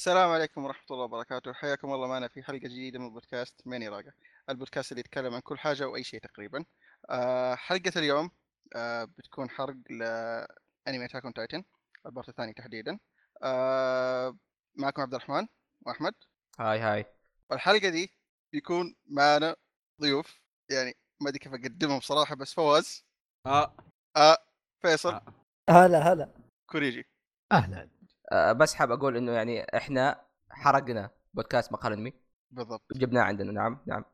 السلام عليكم ورحمة الله وبركاته. حياكم الله معنا في حلقة جديدة من بودكاست ماني راجع البودكاست اللي يتكلم عن كل حاجة وأي شيء تقريبا. آه حلقة اليوم آه بتكون حرق لأنمي Attack on Titan ال part الثاني تحديدا. آه معكم عبد الرحمن وأحمد. hi hi. والحلقة دي بيكون معنا ضيوف يعني ما أدري كيف أقدمهم صراحة بس فواز. آه. آه فيصل. آه. هلا هلا. كوريجي. أهلا. أه بس حاب أقول إنه يعني إحنا حرقنا بودكاست مقال أنمي. بالضبط. جبناه عندنا. نعم نعم.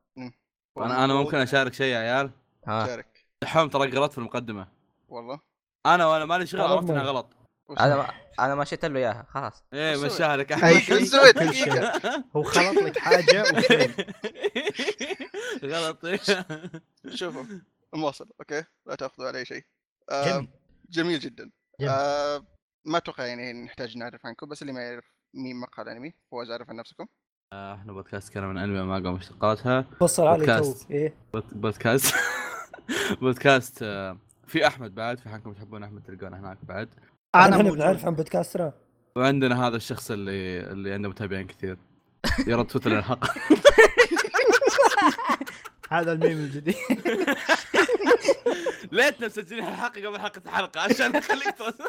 أنا أنا ممكن أشارك شيء يا عيال؟ ها. شارك. دحوم ترى غلط في المقدمة. والله. أنا وأنا مالي شغل عرفت انها غلط. أنا ما أنا ما شئت له إياها خلاص. إيه مشاها لك سويت. كل شيء. هو خلط لك حاجة غلط. شوفوا. مواصل. أوكي. لا تأخذوا علي شيء. آه جميل جدا. جميل. آه ما أتوقع يعني نحتاج نعرف عنكم بس اللي ما يعرف مين مقال أنمي فواز عارف عن نفسكم. آه، إحنا بودكاست كلام عن أنمي ومانجا ومشتقاتها. فصل علي تو بودكاست. إيه. بود- بودكاست. بودكاست آه، في أحمد بعد في حالكم تحبون أحمد تلقونه هناك بعد. أنا إحنا. بنعرف عن بودكاسترا. وعندنا هذا الشخص اللي اللي عنده متابعين كثير. يرد تويتر الحق هذا الميم الجديد. ليتنا مسجلين الحلقة قبل حلقة الحلقة عشان نخليك ترد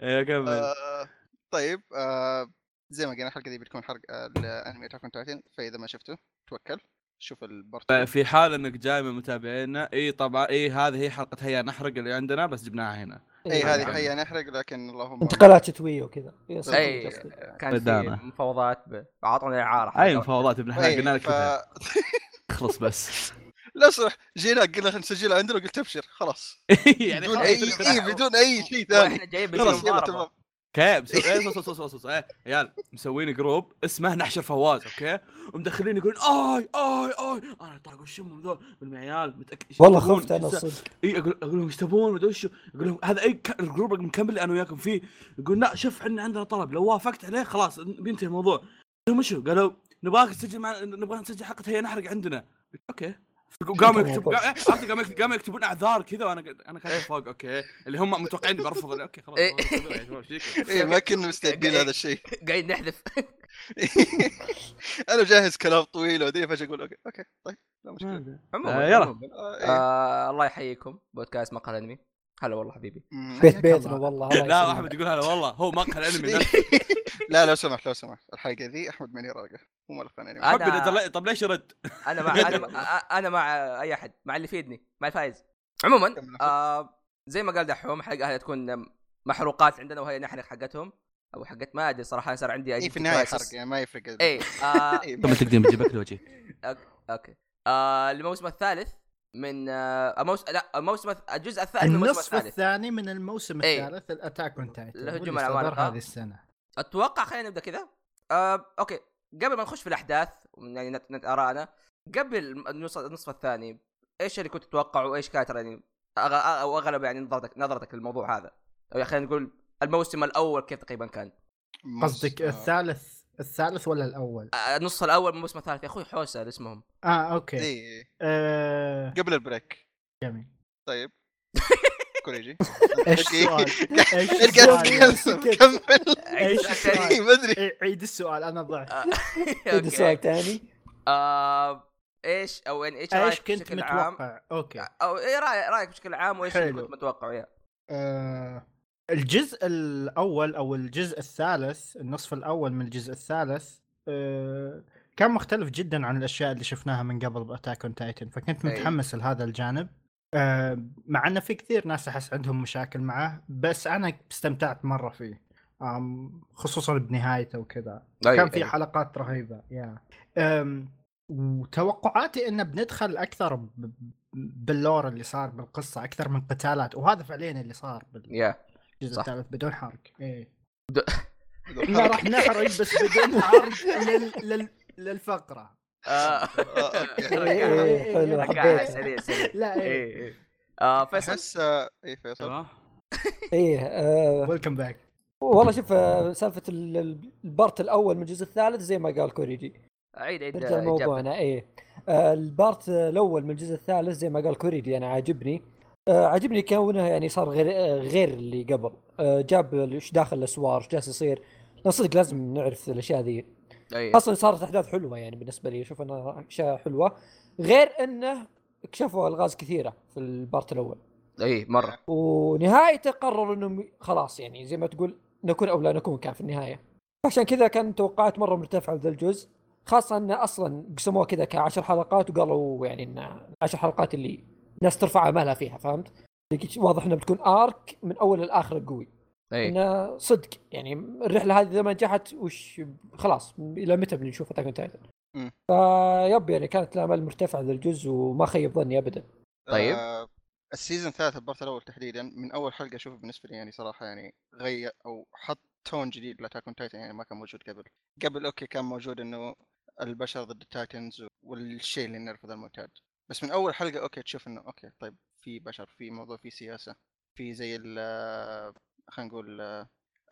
إيه كمل آه طيب آه زي ما قلنا الحلقة دي بتكون حرق الأنمي Attack on Titan فإذا ما شفته توكل شوف ال part في حال إنك جاي من متابعينا إي طبعا إي هذه هي حلقة هيا نحرق اللي عندنا بس جبناها هنا إي إيه. هذه. حقيقه نحرق لكن اللهم انتقالات شتويه وكذا إي. كان في. مفاوضات اعطونا اعاره أي مفاوضات ابن حلال قلنا لك اخلص بس. لا صح جينا قلنا نسجلها عندنا وقلت أبشر خلاص. يعني بدون أي. بدون أي شيء ثاني. وإحنا جايين خلاص يلا. تمام. إيه عيال مسوين group اسمه نحشر فواز أوكي؟ ومدخلين يقولون آي آي آي. أنا طالع وش امهم ذول يقول يا عيال متاكد والله؟ خفت أنا الصدق اي أقول أقول لهم إيش تبون مدري وش أقول لهم هذا أي ك- ال group مكمل اللي أنا وياكم فيه؟ يقول لا شوف إحنا عندنا طلب لو وافقت عليه خلاص بينتهي الموضوع. لهم وشو قالوا نبغاك تسجل مع نبغى نسجل حلقه هي نحرق عندنا. okay. قاموا يكتبون قاموا قاموا يكتبون أعذار كذا وأنا أنا كاتب فوق okay. اللي هم متوقعين برفض okay خلاص إيه. اي ما كنا مستعدين هذا الشيء. قاعد نحذف. أنا جاهز كلام طويل ودي فجأة أقول okay okay طيب لا مشكلة. عموما آه، يلا. آه إيه. الله يحييكم. بودكاست مقال انمي هلا والله حبيبي. بيت بيتنا الله. والله الله لا. أحمد يقول هلا والله. هو مقهى الأنمي. لا لو سمحت لو سمحت. الحلقة ذي أحمد ماني راقه مو ملف انمي أنا- حبي طب- ليش يرد؟ أنا مع أنا مع أنا مع أي أحد مع اللي يفيدني مع الفايز. عموما. آه زي ما قال دحوم حلقة هذه تكون محروقات عندنا وهي نحرق حقتهم أو حقت ما أدري صراحة صار عندي أي identity في النهاية. حرق يعني ما يفرق. اي إيه، ثم تقدم بجيبك لوجهي okay. آه الموسم الثالث من آه الموسم لا الموسم الجزء الثالث من الموسم النصف الثالث. الثاني من الموسم إيه. الثالث ال Attack on Titan الهجوم. صدر هذه السنة. أتوقع خلينا نبدأ كذا. آه okay. قبل ما نخش في الأحداث يعني نت, نت ارائنا قبل النص النصف الثاني إيش اللي كنت تتوقع وإيش كانت يعني أغ... أو أغلب يعني نظرتك نظرتك للموضوع هذا؟ أو خلينا نقول الموسم الأول كيف تقريبا كان؟ قصدك. الثالث الثالث ولا الأول؟ النص الأول من الموسم الثالث. يا أخوي حوسة اسمهم آه okay. اي آه. قبل ال break. جميل. طيب. كوريجي إيش. السؤال؟ كمل إيش السؤال؟ إيه، ما أدري إيه، عيد السؤال أنا ضعت آه، عيد السؤال. ثاني آه، إيش أو يعني إيش رأيك إيش كنت بشكل عام متوقع؟ okay أو إيه رايك رأيك بشكل عام وإيش. كنت متوقع يا آه الجزء الأول أو الجزء الثالث النصف الأول من الجزء الثالث آه كان مختلف جدا عن الأشياء اللي شفناها من قبل بأتاك أون تايتن فكنت أي. متحمس لهذا الجانب آه مع إنه في كثير ناس أحس عندهم مشاكل معه بس أنا استمتعت مرة فيه. خصوصا بنهايته وكذا. كان في حلقات رهيبة يا. وتوقعاتي إنه بندخل أكثر باللور اللي صار بالقصة أكثر من قتالات وهذا فعليا اللي صار بالجزء. الثالث بدون حرق إيه. بدون حرق. راح نحرق بس بدون حرق لل... لل... للفقرة. آه. آه،. إيه، إيه، حلو،. سريع سريع. لا إيه. إيه إيه. آه فيصل. أحس آه، اي فيصل إيه آه. welcome back والله شوف آه، سالفة ال- ال- ال part الأول من الجزء الثالث زي ما قال كوريجي. عيد عيد نرجع. لموضوعنا. إيه. آه ال part الأول من الجزء الثالث زي ما قال كوريجي أنا عاجبني. آه عجبني كونه يعني صار غير آه غير اللي قبل. آه جاب إيش داخل الأسوار إيش جالس يصير. لا صدق لازم نعرف الأشياء ذي أي. أصلا صارت أحداث حلوة يعني بالنسبة لي أشوف انها أشياء حلوة. غير إنه اكتشفوا ألغاز كثيرة في ال part الأول. أي مرة. ونهايته قرروا إنهم خلاص يعني زي ما تقول نكون أو لا نكون كان في النهاية. عشان كذا كان توقعات مرة مرتفعة بذا الجزء خاصة إنه أصلا قسموه كذا كعشر حلقات وقالوا يعني إن عشر حلقات اللي الناس ترفع امالها فيها فهمت؟ واضح انه بتكون arc من أول لآخر قوي. اي إنه صدق. يعني الرحلة هذه إذا ما نجحت وش خلاص إلى متى بنشوف Attack Titan مم. فيب يعني كانت الامال مرتفعه ذا الجزء وما خيب ظني ابدا. طيب. آه ال season الثالث ال part الأول تحديدا من أول حلقة أشوف بالنسبة لي يعني صراحة يعني غير أو حط tone جديد ل Attack on Titan يعني ما كان موجود قبل. قبل okay كان موجود إنه البشر ضد ال Titans والشيء اللي نرفضه المعتاد. بس من أول حلقة okay تشوف إنه okay طيب في بشر في موضوع في سياسة في زي ال خلينا نقول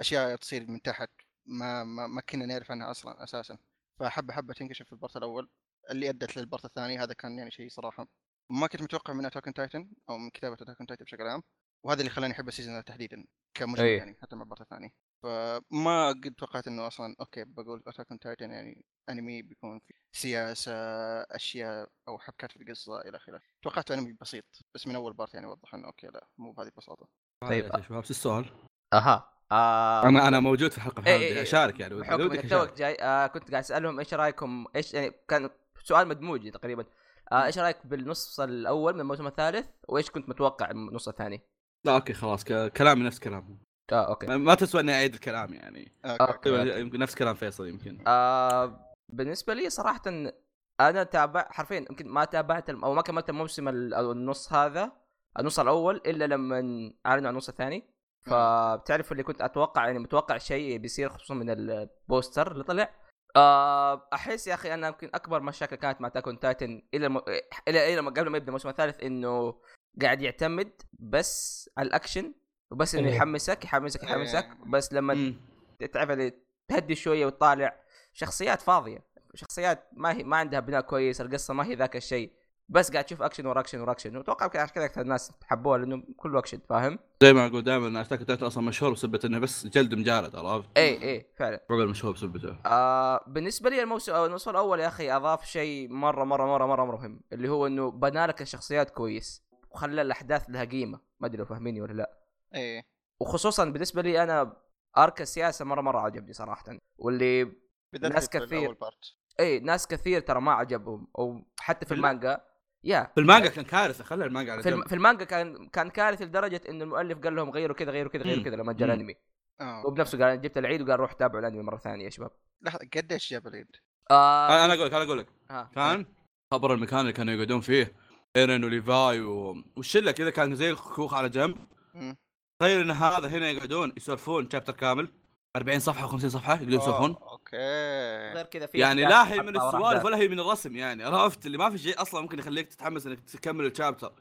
أشياء تصير من تحت ما ما, ما كنا نعرف عنها أصلا أساسا فحبة حبة تنكشف في ال part الأول اللي أدت لل part الثاني هذا كان يعني شيء صراحة ما كنت متوقع من Attack Titan أو من كتابة Attack Titan بشكل عام وهذا اللي خلاني أحب ال season تحديدا كمجرم أي. يعني حتى مع ال part الثاني فما قد توقعت إنه أصلا okay بقول Attack Titan يعني أنمي بيكون في سياسة أشياء أو حبكات في القصة إلى آخره توقعت أنمي بسيط بس من أول بارت يعني وضح إنه أوكي لا مو بهذه البساطه طيب. يا شباب شو السؤال؟ أها آه أنا أنا موجود في الحلقة إيه هذه إيه. أشارك يعني بحكم إنك. توك جاي آه كنت قاعد أسألهم إيش رأيكم إيش يعني كان سؤال مدموج تقريبا آه إيش رأيك بالنص الأول من الموسم الثالث وإيش كنت متوقع من النص الثاني؟ لا okay خلاص ك- كلامي نفس كلامهم آه okay ما- تسوى إني أعيد الكلام يعني أوكي. أوكي. يمكن نفس كلام فيصل يمكن آه بالنسبة لي صراحة أنا تابع حرفيا يمكن ما تابعت الم- أو ما كملت الموسم النص هذا النص الأول إلا لما إعلنوا عن النص الثاني فبتعرف اللي كنت أتوقع يعني متوقع شيء بيصير خصوصا من ال poster اللي طلع آه، أحس يا أخي أنا يمكن أكبر مشاكل كانت مع Attack on Titan إلى الم... إلى إلى قبل ما يبدأ الموسم الثالث إنه قاعد يعتمد بس على الأكشن وبس إنه إيه. يحمسك يحمسك يحمسك إيه. بس لما. تعرف اللي تهدي شوية وتطالع شخصيات فاضية شخصيات ما هي ما عندها بناء كويس القصة ما هي ذاك الشيء بس قاعد تشوف اكشن ورا اكشن ورا اكشن واتوقع يمكن عشان كذا أكثر الناس حبوها لأنه كله اكشن فاهم؟ زي ما أقول دائما Attack Titan أصلا مشهور بسبه إنه بس جلد مجارد عرفت؟ اي اي فعلا. روبل مشهور بسبته. آه بالنسبة لي الموسم أو النصف الأول يا أخي أضاف شيء مرة مرة مرة مرة, مرة مهم اللي هو إنه بنى لك الشخصيات كويس وخلى الأحداث لها قيمة. ما أدري لو فاهميني ولا لا. إيه. وخصوصا بالنسبة لي أنا arc السياسة مرة مرة عجبني صراحة. واللي ناس كثير. اي ناس كثير ترى ما عجبهم أو حتى في في ال- المانجا. يا في المانجا كان كارثة خلى المانجا على في, الم... جنب في المانجا كان كان كارثي لدرجة انه المؤلف قال لهم غيروا كذا غيروا كذا غيروا. كذا لما جاء. الأنمي آه هو بنفسه قال جبت العيد وقال روح تابعوا الأنمي مرة ثانية يا شباب لحظة قديش جاب العيد؟ آه أنا أقول لك أنا أقول لك ها. كان خبر المكان اللي كانوا يقعدون فيه ايرن وليفاي و... والشلة كذا كان زي الكوخ على جنب. تخيل إن هذا هنا يقعدون يسولفون chapter كامل 40 صفحة و50 صفحة يقعدون يسولفون okay غير كذا في يعني لا هي من السوالف. ولا هي من الرسم يعني عرفت اللي ما في شيء أصلا ممكن يخليك تتحمس إنك تكمل الشابتر.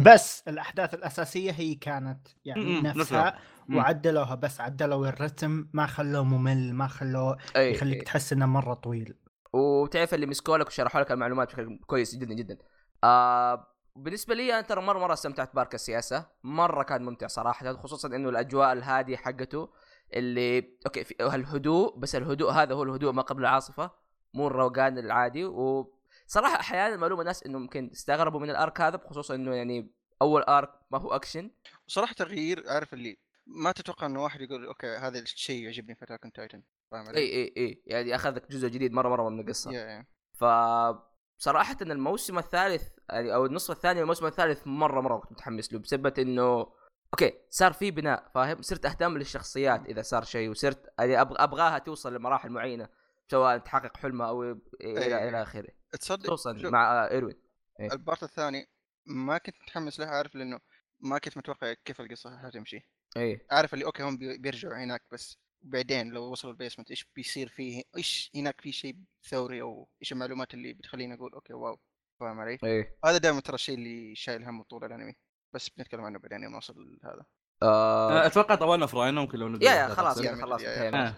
بس الأحداث الأساسية هي كانت يعني مم، نفسها. وعدلوها بس عدلوا الرتم ما خلوه ممل ما خلوه يخليك. تحس إنه مرة طويل وتعرف اللي مسكوا لك وشرحوا لك المعلومات بشكل كويس جدا جدا آه بالنسبة لي أنا ترى مرة مرة استمتعت بارك السياسة مرة كان ممتع صراحة خصوصا إنه الأجواء الهادية حقته اللي أوكي في الهدوء بس الهدوء هذا هو الهدوء ما قبل العاصفة مو الروقان العادي وصراحه أحيانا معلومة ناس إنه ممكن استغربوا من ال arc هذا بخصوص إنه يعني أول arc ما هو أكشن صراحة تغيير عارف اللي ما تتوقع إنه واحد يقول okay هذا الشيء يعجبني في Attack Titan فاهم علي؟ إي إي إي يعني أخذك جزء جديد مرة مرة من القصة. ف صراحة الموسم الثالث يعني أو النصف الثاني من الموسم الثالث مرة مرة كنت متحمس له بسبب إنه okay صار في بناء فاهم؟ صرت أهتم للشخصيات إذا صار شيء وصرت يعني أبغى أبغاها توصل لمراحل معينة سواء تحقق حلمها أو إلى أي. إلى آخره. تصدق شوف، مع آه، إيروين. ال part الثاني ما كنت متحمس له عارف لأنه ما كنت متوقع كيف القصة حتمشي اي عارف اللي okay هم بي- بيرجعوا هناك بس بعدين لو وصلوا ال basement إيش بيصير فيه؟ إيش هناك في شيء ثوري أو إيش المعلومات اللي بتخليني أقول okay wow فاهم علي؟ اي هذا دائما ترى الشيء اللي شايل هم طول الأنمي. بس بنتكلم عنه بعدين يوم نوصل لهذا. آه أتوقع طولنا في راينا ممكن لو نبدا يا خلاص. يا خلاص. يا- يا- انتهينا آه.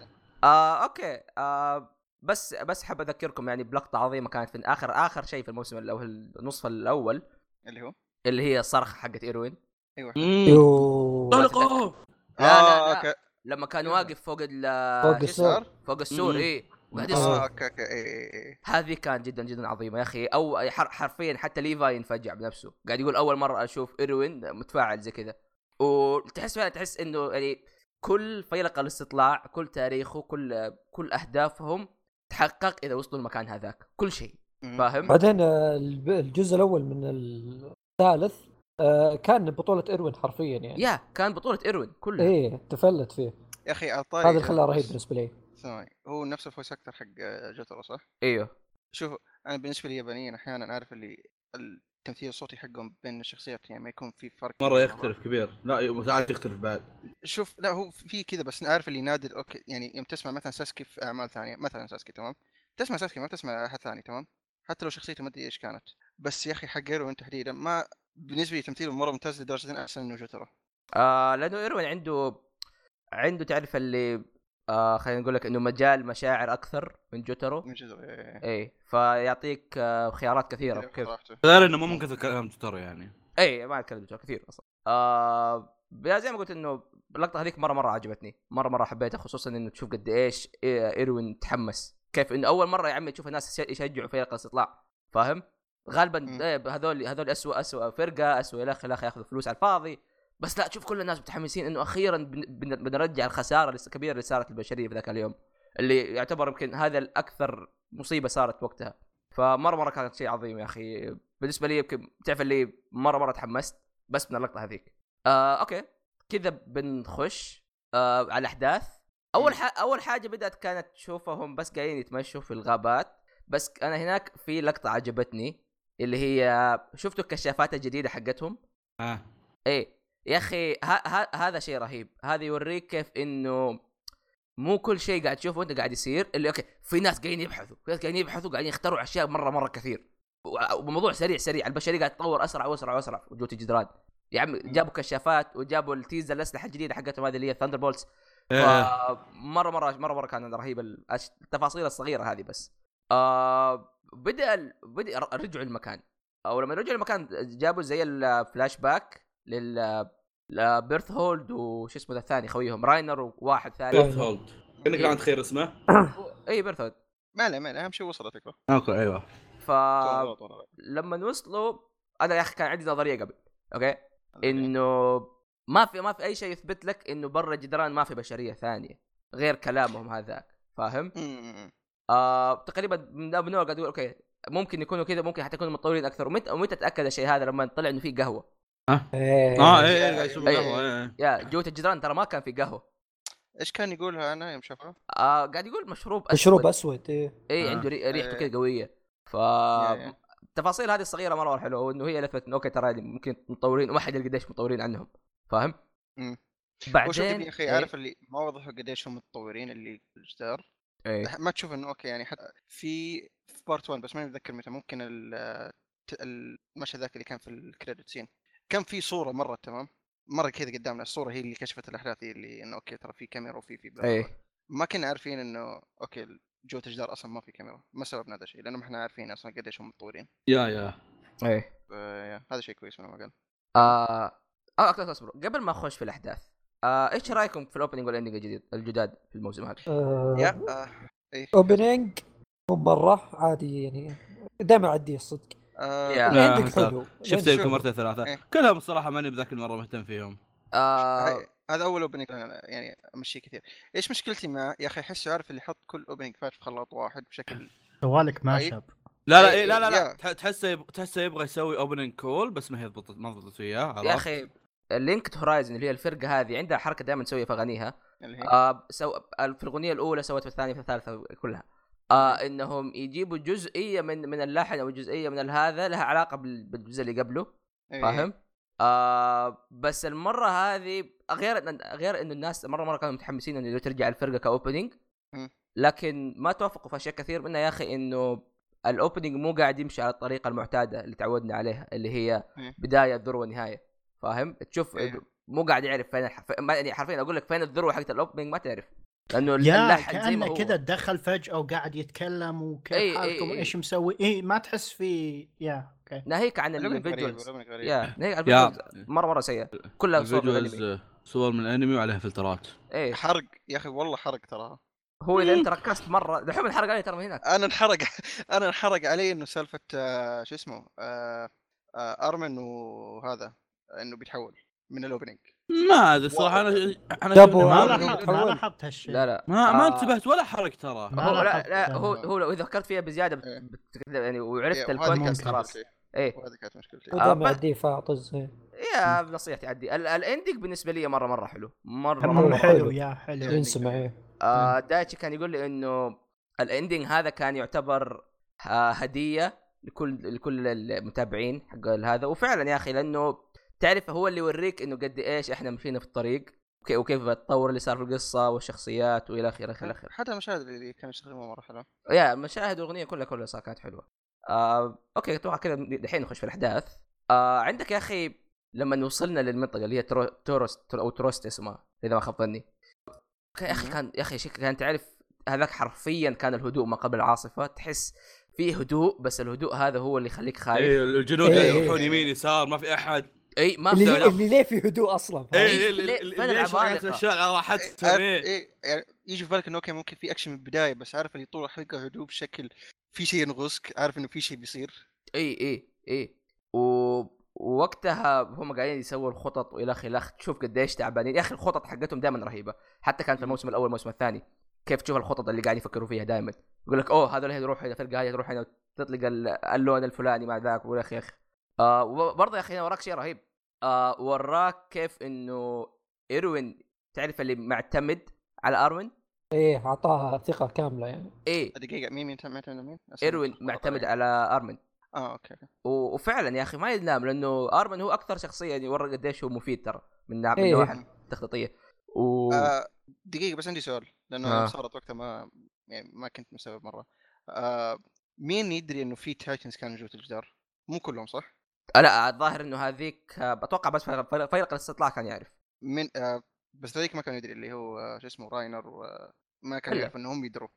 آه okay. آه بس بس حاب أذكركم يعني بلقطة عظيمة كانت في آخر آخر شيء في الموسم الأول النصف الأول. اللي هو؟ اللي هي الصرخة حقت إيروين. أيوه. يو. طلقوا لا لا آه، لا okay. لما كان واقف فوق ال فوق السور. فوق السور مم. يصرخ آه. okay okay. اي اي اي هذه كانت جدا جدا عظيمة يا أخي. أو حر حرفيا حتى ليفاي انفجع بنفسه. قاعد يقول أول مرة أشوف إيروين متفاعل زي كذا. وتحس فعلا تحس إنه يعني كل فيلق الاستطلاع كل تاريخه كل كل أهدافهم تحقق إذا وصلوا المكان هذاك. كل شيء. فاهم؟ بعدين آه، الجزء الأول من الثالث آه، كان بطولة إيروين حرفيا يعني. يا كان بطولة إيروين كلها. إيه تفلت فيه. يا أخي طاري هذا اللي خلاه رهيب بالنسبة لي. ثواني هو نفس ال voice actor حق جوترو صح؟ أيوه. شوف أنا بالنسبة لي يابانيين أحيانا أعرف اللي التمثيل الصوتي حقهم بين الشخصيات يعني ما يكون في فرق مرة يختلف كبير. لا ساعات يختلف بعد. شوف لا هو في كذا بس عارف اللي نادر okay يعني يوم تسمع مثلا ساسكي في أعمال ثانية مثلا ساسكي تمام؟ تسمع ساسكي ما تسمع أحد ثاني تمام؟ حتى لو شخصيته ما أدري إيش كانت. بس يا أخي حق ايروين تحديدا ما بالنسبة لي تمثيله مرة ممتاز لدرجة أحسن من جوترو آه لأنه ايروين عنده عنده تعرف اللي آه خلينا نقول لك إنه مجال مشاعر أكثر من جوترو. من جزء إيه. إيه فيعطيك آه خيارات كثيرة. كيف؟ صراحته. غير إنه مو من كثر كلام جوترو يعني. اي ما يتكلم جوترو كثير أصلا. آه زي ما قلت إنه اللقطة هذيك مرة مرة عجبتني. مرة مرة حبيتها خصوصا إنه تشوف قد إيش إيه- إيروين تحمس. كيف إنه أول مرة يا عمي تشوف الناس يش- يشجعوا فريق الاستطلاع. فاهم؟ غالبا. إيه هذول هذول اسوء اسوء فرقة اسوء الاخ الاخ ياخذوا فلوس على الفاضي. بس لا تشوف كل الناس متحمسين إنه أخيرا بن- بن- بنرجع الخسارة الكبيره اللي صارت للبشريه في ذاك اليوم اللي يعتبر يمكن هذا الأكثر مصيبة صارت وقتها. فمرة مرة كانت شيء عظيم يا أخي. بالنسبة لي يمكن تعرف اللي مرة مرة تحمست بس من اللقطة هذيك. آه أوكي. كذا بنخش آه على الأحداث. أول ح... أول حاجة بدأت كانت تشوفهم بس قاعدين يتمشوا في الغابات. بس أنا هناك في لقطة عجبتني اللي هي شفتوا الكشافات الجديدة حقتهم؟ آه. إيه. يا أخي هذا شيء رهيب. هذا يوريك كيف إنه مو كل شيء قاعد تشوفه انت قاعد يصير اللي okay في ناس قاعدين يبحثوا في ناس قاعدين يبحثوا قاعدين يخترعوا أشياء مرة مرة كثير. وموضوع سريع سريع. البشرية قاعد تتطور أسرع وأسرع وأسرع في وجود الجدران. يا عم جابوا كشافات وجابوا ال taser الأسلحة الجديدة حقتهم هذه اللي هي ال thunder bolts إيه. مرة مرة مرة مرة كان رهيب التفاصيل الصغيرة هذه بس. آه بدأ بدأ رجعوا المكان. أو لما رجعوا المكان جابوا زي الفلاش باك لل لبيرتهولد وش اسمه ذا الثاني خويهم راينر وواحد ثاني. بيرتهولد كانك الان تخيل اسمه. اي بيرتهولد ما عليه ما عليه أهم شيء وصلت الفكرة okay أيوه. فلما وصلوا أنا يا أخي كان عندي نظرية قبل okay؟ إنه ما في ما في أي شيء يثبت لك إنه برا الجدران ما في بشرية ثانية غير كلامهم هذاك فاهم؟ آه تقريبا من اول قاعد يقول okay ممكن يكونوا كذا ممكن حتى يكونوا متطورين أكثر ومتى ومتى تأكد الشيء هذا لما طلع إنه في قهوة؟ إيه. آه إيه إيه، قاعد يشرب إيه. قهوه إيه. يا جوة الجدران ترى ما كان في قهوة إيش كان يقولها أنا يوم شافها؟ آه قاعد يقول مشروب أسود مشروب أسود إيه اي آه. عنده ري- ريحته إيه. كذا قوية ف. التفاصيل هذه الصغيرة مرة حلوة وإنه هي لفت انه okay ترى هذه ممكن متطورين وما حد يدري قديش متطورين عنهم فاهم؟ مم. بعدين وشوف يا أخي إيه. عارف اللي ما وضحوا قديش هم متطورين اللي في الجدار إيه ما تشوف إنه okay يعني حتى في في part 1 بس ماني متذكر متى ممكن ال- ت- المشهد ذاك اللي كان في ال credit scene كان في صورة مرة تمام؟ مرة كذا قدامنا الصورة هي اللي كشفت الأحداث هي اللي إنه okay ترى في كاميرا وفي في. إيه ما كنا عارفين إنه okay جوة الجدار أصلا ما في كاميرا ما سببنا هذا الشيء لأنه ما إحنا عارفين أصلا قديش هم متطورين. يا يا. إيه هذا شيء كويس من ما قال آه آه أكتر أصبروا. قبل ما أخش في الأحداث آه إيش رأيكم في ال opening وال ending الجديد الجداد في الموسم هذا؟ آه يا آه. إيه opening مو مره عادي يعني. دائما اعديه الصدق. آه. حلو شفت يمكن مرتين ثلاثة. إيه. كلهم الصراحة ماني بذاك المره مهتم فيهم. آه هذا أول opening يعني امشيه كثير. إيش مشكلتي معه يا أخي احسه عارف اللي يحط كل opening فات في خلاط واحد بشكل سوالك ما طيب. شاب. لا لا إيه، إيه لا لا لا. تحسه يب- تحسه يبغى يسوي opening cool بس ما هي ضبطت ما ضبطت وياه يا؟ أخي Linked Horizon اللي هي الفرقة هذه عندها حركة دائما تسويها في أغانيها. اللي هي؟ آه سو... في الاغنيه الأولى سوت في الثانية في الثالثه كلها. آه إنهم يجيبوا جزئية من من اللحن أو جزئية من هذا لها علاقة بال- بالجزء اللي قبله إيه. فاهم؟ آه بس المرة هذه غير غير انه الناس مره مرة كانوا متحمسين إنه ترجع الفرقة ك opening. لكن ما توافقوا في أشياء كثير منها يا أخي إنه ال opening مو قاعد يمشي على الطريقة المعتادة اللي تعودنا عليها اللي هي إيه. بداية ذروه نهايه فاهم؟ تشوف إيه. مو قاعد يعرف فين الح... يعني حرفيا أقول لك فين الذروة حقت ال opening ما تعرف لأنه يا اللحن زي ما كانه هو. كذا دخل فجأة وقاعد يتكلم وكيف إي- حالكم. إيش مسوي. اي ما تحس في yeah okay. ناهيك عن غريب يا ناهيك عن ال visuals مرة مرة سيئة. كلها صور من الأنمي. صور من الأنمي وعليها فلترات. إيه حرق. يا أخي والله حرق تراها هو إذا أنت ركزت مرة دحين الحرق علي ترى من هناك. أنا انحرق أنا انحرق علي إنه سالفة آه، شو اسمه آه، آه، أرمن وهذا إنه بيتحول من ال opening. ما أدري الصراحة أنا أنا ما آه، لاحظت ما. لاحظت هالشيء. لا لا. ما ما آه. انتبهت ولا حرك ترى. ما هو لا. لا هو هو لو اذا فكرت فيها بزيادة بت- إيه. يعني وعرفت إيه، ال context خلاص. إيه. وهذه كانت مشكلتي. آه، بس- يعديه فاطز إيه. يا بنصيحتي عدي ال- ال ending بالنسبة لي مرة مرة حلو. مرة مرة, مرة حلو. حلو. يا حلو. ينسمع إيه آه دايتشي كان يقول لي إنه ال ending هذا كان يعتبر ه- هدية لكل لكل المتابعين حق هذا. وفعلا يا أخي لأنه تعرف هو اللي يوريك إنه قد إيش إحنا مشينا في الطريق وكي- وكيف التطور اللي صار في القصة والشخصيات وإلى آخره إلى آخره. حتى المشاهد اللي كانوا يستخدموها مرة حلوة. yeah المشاهد والاغنيه كلها كلها صار كانت حلوة. آه okay أتوقع كذا دحين نخش في الأحداث. آه عندك يا أخي لما وصلنا للمنطقة اللي هي ترو... تورست أو تروست اسمها إذا ما خاب ظني. يا أخي كان يا أخي كان تعرف هذاك حرفيا كان الهدوء ما قبل العاصفة. تحس فيه هدوء بس الهدوء هذا هو اللي يخليك خايف. اي الجنود إيه. يروحون يمين يسار ما في أحد. إي ما اللي, في اللي ليه في هدوء أصلا؟ إي إيه، اللي اللي- اللي العمالقة؟ الاشياء إيه. إيه يعني يجي في بالك إنه okay ممكن في اكشن من البداية بس عارف اللي طول الحلقة هدوء بشكل في شيء ينغصك عارف إنه في شيء بيصير؟ إي إي إي. و... ووقتها هم قاعدين يسووا الخطط وإلى آخره تشوف قديش تعبانين. يا أخي الخطط حقتهم دائما رهيبة. حتى كانت في الموسم الأول والموسم الثاني كيف تشوف الخطط اللي قاعد يفكروا فيها دائما يقول لك أوه هذول يروح هنا تلقى هذه تروح هنا تطلق ال- اللون الفلاني مع ذاك ويا أخي يا أخي. آه وبرضه يا أخي هنا وراك شيء رهيب آه وراك كيف إنه إيروين تعرف اللي معتمد على ارون إيه أعطاها ثقة كاملة يعني إيه دقيقة مين مين معتمد على مين؟ إيروين معتمد. على ارمن آه okay وفعلا يا أخي ما ينام لأنه ارمن هو أكثر شخصية يعني يورى قديش هو مفيد ترى من ناحية إيه. من النواحي التخطيطية و آه دقيقة بس عندي سؤال لأنه آه. صارت وقتها ما يعني ما كنت مستوعب مرة آه مين يدري إنه في titans كانوا جوة الجدار؟ مو كلهم صح؟ لا الظاهر إنه هذيك أتوقع بس فريق الاستطلاع كان يعرف من آه بس ذلك ما كان يدري اللي هو شو اسمه راينر وما كان. يعرف إنهم يدروا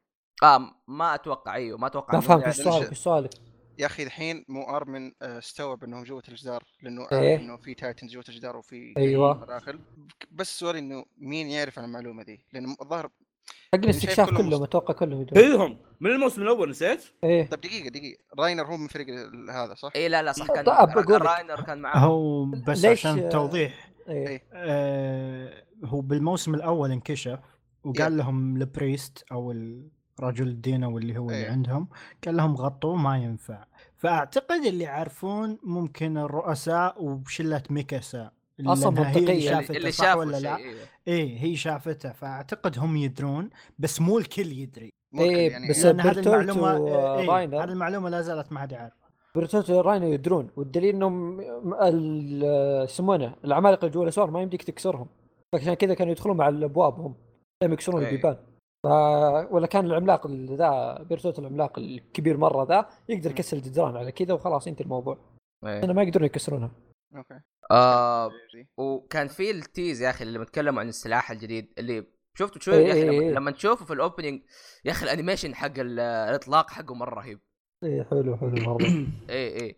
آه ما أتوقع أيوه ما أتوقع ما إنه فهمت يعرف. إيش سؤالك إيش سؤالك يا أخي الحين مو ارمن استوعب إنهم جوة الجدار لأنه إيه. إنه في titans جوة الجدار وفي أيوة. داخل بس سؤالي إنه مين يعرف عن المعلومة دي؟ لأنه الظاهر حق شايف الاستكشاف كلهم أتوقع كلهم كلهم من الموسم الأول نسيت؟ إيه. طب دقيقة دقيقة. راينر هو من فريق ال- هذا صح؟ اي لا لا صح كان بقول لك. راينر كان معاه هو بس عشان توضيح إيه. آه هو بالموسم الأول انكشف وقال لهم البريست أو الرجل الدين أو اللي هو اللي إيه. عندهم قال لهم غطوه ما ينفع. فأعتقد اللي يعرفون ممكن الرؤساء وشلة ميكاسا. لأنها هي اللي اللي شافوا ولا لا؟ إيه. إيه هي شافته فأعتقد هم يدرون بس مو الكل يدري مو الكل إيه، يعني بس لأن هذه المعلومة إيه وراينر. هذه المعلومة لا زالت ما حد يعرف بيرتوتو وراينر يدرون والدليل إنهم يسمونه العمالقة اللي جوا الأسوار ما يمديك تكسرهم فعشان كذا كانوا يدخلون مع الابواب هم لم يكسرون إيه. البيبان ف... ولا كان العملاق ال- ذا بيرتوتو العملاق الكبير مرة ذا يقدر يكسر الجدران على كذا وخلاص ينتهي الموضوع إيه. أنا ما يقدرون يكسرونها okay. آه وكان في ال tease يا أخي اللي بتكلموا عن السلاح الجديد اللي شفته شوي يا أخي إيه، لما, إيه. لما تشوفه في ال opening يا أخي ال animation حق ال- الإطلاق حقه مرة رهيب. إيه حلو حلو مرة. اي اي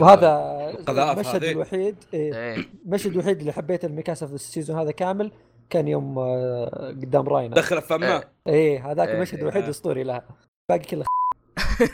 وهذا المشهد. الوحيد إيه اي المشهد الوحيد اللي حبيته لميكاسا في ال season هذا كامل كان يوم آه، قدام راينر دخل فمه. إيه. هذاك إيه، المشهد إيه. الوحيد اسطوري لها. باقي كله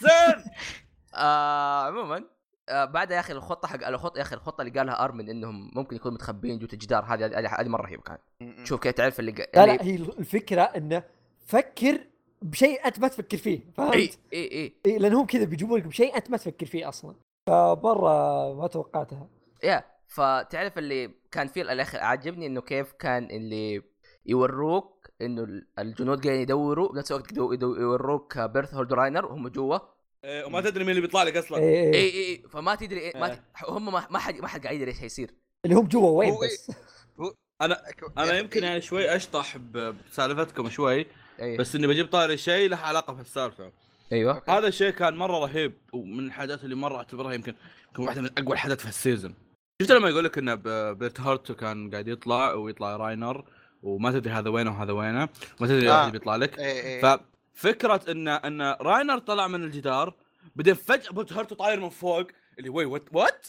زين. آه عموما آه بعد يا أخي الخطة حق الخطه يا أخي الخطة اللي قالها أرمن إنهم ممكن يكونوا متخبيين جوة الجدار هذه هذه هذه مرة رهيبة كانت. شوف كيف تعرف اللي, ق- لا اللي لا هي الفكرة إنه فكر بشيء أنت ما تفكر فيه إي فهمت؟ إي إي. إيه لأن هم كذا بيجيبوا لك بشيء أنت ما تفكر فيه أصلا. فمره ما توقعتها. يا فتعرف اللي كان في الآخر عاجبني إنه كيف كان اللي يوروك إنه ال- الجنود قاعدين يدوروا بنفس الوقت يوروك بيرث هولد راينر وهم جوا. إيه، وما تدري مين اللي بيطلع لك أصلا. إيه اي إيه اي فما تدري إيه ما ت... هم ما, ما حد ما حد قاعد يدري إيش حيصير اللي هم جوا وين هو إيه؟ بس أنا أنا يمكن يعني شوي أشطح بسالفتكم شوي. بس إني بجيب طاري شيء له علاقة في السالفه أيوه. هذا الشيء كان مرة رهيب ومن الحاجات اللي مرة أعتبرها يمكن يمكن واحدة من أقوى الحاجات في ال season شفت لما يقول لك إن ب- بيرت هارت كان قاعد يطلع ويطلع راينر وما تدري هذا وينه وهذا وينه ما تدري آه. بيطلع لك. إيه إيه. ففكره ان إن راينر طلع من الجدار بعدين فجأة بوت طاير من فوق اللي wait what what.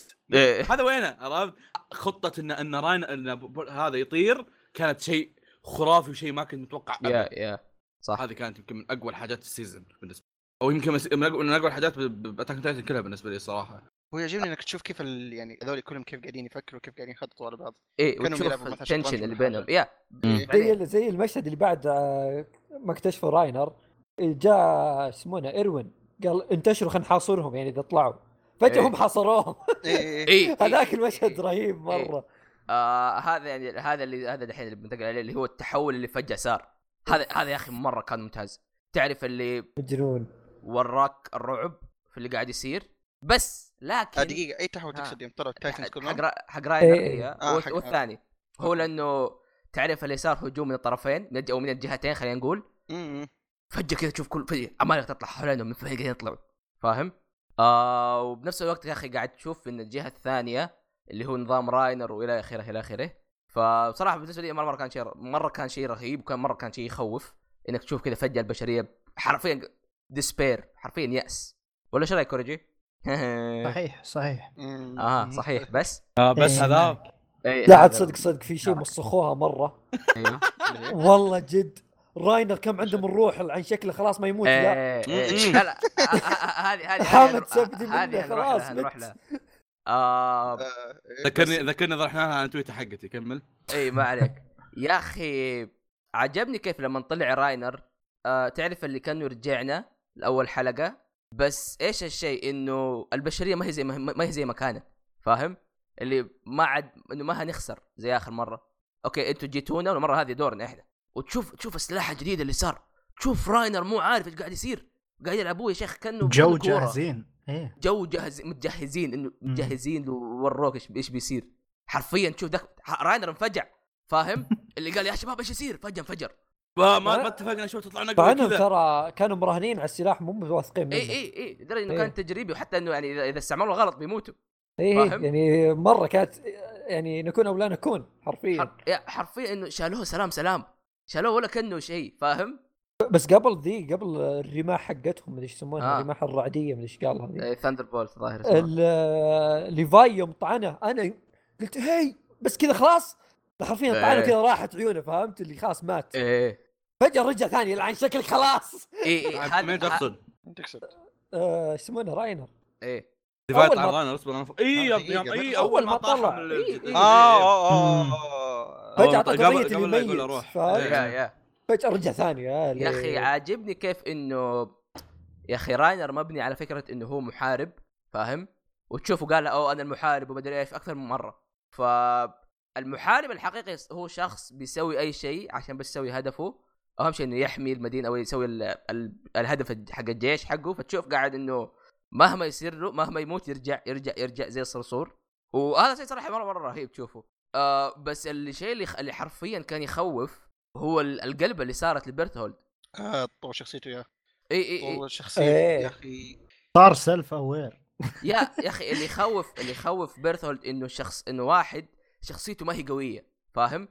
هذا وينه عرفت خطة ان إن راين إن ب- هذا يطير كانت شيء خرافي وشيء ما كنت متوقع. yeah yeah صح هذه كانت يمكن من أقوى الحاجات ال season بالنسبة لي. أو يمكن من اقوى من أقوى الحاجات ب Attack Titan كلها بالنسبة لي صراحة هو يعجبني إنك تشوف كيف ال... يعني هذول كلهم كيف قاعدين يفكروا كيف قاعدين يخططوا على بعض إيه وتشوف التنشن اللي بينهم. يا. زي زي المشهد اللي بعد آه، ما اكتشفوا راينر جاء اسمونه إيروين قال انتشروا خلينا نحاصرهم يعني إذا طلعوا. فجأة. هم حاصروهم. هذاك المشهد. رهيب مرة. آه هذا يعني هذا اللي هذا الحين اللي بنتقل عليه اللي هو التحول اللي فجأة صار. هذا هذا يا أخي مرة كان ممتاز. تعرف اللي مجنون. وراك الرعب في اللي قاعد يصير؟ بس لكن آه دقيقة أي تحول. تقصد يوم طلعوا التايتنز حق كلهم؟ حق. هي آه، والثاني هو لأنه تعرف اللي صار هجوم من الطرفين من أو من الجهتين خلينا نقول. امم فجأة كذا تشوف كل فجأة عمالقه تطلع حوالينهم من قاعدين يطلعوا فاهم؟ آه وبنفس الوقت يا أخي قاعد تشوف إن الجهة الثانية اللي هو نظام راينر وإلى آخره إلى آخره. فبصراحة بالنسبة لي مره مرة كان شيء مرة كان شيء رهيب وكان مرة كان شيء يخوف إنك تشوف كذا فجأة البشرية حرفيا ديسبير حرفيا يأس. ولا إيش رأيك كوريجي؟ صحيح صحيح. أها صحيح. بس؟ آه بس إيه، هذا. إيه، لا عاد صدق صدق في شيء مسخوها مرة. أيوه والله جد. راينر كم عنده من روح عن شكله خلاص ما يموت لا. إيه، إيه. مم. لا آه، آه، آه، هذه هذه حامد سبدي منه، خلاص هنروح مت. لها آه ذكرني ذكرني ضرحناها على تويتر حقتي كمل. إي ما عليك. يا أخي عجبني كيف لما طلع راينر آه تعرف اللي كانه رجعنا لأول حلقة؟ بس إيش الشيء؟ إنه البشرية ما هي زي ما, ما هي زي ما كانت فاهم؟ اللي ما عاد إنه ما هنخسر زي آخر مرة. okay أنتوا جيتونا والمرة هذه دورنا إحنا. وتشوف تشوف السلاح الجديد اللي صار. تشوف راينر مو عارف إيش قاعد يصير. قاعد يلعبوه يا شيخ كأنه جو. جاهزين. إيه. جو جاهز متجهزين إنه متجهزين له وروك إيش إيش بيصير. حرفيا تشوف ذاك راينر انفجع. فاهم؟ اللي قال يا شباب إيش يصير؟ فجأة انفجر. ما ما ما اتفقنا شو تطلع مع نقله انهم كذا. ترى كانوا مراهنين على السلاح مو واثقين منه. اي اي اي لدرجه إنه إيه. كان تجريبي وحتى إنه يعني اذا استعملوا غلط بيموتوا. إيه. فاهم؟ يعني مرة كانت يعني نكون أو لا نكون حرفيا. حر... يا حرفيا إنه شالوه سلام سلام. شالوه ولا كأنه شيء فاهم؟ بس قبل ذي قبل الرماح حقتهم مدري إيش يسمونها آه. الرماح الرعدية مدري إيش قال هذه thunderbolt ظاهر ليفاي يوم طعنه أنا قلت هي بس كذا خلاص حرفيا طعنة إيه. كذا راحت عيونه فهمت اللي خلاص مات إيه فجأة رجع ثاني يلعن شكلك خلاص اي مين تقصد؟ تقصد آه، إيش يسمونه راينر إيه defeated أول ما- طعران أصبر اي آه، اي أول ما طلع. إيه، إيه. آه إيه. آه. آه أول فجأة قبل- قضية يا فجأة رجع ثاني يا أخي عاجبني كيف انه يا أخي راينر مبني على فكرة إنه هو محارب فاهم؟ وتشوفه قال أو أنا المحارب ومدري إيش أكثر من مرة. فالمحارب الحقيقي هو شخص بيسوي أي شيء عشان بس يسوي هدفه. أهم شيء إنه يحمي المدينة أو يسوي ال ال الهدف حق الجيش حقه. فتشوف قاعد إنه مهما يصير له مهما يموت يرجع يرجع يرجع زي الصرصور. وهذا شيء صراحة مره مرة رهيب تشوفه. آه بس الشيء اللي اللي حرفيا كان يخوف هو ال- القلبة اللي صارت لبرتهولد آه، طور شخصيته يا إي إي إي شخصيته إيه. يا أخي صار self aware يا يا أخي اللي يخوف اللي يخوف بيرثولد إنه شخص إنه واحد شخصيته ما هي قوية فاهم؟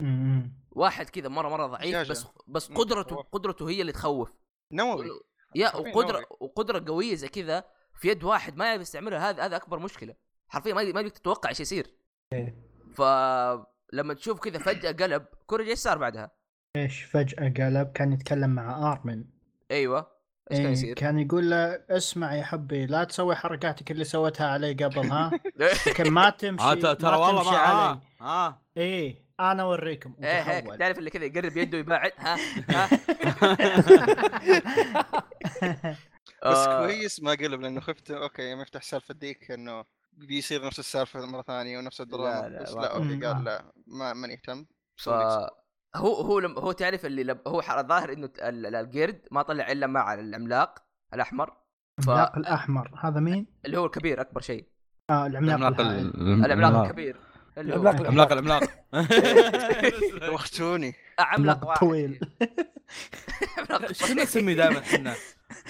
واحد كذا مرة مرة ضعيف. بس بس قدرته. قدرته هي اللي تخوف نووي يا وقدرة نووي. وقدرة قوية زي كذا في يد واحد ما يعرف يستعملها هذا هذا أكبر مشكلة حرفيا ما ما يقدر تتوقع إيش يصير إيه. فلما تشوف كذا فجأة قلب courage إيش صار بعدها؟ إيش فجأة قلب كان يتكلم مع آرمن. أيوه. إيش كان إيه، يصير؟ كان يقول له اسمع يا حبي لا تسوي حركاتك اللي سويتها علي قبل ها؟ لكن ما تمشي آه، ترى ما والله تمشي ما علي. آه. آه إيه أنا أوريكم. إيه هيك. تعرف اللي كذا يقرب يده يباعد ها؟ ها؟ بس آه، كويس ما قلب لأنه خفت okay يوم يفتح سالفة ديك إنه بيصير نفس السالفة مرة ثانية ونفس الدراما لا، بس ما- لا أوكي مم. قال لا ما ماني اهتم ف هو هو لم هو تعرف اللي لب هو الظاهر إنه ال- ال- القرد ما طلع إلا مع العملاق الأحمر. ف- العملاق الأحمر هذا مين؟ اللي هو الكبير أكبر شيء. آه العملاق العملاق الكبير. العملاق العملاق العملاق. وختوني عملاق طويل عملاق كنا نسميه دائما إحنا؟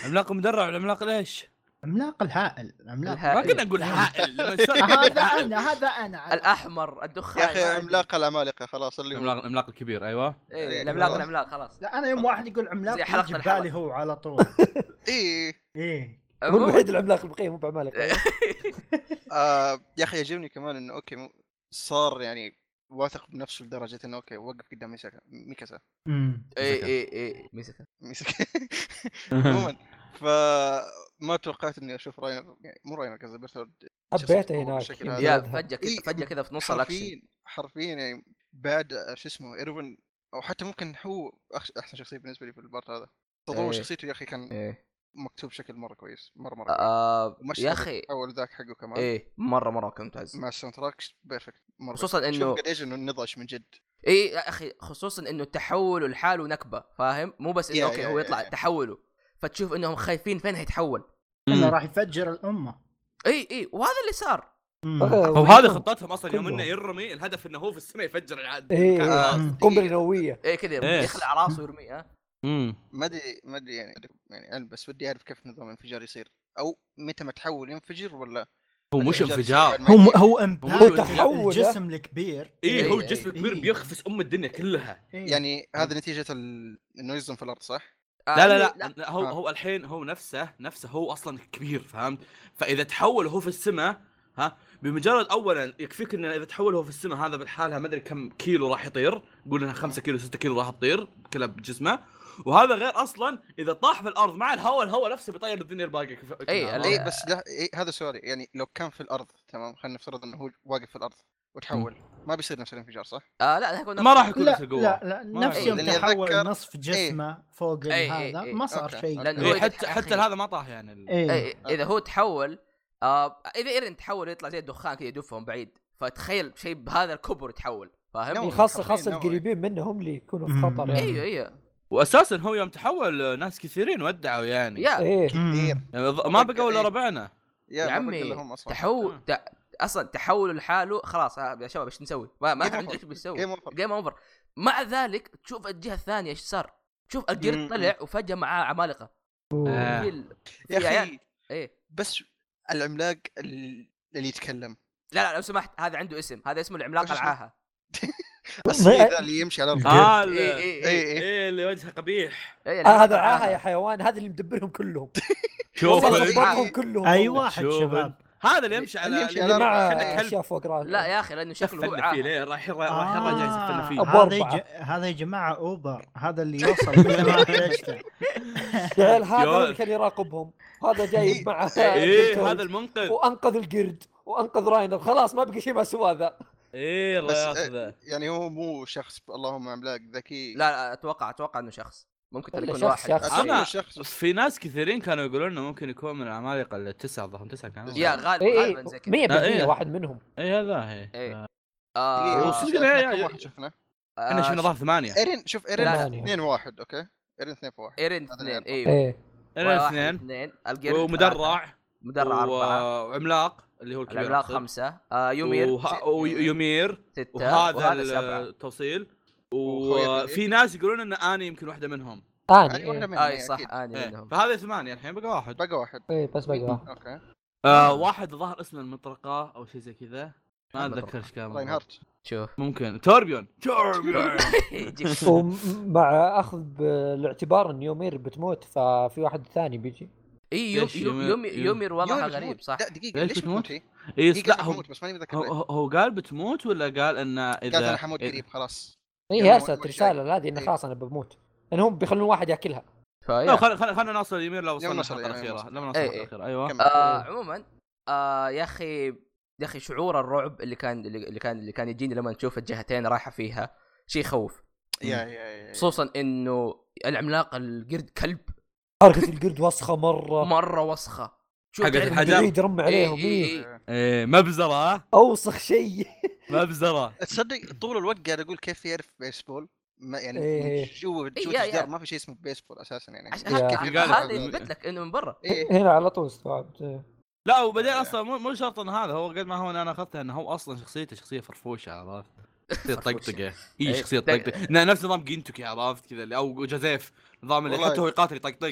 عملاق مدرع والعملاق ليش؟ عملاق الهائل العملاق الهائل. ما كنا نقول هائل هذا. أنا هذا أنا. الأحمر الدخان. يا أخي. عملاق العمالقه خلاص اللي هو العملاق الكبير أيوه. إيه العملاق العملاق خلاص. لا أنا يوم واحد يقول عملاق الحلقة. ببالي هو على طول. إيه. إيه. هو الوحيد العملاق البقية مو بعمالقة. آه يا أخي يعجبني كمان إنه okay صار يعني واثق بنفسه لدرجة إنه okay وقف قدام ميساكا ميكاسا. مم. اي اي اي مسك ميساكا. عموما فما توقعت إني أشوف راينر يعني مو راينر قصدي بيرثولد حبيته هناك هذا. يا. فجأة كذا إيه، فجأة كذا في نص الأكشن حرفيا حرفيا يعني بعد آه، شو اسمه إيروين أو حتى ممكن هو أخ- أحسن شخصية بالنسبة لي في ال part هذا تطور إيه. شخصيته يا أخي كان إيه مكتوب بشكل مرة كويس مرة مرة كويس. آه يا أخي اول ذاك حقه كمان إيه مره مرة كان ممتاز مع ال sound track perfect مره خصوصاً perfect. شوف قد إيش إنه نضج من جد إيه يا أخي خصوصا إنه تحوله لحاله نكبة فاهم مو بس إنه okay هو يطلع. تحوله فتشوف إنهم خايفين فين هيتحول. إنه راح يفجر الأمة. إي إي وهذا اللي صار. مم. آه، هو هذه خطتهم أصلا يوم. إنه يرمي الهدف إنه هو في السماء يفجر العاد. إيه. قنبله نوويه إيه كذا إيه. يخلع راسه ويرميه ها. امم ما أدري ما أدري يعني يعني علم بس ودي أعرف كيف نظام الانفجار يصير. أو متى ما تحول ينفجر ولا هو مش انفجار. هو ينتهي؟ هو هو impact تحول، الجسم الكبير. إيه هو إيه، جسم إيه. كبير بيخفس أم الدنيا كلها. يعني هذا نتيجة ال... إنه يصدم في الأرض صح؟ لا لا لا, لا هو آه. هو الحين هو نفسه نفسه هو أصلا كبير فهمت فإذا تحول هو في السماء ها بمجرد اولا يكفيك إنه إذا تحول هو في السماء هذا بالحالها ما أدري كم كيلو راح يطير قول انها 5 كيلو 6 كيلو راح تطير كلها بجسمه وهذا غير أصلا إذا طاح في الأرض مع الهواء الهواء نفسه بيطير الدنيا إيه، كلها. لا. اي بس لا إيه هذا سؤالي يعني لو كان في الأرض تمام خلينا نفترض إنه هو واقف في الأرض وتحول. ما بيصير نفس الانفجار صح؟ آه لا هيكون ما راح يكون نفس القوة. لا لا نفس يوم يكون. تحول نصف جسمه فوق إيه، إيه، هذا إيه. ما صار شيء. إيه حتى حتى هذا ما طاح يعني ال- إيه. إيه إذا هو تحول آه إذا ايرن تحول يطلع زي الدخان كذا يدفهم بعيد. فتخيل شيء بهذا الكبر يتحول فاهم؟ خاصه خاصة. القريبين منه هم اللي يكونوا في. خطر يعني. أيوه أيوه واساسا هو يوم تحول آه، ناس كثيرين ودعوا يعني. يا. إيه. كثير. يعني ما بقوا إلا إيه. ربعنا. يا, يا عمي تحول ت... أصلا تحول لحاله خلاص ها يا شباب إيش نسوي؟ ما, ما over. إيش بنسوي game over game over مع ذلك تشوف الجهة الثانية إيش صار؟ شوف القرد مم. طلع وفجأة معاه عمالقة. آه. ال- يا عيال أخي إيه. بس العملاق ال- اللي يتكلم. لا لا لو سمحت هذا عنده اسم. هذا اسمه العملاق؟ العاهة. الصغير ذا اللي يمشي على الأرض آه ال- إيه، إيه، إيه، إيه. اللي وجهه قبيح. إيه، آه العملاق هذا عاهه. يا حيوان هذا اللي مدبرهم كلهم. شوف. كلهم. أي. واحد شباب. هذا اللي يمشي على اللي يمشي على. مع أشياء فوق راسه لا يا أخي لأنه شكله هو سفلنا فيه راح راح جاي يسفلنا فيه. أبو هذا. هذا يا جماعة أوبر. هذا اللي يوصل ما عيال هذا اللي كان يراقبهم. هذا جايب معه إيه. هذا المنقذ. وأنقذ القرد وأنقذ راينر. خلاص ما بقى شيء ما سوى ذا إيه الله ياخذه. يعني هو مو شخص اللهم عملاق ذكي. لا لا أتوقع أتوقع إنه شخص. ممكن ترى يكون شخص- واحد. شخص. في ناس كثيرين كانوا يقولون إنه ممكن يكون من العمالقه التسعه ظهر تسعة كانوا يا غالب اي غالبا اي زي كذا 100% آه، إيه. واحد منهم. اي هذا هي إيه. يا- واحد شفنا؟ إحنا شفنا ظهر ثمانية. إيرين شوف إيرين. 2 1 okay؟ إيرين 2 في 1 إيرين اثنين أيوه أنا واحد، اثنين. اثنين. ومدرع. مدرع أربعة. وعملاق. اللي هو الكبير العملاق. خمسة. آه يومير ويومير ستة. وهذا التوصيل. وفي ناس يقولون إن آني يمكن واحدة منهم. يعني واحدة إيه. منهم آي إيه، صح. آني إيه. منهم. فهذا ثمانيه الحين بقى واحد. بقى واحد. إيه بس بقى واحد. okay. آه واحد ظهر اسمه المطرقة أو شيء زي كذا. ما. أتذكر إيش كان. راينهارت شوف. ممكن. توربيون. توربيون. ومع أخذ بالاعتبار إن يومير بتموت ففي واحد ثاني بيجي. إي يوم يومير- يوم يومير. وضعها غريب. صح. لا دقيقة ليش بتموت؟ اي لا هو بس ماني متذكر هو, قال بتموت ولا قال ان إذا قالت أنا حموت إذا- قريب خلاص. اي هي ما- ارسلت رسالة هذه إنه إيه. خلاص أنا بموت. لأن هم بيخلون واحد ياكلها. لا فيا خلينا خلينا خلينا نوصل يمين لو وصلنا الحلقة الأخيرة. لما نوصل. إيه، الحلقة إيه. الأخيرة. أيوه. آه عموما آه يا أخي يا أخي شعور الرعب اللي كان اللي اللي كان اللي كان يجيني لما نشوف الجهتين رايحة فيها شيء يخوف يا يا يا خصوصا إنه العملاق القرد كلب. حركه القرد وسخة مرة. مرة وسخة. حقت الحجر. بعيد رمي عليهم إيه، إيه. إيه. إيه مبزره ها أوسخ شيء. مبزره تصدق طول الوقت قاعد أقول كيف يعرف بيسبول؟ ما يعني إيه. جوا يا- يا. الجدار ما في شيء اسمه بيسبول أساسا يعني. هذا يثبت لك إنه من برا. إيه. هنا على طول استوعبت. لا وبعدين أصلا مو مو شرط إن هذا هو قد ما هو أنا أخذته إنه هو أصلا شخصيته شخصية فرفوشة عرفت؟ شخصية طقطقة. اي إيه، شخصية طق- طقطقة؟ نفس نظام جينتوكي عرفت كذا اللي- أو جوزيف. نظام اللي. حتى هو يقاتل يطقطق.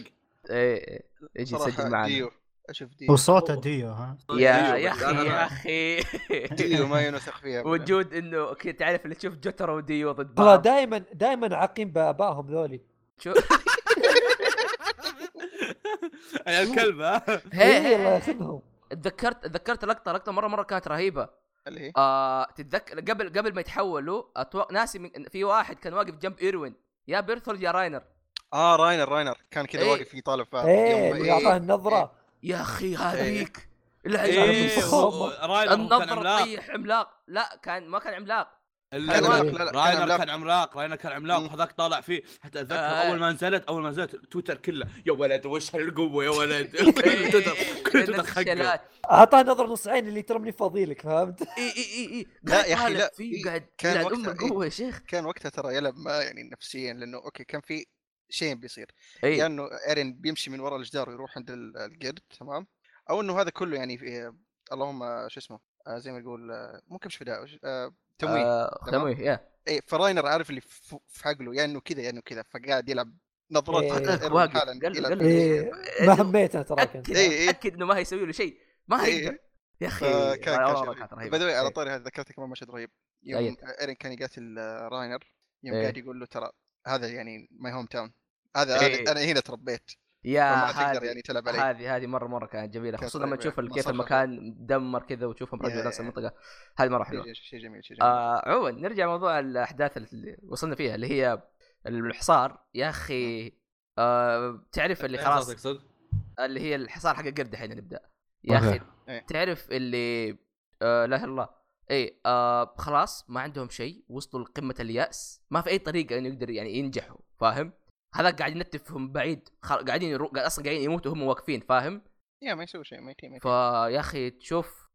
إيه إيه. يجي يسجل معنا. أشوف ديو. وصوته ديو ها؟ يا يا أخي يا أخي. ديو ما ينوثق فيها. وجود إنه كذا تعرف اللي تشوف جوتارو وديو ضد والله بعض دائما دائما عاقين بآبائهم ذولي. شوف يا الكلب ها هي الله هي. ياخذهم تذكرت تذكرت لقطة لقطة مرة مرة كانت رهيبة. اللي هي؟ آه تتذكر قبل قبل ما يتحولوا أتوقع ناسي من في واحد كان واقف جنب إيروين. يا بيرثولد يا راينر. آه راينر راينر. كان كذا إيه. واقف يطالب فيها إيه اللي اعطاه النظرة. يا أخي هذيك إيه. هي الفخامة. راينر كان النظره عملاق طيح عملاق لا كان ما كان عملاق راينر عملاق. كان عملاق راينر كان عملاق. وهذاك طالع فيه حتى أتذكر آه. أول ما نزلت أول ما نزلت تويتر كله يا ولد وش هالقوة يا ولد إيه، تويتر كل تويتر خقة. أعطاه نظرة نص عين اللي ترى ماني فاضي لك فهمت؟ إي إي إي إي لا يا أخي، لا، إيه، قاعد كان وقتها، إيه. القوه يا شيخ كان وقتها ترى يلعب ما يعني نفسيا لأنه okay كان في شيء بيصير اي يا إنه إيرين بيمشي من وراء الجدار ويروح عند ال- القرد تمام أو إنه هذا كله يعني في اللهم شو اسمه آه زي ما يقول آه مو كبش فداء آه تمويه آه،. تمويه يا اي فراينر عارف اللي في في عقله يا إنه كذا يا إنه كذا فقاعد يلعب نظرات إيه. واقف. حالاً قال-. إيه ما هميته ترى أكد إيه، إيه. أكد إنه ما هيسوي له شيء ما إيه. هيقدر يا أخي فكان كان. by the على إيه. طاري هذا ذكرت كمان مشهد رهيب يوم. إيرين كان يقاتل آه، راينر يوم إيه. قاعد يقول له ترى هذا يعني my hometown هذا إيه. أنا هنا تربيت. يا هذه يعني تلعب علي. هذه هذه مرة مرة كانت جميلة خصوصا لما. تشوف كيف. المكان مدمر كذا وتشوفهم رجعوا يا- نفس. المنطقة. هذه مرة حلوة. شيء شيء جميل شيء جميل. آه عموما نرجع موضوع الأحداث اللي وصلنا فيها اللي هي الحصار. يا أخي آه تعرف اللي خلاص تقصد؟ اللي هي الحصار حق القرد الحين نبدأ. يا أخي إيه. تعرف اللي آه لا إله إلا الله. اي آه خلاص ما عندهم شيء وصلوا لقمة اليأس. ما في أي طريقة إنه يقدر يعني ينجحوا فاهم؟ هذا قاعد ينتفهم بعيد خل... قاعدين يرو... قاعد أصلا قاعدين يموتوا وهم واقفين فاهم؟ يا ما يسوي شيء ميتين ميتين فيا أخي تشوف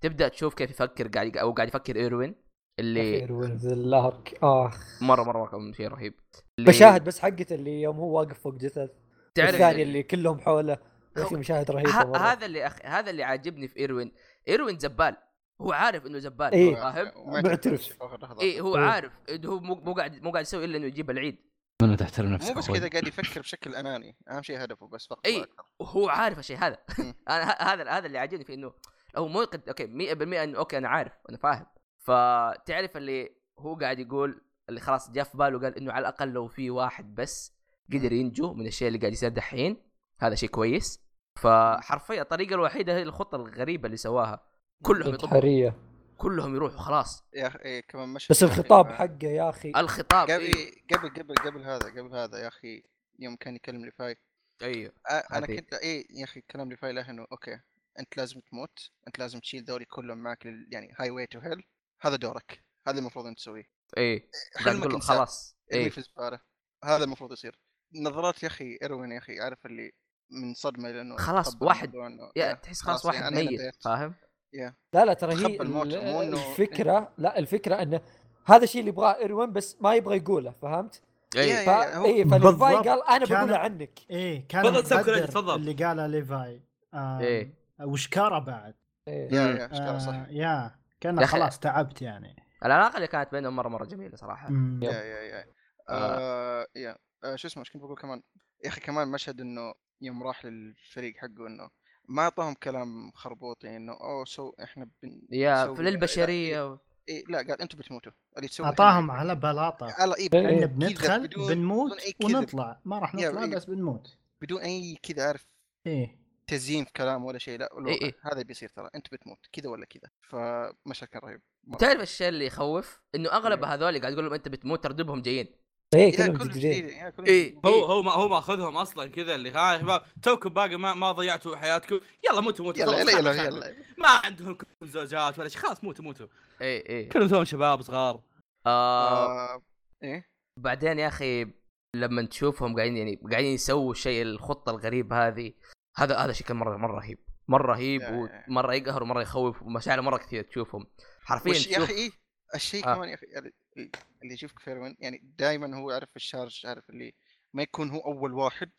تبدأ تشوف كيف يفكر قاعد أو قاعد يفكر إيروين اللي اخير وينز الارك آخ. مرة مرة كان شيء رهيب. اللي- مشاهد بس حقته اللي يوم هو واقف فوق جثث تعرف الثاني اللي كلهم حوله. يا أخي مشاهد رهيبة ه- مرة. هذا اللي أخ... هذا اللي عاجبني في إيروين. إيروين زبال. هو عارف إنه زبال إيه. فاهم معترف. اي هو إيه. عارف إنه هو مو مو قاعد مو قاعد يسوي إلا إنه يجيب العيد من تحترم مو نفسك بس كذا قاعد يفكر بشكل أناني أهم شيء هدفه بس فقط إيه. أكثر. وهو عارف الشيء هذا. أنا ه- هذا هذا اللي عاجبني فيه إنه هو مو يقد... okay 100% إنه okay أنا عارف أنا فاهم فتعرف اللي هو قاعد يقول اللي خلاص جاء في باله قال إنه على الأقل لو في واحد بس قدر ينجو من الشيء اللي قاعد يصير دحين هذا شيء كويس فحرفيا الطريقة الوحيدة هي الخطة الغريبة اللي سواها كلهم يطبوا كلهم يروحوا خلاص. يا أخي إيه كمان مشهد بس الخطاب آه، حقه يا أخي. الخطاب قبل إيه. قبل قبل قبل هذا قبل هذا يا أخي يوم كان يكلم ليفاي أيوه. أنا. كنت اي يا أخي كلام ليفاي له إنه okay أنت لازم تموت أنت لازم تشيل ذولي كلهم معك لل... يعني highway to hell هذا دورك. هذا المفروض أنت تسويه. إيه. قاعد حلمك. خلاص. إيه. في الزباله هذا المفروض يصير. نظرات يا أخي ايروين يا أخي عارف اللي من صدمة لأنه خلاص واحد. إنه يا تحس خلاص خلاص واحد يعني ميت. فاهم؟ لا لا ترى هي الفكرة لا الفكرة إنه هذا الشيء اللي يبغاه إيروين بس ما يبغى يقوله فهمت؟ إيه فا هو- اي فليفاي. قال أنا كان- بقولها عنك إيه كان تفضل. اللي قاله ليفاي آه إيه. وشكاره بعد إيه. يا. يا صح آه يا كان خلاص تعبت يعني العلاقة اللي كانت بينهم مرة مرة جميلة صراحة. يا يا يا آه يا آه شو اسمه إيش كنت بقول كمان يا أخي كمان مشهد إنه يوم راح للفريق حقه إنه ما أعطاهم كلام خربوط يعني إنه أوه سو إحنا بن يا للبشرية و... إيه لا قال أنتم بتموتوا اللي تسوي أعطاهم على بلاطة على اي إيه. ان كذا بندخل بدون- بنموت. ونطلع ما راح نطلع إيه. بس بنموت بدون أي كذا عارف إيه تزيين في كلام ولا شيء لا إيه إيه. هذا بيصير ترى أنت بتموت كذا ولا كذا فمشهد كان رهيب. تعرف الشيء اللي يخوف إنه أغلب إيه. هذول قاعد يقول لهم أنت بتموت ترتبهم جايين إيه كلهم جديدين جديد يا كلهم إيه. جديد. هو هو ما هو ماخذهم أصلا كذا اللي ها يا شباب توكم باقي ما ما ضيعتوا حياتكم. يلا موتوا موتوا يلا يلا يلا ما عندهم كلهم زوجات ولا شيء. خلاص موتوا موتوا. إيه إيه. كلهم توهم شباب صغار آه آه، إيه. بعدين يا أخي لما تشوفهم قاعدين يعني قاعدين يسووا الشيء الخطة الغريبة هذه هذا هذا شيء كان مرة مرة رهيب. مرة رهيب ومرة يقهر ومرة يخوف ومشاعر مرة كثير تشوفهم. حرفيا وش يا أخي إيه. الشيء آه. كمان يا أخي ال- ال- اللي يشوفك في إيروين يعني دائما هو يعرف ال charge عارف اللي ما يكون هو أول واحد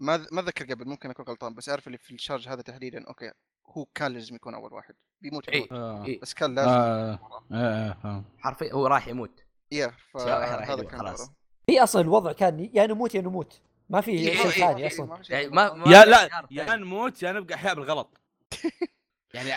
ما ما ذكر قبل ممكن أكون غلطان بس عارف اللي في ال charge هذا تحديدا okay هو كان لازم يكون أول واحد بيموت إيه. يموت آه. إيه. بس كان لازم آه. إيه فاهم حرفيا هو راح يموت يا فهذا يدور كان خلاص. هي أصلا الوضع كان يا نموت يا نموت ما في إيه، شيء إيه، ثاني إيه، أصلا يعني. ما, ما يا لا خيار يا. نموت يا نبقى احياء بالغلط يعني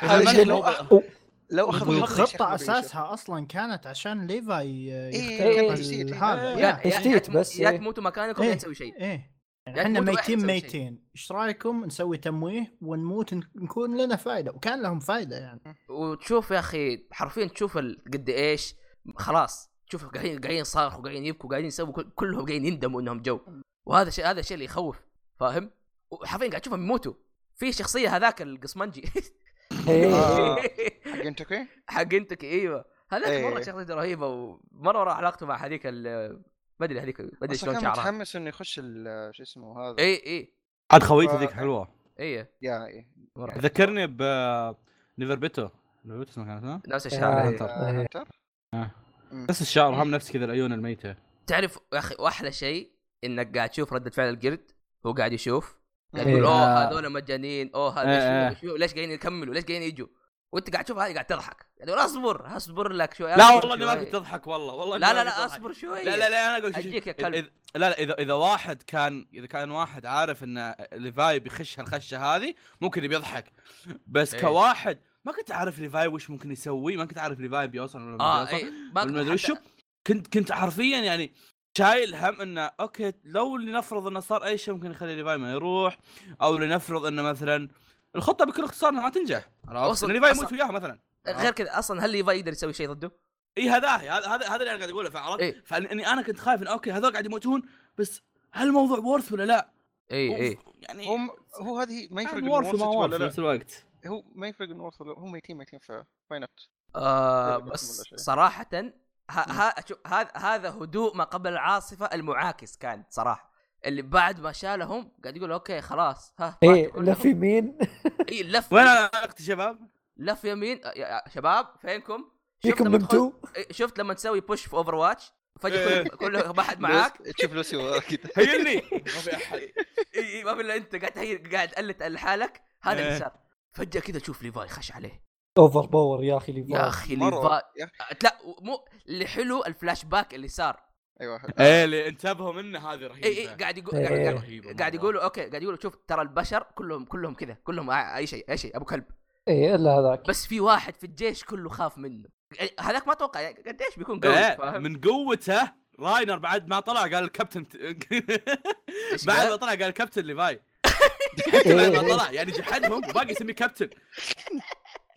الشيء لو لو- لو أخذ الوضع يا شيخ والخطه ما بيشوف. أساسها أصلا كانت عشان ليفاي إيه، يخترق إيه. هذا تشتيت تمو- بس، يا إيه. تموتوا مكانكم يا إيه. نسوي شيء إيه إحنا ميتين تسوي. ميتين إيش رأيكم نسوي تمويه ونموت نكون لنا فائده وكان لهم فائده يعني وتشوف يا أخي حرفيا تشوف قد إيش خلاص تشوف قاعدين قاعدين يصارخوا قاعدين يبكوا قاعدين يسووا كل- كلهم قاعدين يندموا إنهم جو وهذا شيء هذا الشيء اللي يخوف فاهم؟ وحرفيا قاعد تشوفهم يموتوا في شخصية هذاك القصمنجي إيه. آه. حق انتوكي حق انتك إيوه هذاك إيه. مره شخصيته رهيبة ومرة مره علاقته مع هذيك ال- ما أدري هذيك ما أدري شلون شعرها متحمس إنه يخش ال- شو اسمه هذا اي اي عاد خويته ذيك حلوة اي يا إيه. مرة ذكرني ب نيفر بيتو نيفر بيتو اسمه كان اسمه نفس آه. الشعر إيه. إيه. آه، إيه. هنتر؟ مم. نفس الشعر هم نفس كذا العيون الميتة تعرف يا أخي واحلى شيء إنك قاعد تشوف ردة فعل القرد هو قاعد يشوف قاعد إيه. يقول أوه آه. هذول مجانين أوه إيه، هذا إيه. شو شو ليش قاعدين يكملوا ليش قاعدين يجوا وأنت قاعد تشوف هذه قاعد تضحك قاعد تقول أصبر أصبر لك شوي لا والله إني ما. كنت أضحك والله والله لا لا لا. أصبر شوي لا لا لا أنا أقول يا كلب. إذا- لا لا اذا إذا واحد كان إذا كان واحد عارف إن ليفاي بيخش هالخشة هذه ممكن بيضحك بس إيه. كواحد ما كنت عارف ليفاي وش ممكن يسوي ما كنت عارف ليفاي بيوصل ولا ما آه بيوصل ما أدري وشو كنت كنت حرفيا يعني شايل هم إنه okay لو لنفرض إنه صار أي شيء ممكن يخلي ليفاي ما يروح أو لنفرض إنه مثلا الخطة بكل اختصار انها ما تنجح عرفت؟ أصلاً- إن ليفاي يموت وياها مثلا غير كذا أصلا هل ليفاي يقدر يسوي شيء ضده؟ إي هذا هذا هذا اللي أنا قاعد أقوله فعرفت؟ إيه. فاني أنا كنت خايف انه okay هذول قاعد يموتون بس هل الموضوع worth ولا لا؟ إي إي يعني هو هو هذه ما يفرق إنه worth ولا worth في لا نفس الوقت هو ما يفرق إنه worth ولا هم ميتين ميتين ف why not آه بس شيء. هذا هذا هدوء ما قبل العاصفة المعاكس كان صراحة. اللي بعد ما شالهم قاعد يقول okay خلاص ها إيه. لف يمين. اي لف وين علاقتي شباب؟ لف يمين. يا- يا شباب فينكم؟ فيكم نمتوا إيه، شفت لما تسوي push في Overwatch فجاه إيه. كل كل ما حد معاك. تشوف لوسي وراك كذا heal ني. ما في أحد. اي اي ما في إلا أنت. قاعد. قاعد تقلت لحالك هذا اللي إيه. صار. فجأة كذا تشوف ليفاي خش عليه. overpower يا أخي اللي يا أخي ليفاي لا مو اللي حلو الفلاش باك اللي صار. أيوه إيه اللي انتبهوا منه هذه رهيبة. اي اي قاعد يقول إيه. قاعد, مرة. يقولوا okay قاعد يقولوا شوف ترى البشر كلهم كلهم كذا كلهم أي شيء أي شيء أبو كلب. إيه إلا هذاك. بس في واحد في الجيش كله خاف منه. هذاك ما أتوقع يعني قديش بيكون قوي إيه، من قوته راينر بعد ما طلع قال الكابتن بعد؟ ما طلع قال الكابتن ليفاي. بعد ما إيه. طلع يعني جحدهم وباقي يسميه كابتن.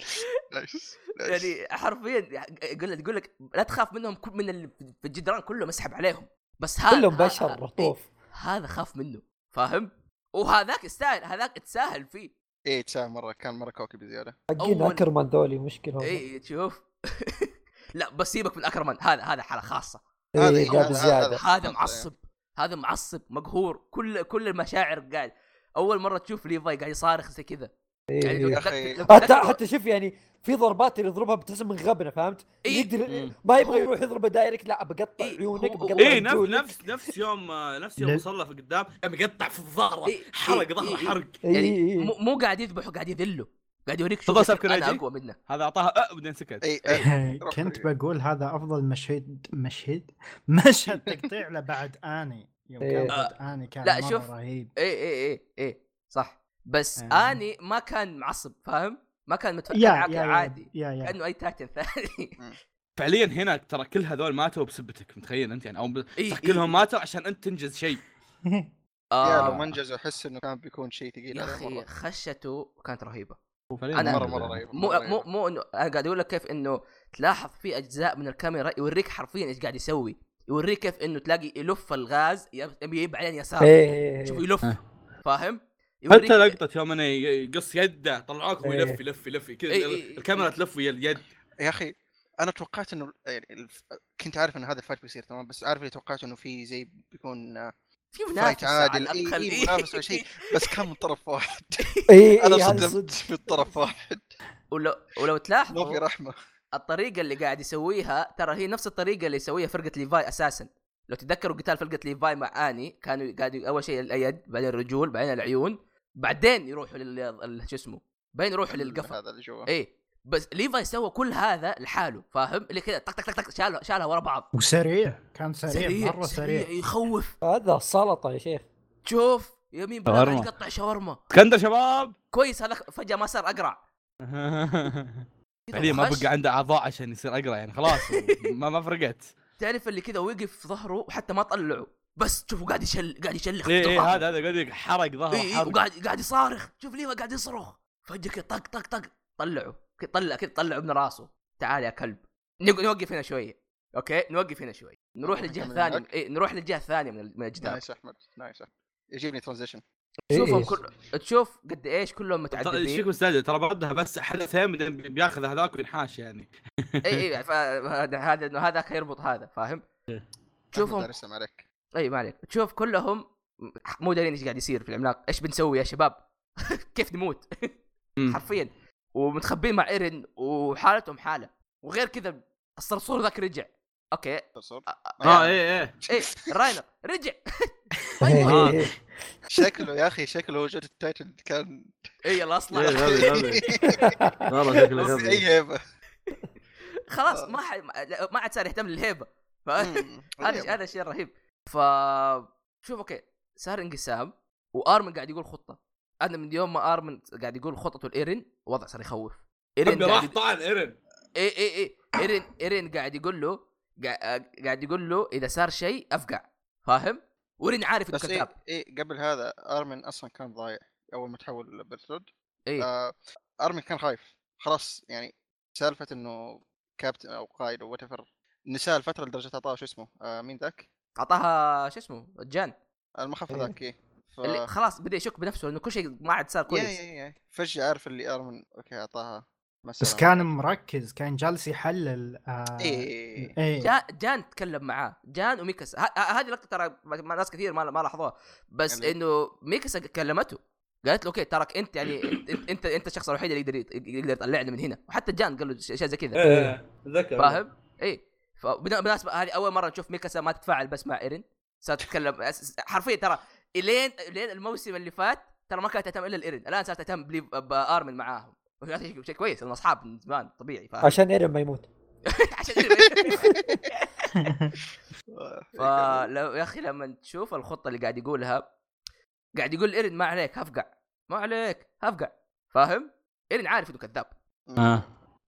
يعني حرفيا يقول لك يقول لك لا تخاف منهم كل من في الجدران كله مسحب عليهم. بس هذا كلهم بشر إيه، رطوف هذا خاف منه فاهم؟ وهذاك يستاهل هذاك تساهل فيه. إيه تساهم مرة كان مرة cocky بزياده حقين أكرمان ذولي مشكلة. اي تشوف. لا بس سيبك من أكرمان هذا هذا حالة خاصة. هذا إيه، زيادة. هذا هذا معصب هذا معصب مقهور كل كل المشاعر قاعد. أول مرة تشوف ليفاي قاعد يصارخ زي كذا. يعني إيه. لو أخي. لو حتى حتى شوف يعني في ضربات اللي يضربها بتحس من غبنة فهمت؟ إيه. يقدر. ما يبغى يروح يضربه direct لا بقطع إيه، عيونك بقطع إيه نفس. نفس نفس يوم نفس يوم وصل في قدام يقطع في الظهر إيه، حرق ظهره إيه، حرق إيه، يعني إيه. مو مو قاعد يذبحه قاعد يذله قاعد يوريك ساب أنا. أقوى منك هذا أعطاها أه بعدين سكت اي. كنت بقول هذا أفضل مشهد مشهد مشهد تقطيع له بعد آني يوم. كان آني كان لا، شوف. رهيب اي اي اي اي صح بس آه. آني ما كان معصب فاهم؟ ما كان يا عادي يا يا. كأنه أي titan ثاني. فعليا هنا ترى كل هذول ماتوا بسبتك متخيل أنت يعني؟ أو ب- إيه، صح إيه. كلهم ماتوا عشان أنت تنجز شيء. آه. لو منجز احس إنه كان بيكون شيء ثقيل يا أخي خشته كانت رهيبة. أنا- مره مره رهيب مو مو. مو انه أنا قاعد أقول لك كيف إنه تلاحظ في أجزاء من الكاميرا يوريك حرفيا إيش قاعد يسوي. يوريك كيف إنه تلاقي يلف الغاز يبي بعدين يسار إيه. شوف يلف آه. فاهم؟ حتى لقطة يوم انه يقص يده طلعوك ويلف إيه. يلف يلف كذا إيه، إيه. الكاميرا تلف ويا اليد. يا أخي أنا توقعت إنه يعني كنت عارف إن هذا ال fight بيصير تمام؟ بس عارف اللي توقعت إنه في زي بيكون آه، في fight منافسه عادل إي الأقل. إي منافس ولا شيء. بس كان من طرف واحد. إيه أنا صدمت صدق. في الطرف واحد. ولو ولو ما في تلاحظوا رحمة. الطريقة اللي قاعد يسويها ترى هي نفس الطريقة اللي يسويها فرقة ليفاي أساسا. لو تتذكروا قتال فرقة ليفاي مع آني كانوا قاعد أول شيء اليد بعدين الرجول بعدين العيون. بعدين يروحوا لل شو اسمه بعدين يروحوا للقفا. هذا اللي جوا إيه. بس ليفاي سوى كل هذا لحاله فاهم؟ اللي كذا طق طق طق طق شالها شالها ورا بعض. وسريع. كان سريع, مرة سريع, يخوف. هذا سلطة يا شيخ. شوف يمين بلا. يقطع شاورما. اسكندر شباب! كويس هذا فجأة ما صار أقرع. فعليا ما. بقى عنده أعضاء عشان يصير أقرع يعني خلاص ما ما فرقت. تعرف اللي كذا وقف في ظهره وحتى ما طلعه. بس شوفوا قاعد يشل قاعد يشلخ إيه إيه ظهره. هذا هذا قاعد حرق ظهره اي اي حرق. وقاعد قاعد يصارخ. شوف ليفاي قاعد يصرخ. فجأة كذا طق طق طق. طلعوا كذا طلع كذا طلعوا من راسه. تعال يا كلب. نوقف هنا شوية okay؟ نوقف هنا شوي. نروح للجهة. الثانية اي نروح للجهة الثانية من من الجدار nice أحمد. nice أحمد. يجيبني transition تشوفهم إيه. كل تشوف قد إيش كلهم ترى إيش متعددين. فيك مستعجل ترى بردها بس حدثين بعدين بياخذ هذاك وينحاش يعني. اي اي هذا هذاك يربط هذا فاهم؟ إيه. تشوفهم اسلم عليك. اي ما عليك. تشوف كلهم مو دارين إيش قاعد يصير في العملاق. إيش بنسوي يا شباب؟ كيف نموت. حرفيا. ومتخبين مع ايرن وحالتهم حالة. وغير كذا الصرصور ذاك رجع. okay. تصور آه إيه إيه. إيه راينر. رجع. إيه. شكله يا أخي شكله وجود ال titan كان اي يلا إيه، أصلا غبي غبي. والله شكله غبي. أي هيبة. خلاص ما حد ما عاد صار يهتم للهيبة. فهذا مم. هذا الشيء الرهيب ف شوف okay صار انقسام وآرمن قاعد يقول خطة. أنا من يوم ما آرمن قاعد يقول خطته الايرن الوضع صار يخوف. ايرن راح طعن ايرن إي إي إي. ايرن ايرن قاعد يقول له قاعد قاعد يقول له إذا صار شيء أفقع. فاهم؟ وايرن عارف إنه بس إيه كذاب. إيه قبل هذا آرمن أصلا كان ضايع أول ما تحول لبرترود إي. آه آرمن كان خايف. خلاص يعني سالفة إنه كابتن أو قائد أو وات نساء الفترة لدرجة أعطاه شو اسمه آه مين ذاك؟ اعطاها شو اسمه؟ جان. المخفى إيه. ذاك إيه. ف... اللي خلاص بدأ يشك بنفسه إنه كل شيء ما عاد صار يا كويس. يا يا فجأة عارف اللي ارمن أوكي أعطاها بس مثلا كان مركز كان جالس يحلل آه إيه إيه جان, جان تكلم معاه. جان وميكاس ه- ه- هذه لقطة ترى ناس كثير ما ما لاحظوها. بس اللي- إنه ميكاس كلمته. قالت له okay تراك أنت يعني انت أنت, أنت الشخص الوحيد اللي يقدر يقدر يطلعنا من هنا. وحتى جان قال له اشياء زي كذا. إيه أتذكر. فاهم؟ اي فبالمناسبه هذه أول مرة نشوف ميكاسا ما تتفاعل بس مع إيرين. صارت تتكلم حرفيا ترى الين إلين الموسم اللي فات ترى ما كانت تهتم إلا الايرين الآن صارت تهتم بآرمن معاهم. شيء شيء كويس لأن أصحاب من زمان طبيعي فاهم؟ عشان ايرن ما يموت. عشان إيرين. فلو يا أخي لما تشوف الخطة اللي قاعد يقولها قاعد يقول إيرين ما عليك هفقع. ما عليك هفقع. فاهم؟ إيرين عارف إنه كذاب. آه.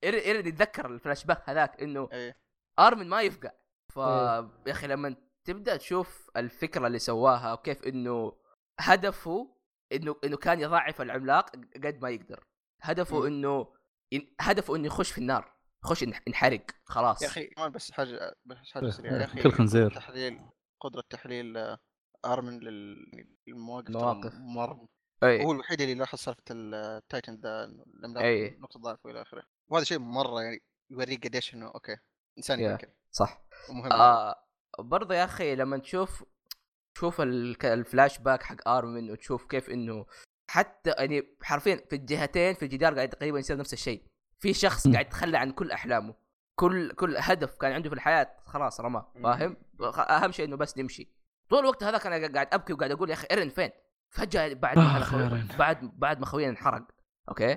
ايرين إيرين يتذكر الفلاش باك هذاك إنه إيه. ارمن ما يفقع ف إيه. يا أخي لما تبدأ تشوف الفكرة اللي سواها وكيف إنه هدفه إنه إنه كان يضعف العملاق قد ما يقدر هدفه مم. إنه إن- هدفه إنه يخش في النار يخش ينح- ينحرق خلاص يا أخي كمان بس حاجة بس حاجة سريعة يا أخي كل خنزير. تحليل قدرة تحليل آه، ارمن لل- للمواقف مواقف. مره اي هو الوحيد اللي لاحظ سالفة ال titan ذا أي. نقطة ضعف وإلى آخره وهذا شيء مرة يعني يوريك قديش إنه okay إنسان. يفكر صح ومهم آه برضه يا أخي لما تشوف تشوف ال- الفلاش باك حق ارمن وتشوف كيف إنه حتى يعني حرفيا في الجهتين في الجدار قاعد تقريبا يصير نفس الشيء في شخص. قاعد يتخلى عن كل أحلامه كل كل هدف كان عنده في الحياة خلاص رماه. فاهم أهم شيء إنه بس نمشي طول الوقت هذا كان قاعد أبكي وقاعد أقول يا أخي ايرن فين فجأة بعد ما إيرين. بعد بعد ما خوينا انحرق okay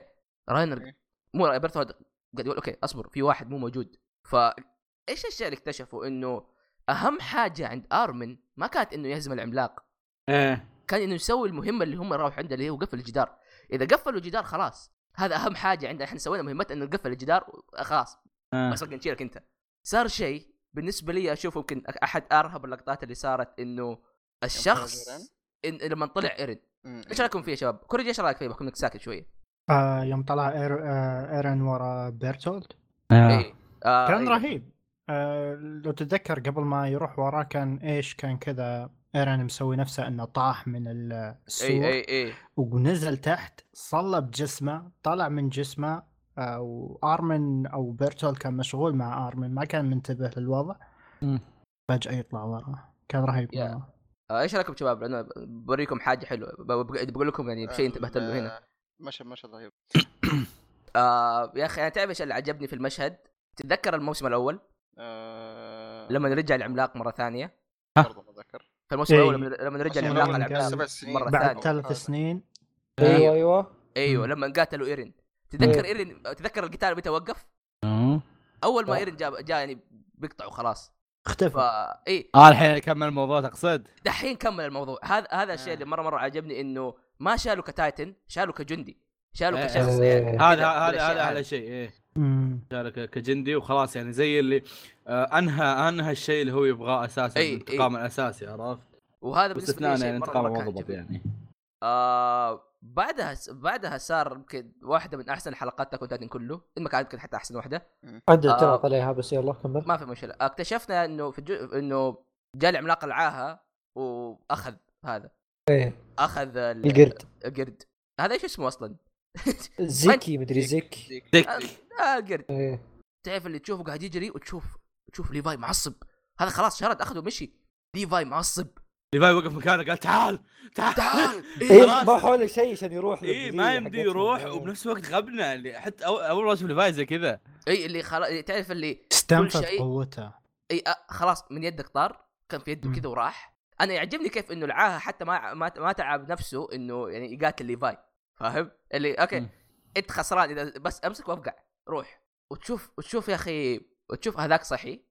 راينر. مو بيرثولد قاعد يقول okay أصبر في واحد مو موجود فايش الشيء اللي اكتشفوا إنه أهم حاجة عند آرمن ما كانت إنه يهزم العملاق إيه كان إنه يسوي المهمة اللي هم راحوا عندها اللي هو قفل الجدار إذا قفلوا الجدار خلاص هذا أهم حاجة عندنا إحنا سوينا مهمتنا إنه نقفل الجدار خلاص آه. بس نشيلك أنت صار شيء بالنسبة لي اشوفه يمكن أحد أرهب اللقطات اللي صارت إنه الشخص إيرين؟ إن لما طلع إيرن. إيش رأيكم فيه يا شباب؟ كوريجي إيش رأيك فيه؟ بكون انك ساكت شوية آه يوم طلع إير آه إيرن ورا بيرتولد آه. اي آه كان إيه. رهيب آه لو تتذكر قبل ما يروح وراه كان إيش كان كذا ايرن مسوي نفسه إنه طاح من ال- السور إي إي اي ونزل تحت صلب جسمه طلع من جسمه آه وآرمن أو بيرتول كان مشغول مع آرمن ما كان منتبه للوضع. فجأة يطلع وراه كان رهيب يا. مرة. آه إيش رأيكم شباب؟ لأنه بوريكم حاجة حلوة بقول لكم يعني بشيء انتبهت له هنا ال- مشهد مشهد رهيب آه يا أخي أنا تعرف إيش اللي عجبني في المشهد؟ تتذكر الموسم الأول آه، لما رجع العملاق مرة ثانية برضه بتذكر في الموسم إيه. الأول لما رجع العملاق العملاق. مرة بعد ثانية ثلاث هذا. سنين أيوه أيوه أيوه. لما قاتلوا إيرين تتذكر إيه. إيرين تتذكر القتال متى وقف؟ أول ما. إيرين جاء جاء يعني بيقطعوا خلاص اختفى فا اي آه الحين كمل الموضوع تقصد دحين كمل الموضوع هذا هذا الشيء آه. اللي مره مرة عجبني إنه ما شالوا كتايتن شالوا كجندي شالوا إيه. كشخص. يعني هذا هذا هذا. اعلى شيء إيه كجندي وخلاص يعني زي اللي آه أنهى أنهى الشيء اللي هو يبغاه أساسا أي، الانتقام الأساسي عرفت؟ وهذا بالنسبة لي شيء يعني وضبط جميل. يعني. آه بعدها بعدها صار يمكن واحدة من أحسن حلقات تاكل تايتن كله. إن ما كانت يمكن حتى أحسن واحدة. عندي آه. اعتراض عليها بس يلا كمل. ما في مشكلة. اكتشفنا إنه في الجو... إنه جاء العملاق العاهة وأخذ هذا. إيه. أخذ ال- القرد. القرد. هذا إيش اسمه أصلا؟ زيكي مدري زيك ديك آه قرد. إيه. تعرف اللي تشوفه قاعد يجري وتشوف تشوف ليفاي معصب. هذا خلاص شرد أخذه ومشي. ليفاي معصب. ليفاي وقف مكانه قال تعال تعال. تعال. خلاص. ما حوله شيء عشان يروح اي ما يمدي. يروح إيه. وبنفس الوقت غبنا. اللي حتى اول مره أشوف ليفاي زي كذا. اي اللي خلاص تعرف اللي استنفذ شيء- قوته. اي آه خلاص من يدك طار كان في يده. كذا وراح. أنا يعجبني كيف إنه العاهه حتى ما ما, ما تعب نفسه إنه يعني يقاتل ليفاي. فاهم؟ اللي okay مم. أنت خسران إذا بس أمسك وأفقع. روح. وتشوف وتشوف يا أخي وتشوف هذاك صحي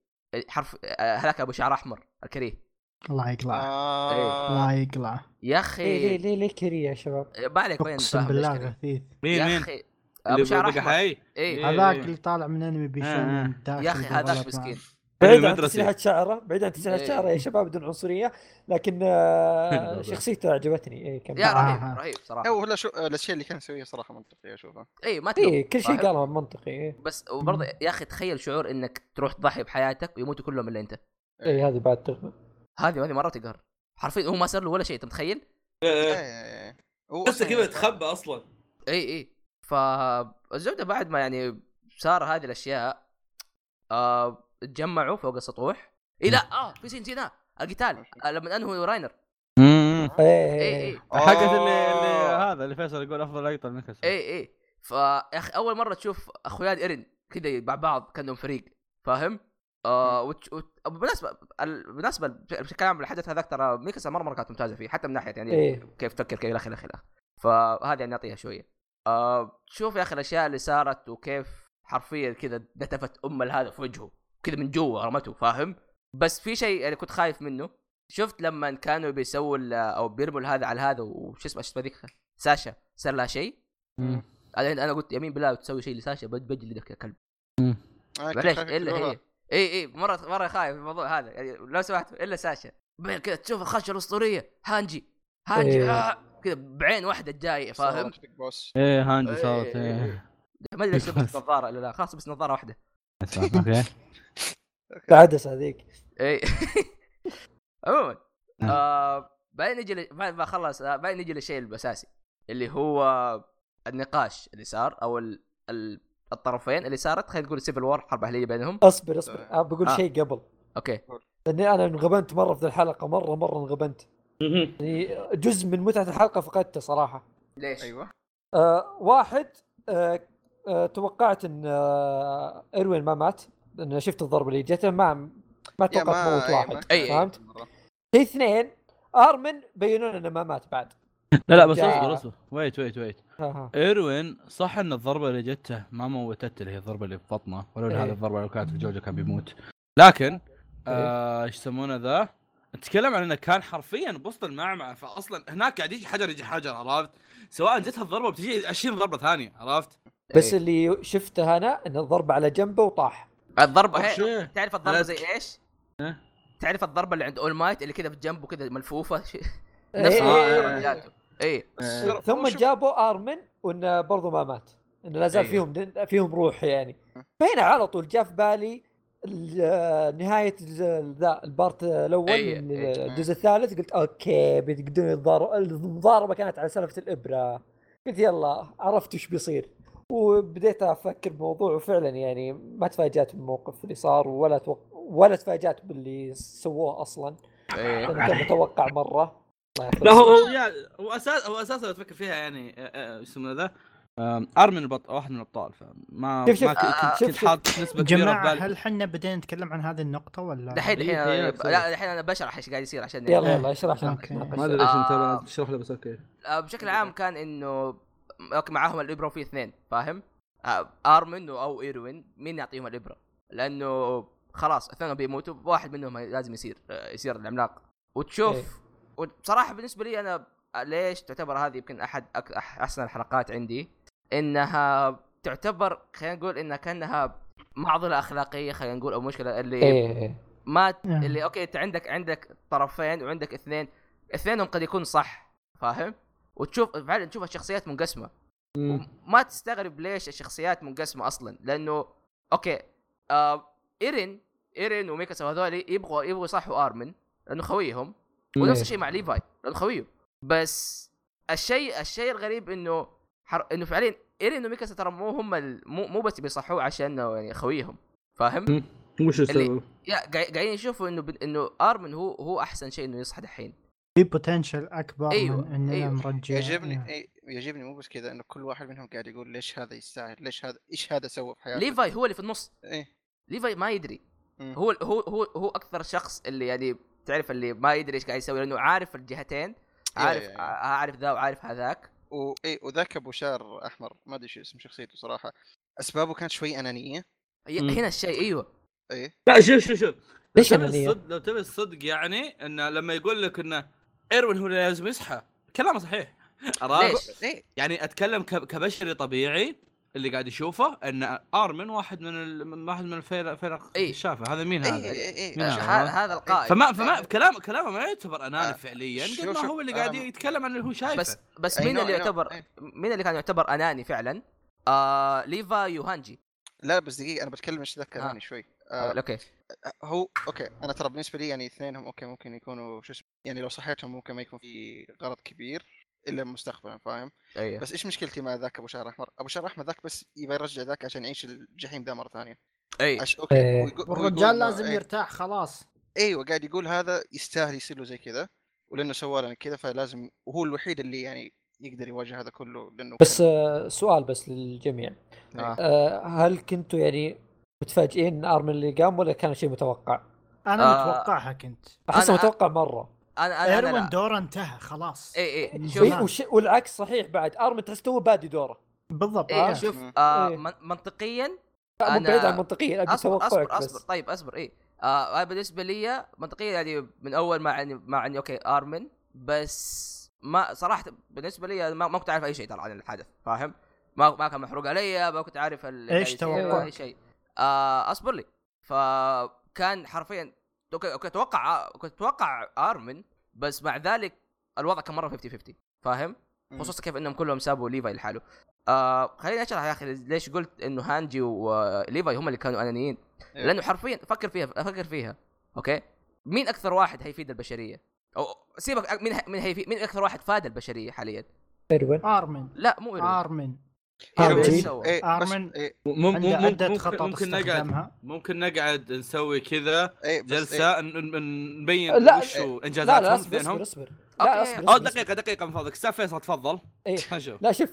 حرف آه، هذاك أبو شعر أحمر الكريه. الله يقلعه. آه. الله يقلعه. يا أخي ليه ليه ليه كريه يا شباب؟ ما عليك وين؟ أقسم بالله. غثيث مين يا مين أخي أبو شعر أحمر. اي إيه. هذاك اللي طالع من أنمي آه. بيشون من داخل يا أخي هذاك مسكين. بعيد عن. تسريحة شعره بعيد عن تسريحة إيه. شعره يا شباب بدون عنصرية لكن آه،. شخصيته عجبتني إيه كمل يا رهيب آه. رهيب صراحة هو لا شو الأشياء اللي كان يسويها صراحة منطقية أشوفها اي ما تلوم إيه كل شيء فاهم؟ قاله منطقي إيه بس وبرضه يا أخي تخيل شعور إنك تروح تضحي بحياتك ويموتوا كلهم إلا أنت إيه هذه بعد تغنى هذه هذه مرة تقهر حرفيا هو ما صار له ولا شيء أنت متخيل؟ إيه، إيه، إيه. هو بس أصلاً- كذا تخبى أصلا اي اي فالزبده بعد ما يعني صار هذه الأشياء آه تجمعوا فوق السطوح. اي لا آه في شيء نسيناه القتال. آه لما انهوا راينر. إيه اي إيه. اي حقت اللي, اللي آه. هذا اللي فيصل يقول أفضل لقطه ال mix اي اي فيا أخي أول مرة تشوف اخويا ايرن كذا مع بعض كأنهم فريق فاهم؟ آه. وت... بالمناسبة ال- بالمناسبة بشكل عام الحدث هذاك ترى ميكاسا مرة مرة كانت ممتازة فيه حتى من ناحية يعني إيه. كيف تفكر كيف إلى آخره إلى آخره. فهذه يعني نعطيها شوية. آه شوف يا أخي الأشياء اللي صارت وكيف حرفيا كذا نتفت أم هذا في وجهه. كذا من جوا رمته فاهم؟ بس في شيء يعني كنت خايف منه. شفت لما كانوا بيسووا أو بيرموا هذا على هذا وش اسمه إيش اسمه ذيك؟ ساشا صار لها شيء؟ أنا أنا قلت يمين بالله تسوي شيء لساشا بج- بجلدك يا كلب معليش إلا. هي. إي إي مرة مرة خايف من الموضوع هذا. يعني لو سمحتوا إلا ساشا. بعدين كذا تشوف الخشه الأسطورية هانجي هانجي إيه. آه كذا بعين واحدة جاي فاهم؟ صارت Big Boss. إيه إيه، صارت إيه، إيه إيه. ما أدري لبست نظارة ولا لا خلاص بس نظارة واحدة. أوكي العدسة هذيك. إي. عموما نعم. آه بعدين نجي بعد ما خلص آه، بعدين نجي للشيء الأساسي اللي هو النقاش اللي صار أو ال... ال... الطرفين اللي صارت خلينا نقول civil war حرب أهلية بينهم. اصبر اصبر. آه. بقول آه. شيء قبل. okay. لأني أنا انغبنت مرة في الحلقة مرة مرة انغبنت. يعني جزء من متعة الحلقة فقدته صراحة. ليش؟ أيوه. آه واحد آه توقعت إن آه اروين ما مات لأن شفت الضربة اللي جته ما ما توقعت موت إيه، واحد فهمت؟ في اثنين أرمن بينون إنه ما مات بعد. لا لا بس اصبر اصبر. wait wait wait. إيروين صح إن الضربة اللي جته ما موتته اللي هي الضربة اللي في بطنه ولو إيه. هذه الضربة لو كانت في جوجو كان بيموت. لكن آه، إيش يسمونه ذا؟ نتكلم عن إنه كان حرفيا بوسط المعمعة فاصلا هناك قاعد يجي حجر يجي حجر عرفت سواء جتها الضربة بتجي 20 ضربة ثانية عرفت بس إيه. اللي شفته أنا إن الضربة على جنبه وطاح الضربة هي. تعرف الضربة زي إيش؟ ها؟ تعرف الضربة اللي عند أول مايت اللي كذا في جنبه كذا ملفوفة إيه، نفس إيه، الضربة إيه. جاته اي ثم جابوا آرمن وإنه برضه ما مات إنه لا زال. فيهم فيهم روح يعني فهنا على طول جاء في بالي ال- نهاية ذا ال part الأول أي- من. الجزء الثالث قلت okay بيقدرون يتضاربوا المضاربة كانت على سلفه الإبرة. قلت يلا عرفت وش بيصير. وبديت أفكر بموضوع وفعلا يعني ما تفاجأت بالموقف اللي صار ولا توق... ولا تفاجأت باللي سووه أصلا. لأنه كان متوقع مرة. لا هو هو هو أساس هو أساسا لو تفكر فيها يعني آه، آه، إيش يسمونه ذا؟ ارمن البط... واحد من الأبطال فما شوف- شوف، ما آه، كنت شوف. حاط نسبة كبيرة بالي هل حنا بدينا نتكلم عن هذه النقطة ولا دحين دحين إيه، أنا- إيه، لا دحين أنا بشرح إيش قاعد يصير عشان يلا إيه. يلا اشرح عشان okay. نتناقش. ما أدري ليش أنت آه. تشرح له بس okay آه، بشكل عام كان إنه okay معاهم الإبرة وفي اثنين فاهم؟ آه، أرمن أو إيروين مين يعطيهم الإبرة؟ لأنه خلاص اثنين بيموتوا واحد منهم لازم يصير آه، يصير العملاق إيه. وتشوف وبصراحه بالنسبة لي أنا ليش تعتبر هذه يمكن أحد أحسن الحلقات عندي إنها تعتبر خلينا نقول إنها كأنها معضلة أخلاقية خلينا نقول أو مشكلة اللي إيه إيه. ما نعم. اللي okay أنت عندك عندك طرفين وعندك اثنين اثنينهم قد يكون صح فاهم وتشوف فعلا تشوف الشخصيات منقسمة. ما تستغرب ليش الشخصيات منقسمة أصلا لأنه okay آه إيرين إيرين وميكاسا وهذول يبغوا يبغوا يصحوا آرمن لأنه خويهم ونفس إيه. الشيء مع ليفاي لأنه خويه بس الشيء الشيء الغريب إنه حر... إنه فعليا ايرين وميكاسا ترى مو هم ال... مو مو بس بيصحوه عشان يعني خويهم فاهم؟ وش السبب؟ يا قاعد- قاعدين يشوفوا إنه ب... إنه أرمن هو هو أحسن شيء إنه يصحى دحين في potential أكبر أيوة، من إننا أيوة. نرجع يعجبني إيه يعجبني مو بس كذا إنه كل واحد منهم قاعد يقول ليش هذا يستاهل ليش هذا إيش هذا سوى في حياته ليفاي هو اللي في النص إيه ليفاي ما يدري مم. هو هو هو هو أكثر شخص اللي يعني تعرف اللي ما يدري إيش قاعد يسوي لأنه عارف الجهتين عارف يا- يا. عارف ذا وعارف هذاك و... إيه وذاك أبو شعر أحمر ما أدري شو اسم شخصيته صراحة أسبابه كانت شوي أنانية. هنا الشيء أيوه إيه لا شوف شوف شوف لو ليش؟ الصدق لو تبي الصدق يعني إنه لما يقول لك إنه إيروين هو اللي لازم يصحى كلامه صحيح عرفت؟ ليش؟ يعني أتكلم ك- كبشري طبيعي اللي قاعد يشوفه إن ارمن واحد من ال... واحد من الفرق فرق إيه. الشافة هذا مين إيه هذا؟ إيه إيه مين آه، هذا؟ هذا القائد فما فما كلام كلامه ما يعتبر آه، اناني فعليا شوف- قد ما هو اللي قاعد أنا- يتكلم عن اللي هو شايفه بس بس I مين اللي. يعتبر إيه. مين اللي كان يعتبر أناني فعلا؟ آه ليفاي وهانجي لا بس دقيقة أنا بتكلم إيش ذاك آه. شوي آه. آه أوكي هو أوكي أنا ترى بالنسبة لي يعني اثنينهم okay ممكن يكونوا شو اسمه يعني لو صحيتهم ممكن ما يكون في غرض كبير الا مستقبلا فاهم؟ أيوه. بس إيش مشكلتي مع ذاك أبو شعر أحمر؟ أبو شعر أحمر ذاك بس يبغى يرجع ذاك عشان يعيش الجحيم ذا مرة ثانية. أي. عش... okay. والرجال إنه لازم إيه. يرتاح خلاص. أيوه قاعد يقول هذا يستاهل يصير له زي كذا ولأنه سوى لنا كذا فلازم وهو الوحيد اللي يعني يقدر يواجه هذا كله لأنه بس كان- آه، سؤال بس للجميع. آه. آه، هل كنتوا يعني متفاجئين إن أرمن اللي قام ولا كان شيء متوقع؟ أنا آه. متوقعها كنت. أحسه متوقع مرة. أنا أنا أنا إيروين. دورة انتهى خلاص اي اي إيه، شوف وش والعكس صحيح بعد أرمن تحس تو بادي دوره بالضبط إيه آه. شوف. آه إيه. من- منطقيا لا، مو أنا- بعيد عن منطقيا أبي أصبر أصبر بس أصبر طيب أصبر إيه آه أنا بالنسبة لي منطقيا يعني من أول مع اني مع اني okay أرمن بس ما صراحة بالنسبة لي ما, ما كنت عارف أي شيء ترى عن الحدث فاهم؟ ما ما كان محروق علي ما كنت عارف يصير ولا توقعك؟ أي شيء آه أصبر لي فكان حرفيا okay okay أتوقع كنت أتوقع آرمن بس مع ذلك الوضع كان مرة 50 50 فاهم؟ خصوصا كيف إنهم كلهم سابوا ليفاي لحاله. آه خليني أشرح يا أخي ليش قلت إنه هانجي وليفاي هم اللي كانوا أنانيين. إيه. لأنه حرفيا فكر فيها فكر فيها okay؟ مين أكثر واحد هيفيد البشرية؟ أو سيبك مين مين مين أكثر واحد فاد البشرية حاليا؟ إيروين. آرمن. لا مو إيروين. آرمن. مم- عنده مم- عدة ممكن خطط ممكن نقعد ممكن نقعد نسوي كذا إيه. جلسة نبين وش لا إنجازاتهم لا أصبر بينهم أصبر أصبر. لا أصبر أو أصبر دقيقة دقيقة من فضلك أستاذ فيصل تفضل إيه. لا شوف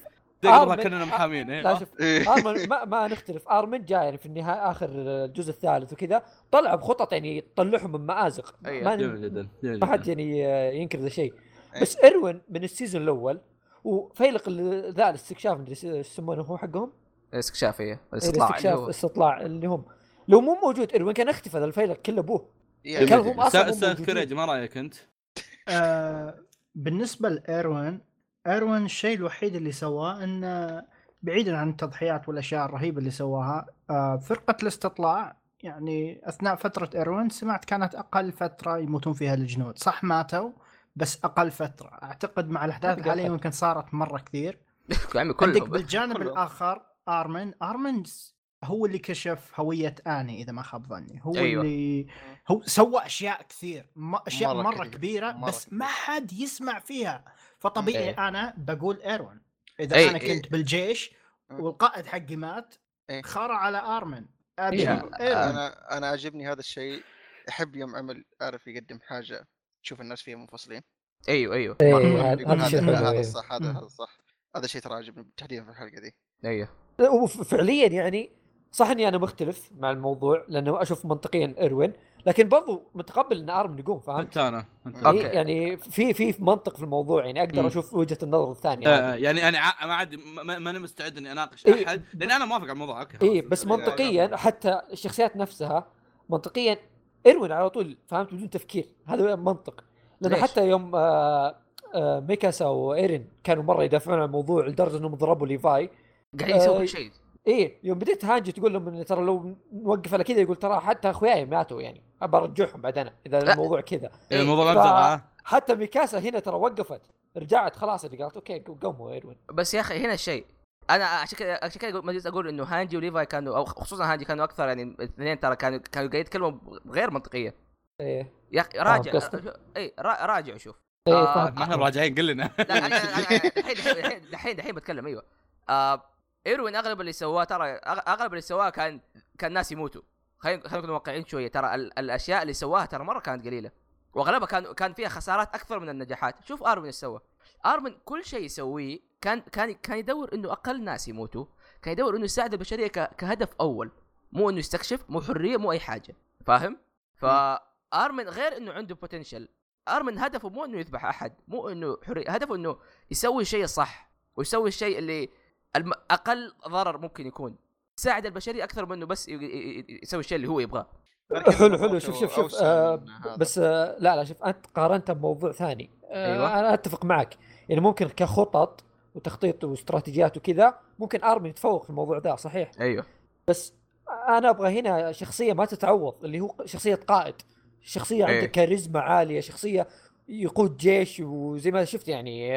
آرمن- كاننا محامين إيه. لا شوف إيه. آرمن ما, ما نختلف آرمن جاء يعني في النهاية آخر الجزء الثالث وكذا طلع بخطط يعني تطلعهم من مآزق أيوة. ما جدا ما حد. يعني ينكر ذا الشيء إيه. بس إيروين من ال season الأول وفيلق ذا الاستكشاف مدري إيش يسمونه هو حقهم؟ استكشاف إيه. إيه، الاستطلاع اللي الاستكشاف هو. استطلاع اللي هم. لو مو موجود ايروين كان اختفى ذا الفيلق؟ كله ابوه يعني كان هم أصلاً مو أستاذ. كريج ما رأيك أنت؟ آه بالنسبة لإيروين إيروين الشيء الوحيد اللي سواه إنه بعيدا عن التضحيات والأشياء الرهيبة اللي سواها آه فرقة الاستطلاع يعني أثناء فترة إيروين سمعت كانت أقل فترة يموتون فيها الجنود. صح ماتوا. بس أقل فترة أعتقد مع الأحداث. الحاليه يمكن صارت مرة كثير يا عمي عندك بالجانب كلهم. الآخر آرمن آرمن هو اللي كشف هوية آني إذا ما خاب ظني هو أيوة. اللي هو سوى أشياء كثير م- أشياء مرة مره, كثير. كبيرة مرة بس كثير. ما حد يسمع فيها فطبيعي إيه. أنا بقول إيروين إذا إيه، أنا إيه. كنت بالجيش مم. والقائد حقي مات إيه. خرى على آرمن إيروين أنا أنا عاجبني هذا الشيء أحب يوم عمل عارف يقدم حاجة تشوف الناس فيها منفصلين أيوه أيوه إيه،. هذا- يقول هذا شيء هذا حلو هذا. الصح هذا. هذا الصح هذا الشيء ترى عجبني تحديدا في الحلقة دي أيوه وفعليا يعني صح إني أنا مختلف مع الموضوع لأنه أشوف منطقيا إيروين لكن برضو متقبل إن ارمن يقوم فهمت؟ حتى أنا حتى okay. أنا. يعني في في منطق في الموضوع يعني أقدر. أشوف وجهة النظر الثانية آه،. يعني أنا ع- ما عاد ما- ماني مستعد إني أناقش إيه. أحد لأن أنا موافق على الموضوع okay اي. بس يعني- منطقيا حتى الشخصيات نفسها منطقيا إيروين على طول فهمت؟ بدون تفكير. هذا منطق. لأنه؟ حتى يوم آه آه ميكاسا وايرين كانوا مرة يدافعون عن الموضوع لدرجة إنهم ضربوا ليفاي. قاعدين يسوي آه، كل شيء. إيه يوم بديت هانجي تقول لهم إن ترى لو نوقف على كذا يقول ترى حتى أخوياي ماتوا يعني. أبى أرجعهم بعد أنا إذا لا. الموضوع كذا. إيه، الموضوع ف- حتى ميكاسا هنا ترى وقفت رجعت خلاص اللي قالت okay قوموا إيروين. بس يا أخي هنا الشيء أنا عشان كذا عشان كذا ما زلت أقول إنه هانجي وليفاي كانوا أو خصوصا هانجي كانوا أكثر يعني الاثنين ترى كانوا كانوا قاعد يتكلموا غير منطقية. إيه. يا أخي راجع قصدك؟ اي را- راجع وشوف إيه آه، فاهم. ما إحنا راجعين قل لنا. الحين الحين الحين بتكلم أيوه. آه إيروين أغلب اللي سواه ترى أغلب اللي سواه كان كان ناس يموتوا. خلينا خلينا نكون واقعيين شوية. ترى ال- الأشياء اللي سواها ترى مرة كانت قليلة. وأغلبها كان كان فيها خسارات أكثر من النجاحات. شوف ارمن إيش سوى. ارمن كل شيء يسويه كان كان كان يدور إنه أقل ناس يموتوا كان يدور إنه يساعد البشرية ك- كهدف أول مو إنه يستكشف مو حرية مو أي حاجة فاهم فارمن غير إنه عنده بوتنشل آرمن هدفه مو إنه يذبح أحد مو إنه حرية هدفه إنه يسوي الشيء الصح ويسوي الشيء اللي الم... أقل ضرر ممكن يكون يساعد البشرية أكثر من إنه بس يسوي الشيء اللي هو يبغاه حلو حلو شوف شوف شوف آه. بس آه لا لا شوف أنت قارنتها بموضوع ثاني آه أيوة. أنا أتفق معك يعني ممكن كخطط وتخطيط واستراتيجيات وكذا ممكن ارمي يتفوق في الموضوع ده صحيح أيوه بس أنا أبغى هنا شخصية ما تتعوض اللي هو شخصية قائد شخصية إيه. عنده كاريزما عالية شخصية يقود جيش وزي ما شفت يعني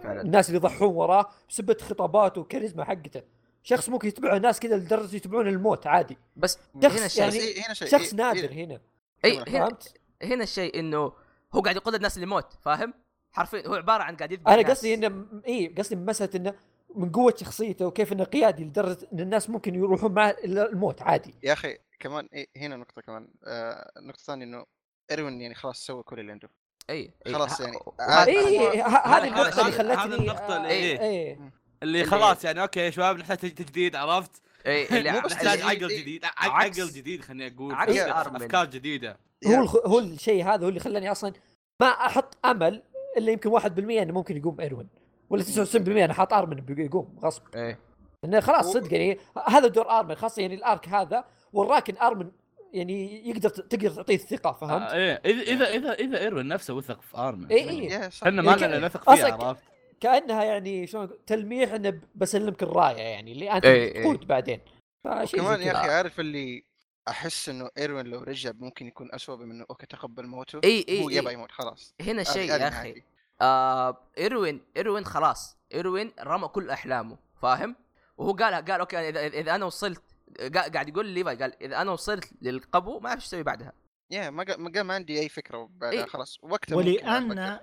فعلاً. الناس اللي يضحون وراه بسبة خطاباته وكاريزما حقته شخص ممكن يتبعه الناس كذا لدرجة يتبعون الموت عادي بس شخص هنا الشيء يعني إيه- هنا شيء شخص إيه- نادر هنا اي هنا؟ هنا الشيء إنه هو قاعد يقود الناس للموت فاهم حرفيا هو عبارة عن قاعد يذبح أنا. قصدي إنه اي قصدي مساله إنه من قوة شخصيته وكيف إنه قيادي لدرجة إن الناس ممكن يروحون معه إلى الموت عادي يا أخي كمان إيه هنا نقطة كمان آه النقطة الثانية إنه ايروين يعني خلاص سوى كل اللي عنده إي. خلاص يعني. آه، اي ه- هذه النقطة اللي خلتني هذا النقطة اللي- اي إيه. اي اللي خلاص يعني okay يا شباب نحتاج تجديد عرفت؟ إي اللي مو ع- بس نحتاج عقل جديد عقل جديد خليني أقول. أفكار جديدة هو. هو الشيء هذا هو اللي خلاني أصلا ما أحط أمل إلا يمكن 1% إنه ممكن يقوم ايروين ولا 99% أنا حاط ارمن بيقوم غصب اي انه خلاص صدق يعني هذا دور ارمن خاصة يعني ال arc هذا وراك ان ارمن يعني يقدر تقدر تعطيه الثقة فهمت؟ آه، إيه اذا اذا اذا ايروين نفسه وثق في ارمن إيه، إيه. يا صح. إحنا ما يعني لنا نثق فيه عرفت؟ كأنها يعني شلون؟ تلميح إنه بسلمك الراية يعني اللي أنت إيه، إيه. تقود بعدين فشيء زي كمان يا. أخي عارف اللي أحس إنه ايروين لو رجع ممكن يكون اسوء من إنه okay تقبل موته إي إي هو يبغى. يموت خلاص هنا الشيء يا أخي. آه ايروين ايروين خلاص ايروين رمى كل أحلامه فاهم وهو قال قال okay إذا إذا أنا وصلت قا- قاعد يقول ليفاي قال إذا أنا وصلت للقبو ما أعرف إيش أسوي بعدها يا ما ما قال ما عندي أي فكرة بعدها إيه. خلاص وقتها ولأن.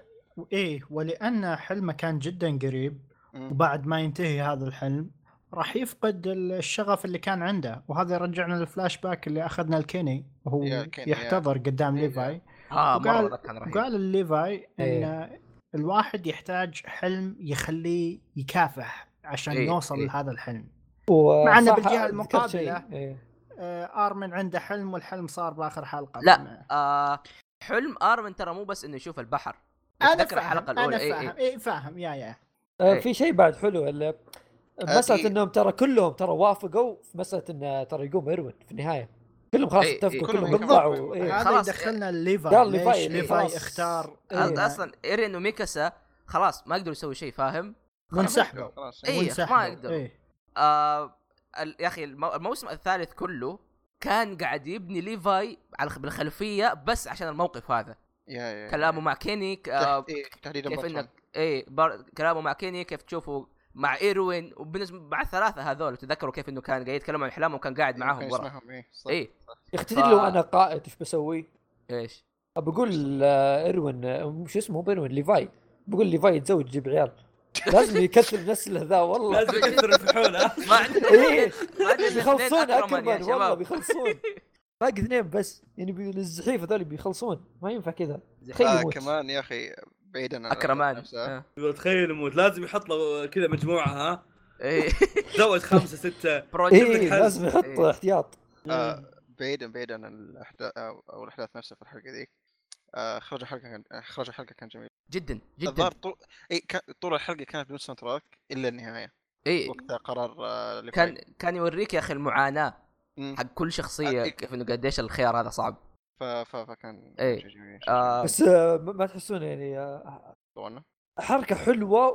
إيه ولأن حلمه كان جدا قريب. وبعد ما ينتهي هذا الحلم راح يفقد الشغف اللي كان عنده وهذا يرجعنا للفلاش باك اللي أخذنا لكيني وهو. يحتضر قدام إيه، ليفاي آه وقال- وقال لليفاي إيه. ان الواحد يحتاج حلم يخليه يكافح عشان إيه، يوصل إيه. لهذا الحلم و- مع ذكرت المقابلة. شيء. إيه. آه، آرمن عنده حلم والحلم صار بآخر حلقة لا آه حلم آرمن ترى مو بس إنه يشوف البحر أنا فاهم الحلقة أنا الاولى اي فاهم اي اي فاهم يا يا آه، إيه. في شيء بعد حلو ال- مساله في- إنهم ترى كلهم ترى وافقوا في مسألة انه ترى يقوم إيروين في النهاية كلهم خلاص اتفقوا. كلهم كلهم يطلعوا يتفقوا. إيه. هذا خلاص. يدخلنا الليفاي قال ليش ليفاي، ليفاي. اختار أصلا ايري انه ميكاسا خلاص ما يقدر يسوي شيء فاهم منسحبوا خلاص. منسحبوا. ما يقدروا. آه يا أخي المو- الموسم الثالث كله كان قاعد يبني ليفاي على الخ- بالخلفية بس عشان الموقف هذا يا يا كلامه مع كيني آه إيه، تحديدا كيف. إنك إي. كلامه مع كيني كيف تشوفه مع إيروين وبالنسبة مع الثلاثة هذول تذكروا كيف إنه كان قاعد يتكلم عن احلامه وكان قاعد معاهم كان ورا. إيه، صح. اي يا أخي تدري لو أنا قائد إيش بسوي؟ إيش؟ بقول آه، إيروين آه، مش اسمه؟ مو ايروين ليفاي. بقول ليفاي يتزوج يجيب عيال. لازم يكثر نسله ذا والله. لازم يكثر الفحول ما عندنا إيه. ما عندنا بيخلصون اكرمان والله. بيخلصون. باقي اثنين بس يعني الزحيف هذول بيخلصون. ما ينفع كذا. تخيل آه كمان يا أخي بعيدا عن اكرمان آه. يقول تخيل يموت لازم يحط له كذا مجموعة ها؟ إيه. زود خمسة ستة. project إيه حل. لازم يحط إيه. احتياط. آه، بعيدا بعيدا عن الأحداث أو أو الأحداث نفسها في الحلقة ذيك. آه، اخراج الحلقة كان اخراج الحلقة كان جميل. جدا جدا. الظاهر طول إي كان طول الحلقة كانت بدون soundtrack إلا النهاية. إي. وقتها قرار آه، كان كان يوريك يا أخي المعاناة. حق كل شخصية. كيف إنه قديش الخيار هذا صعب. ف... ف... فكان إيه. جميل آه بس آه، ما تحسون يعني آه، طولنا. حركة حلوة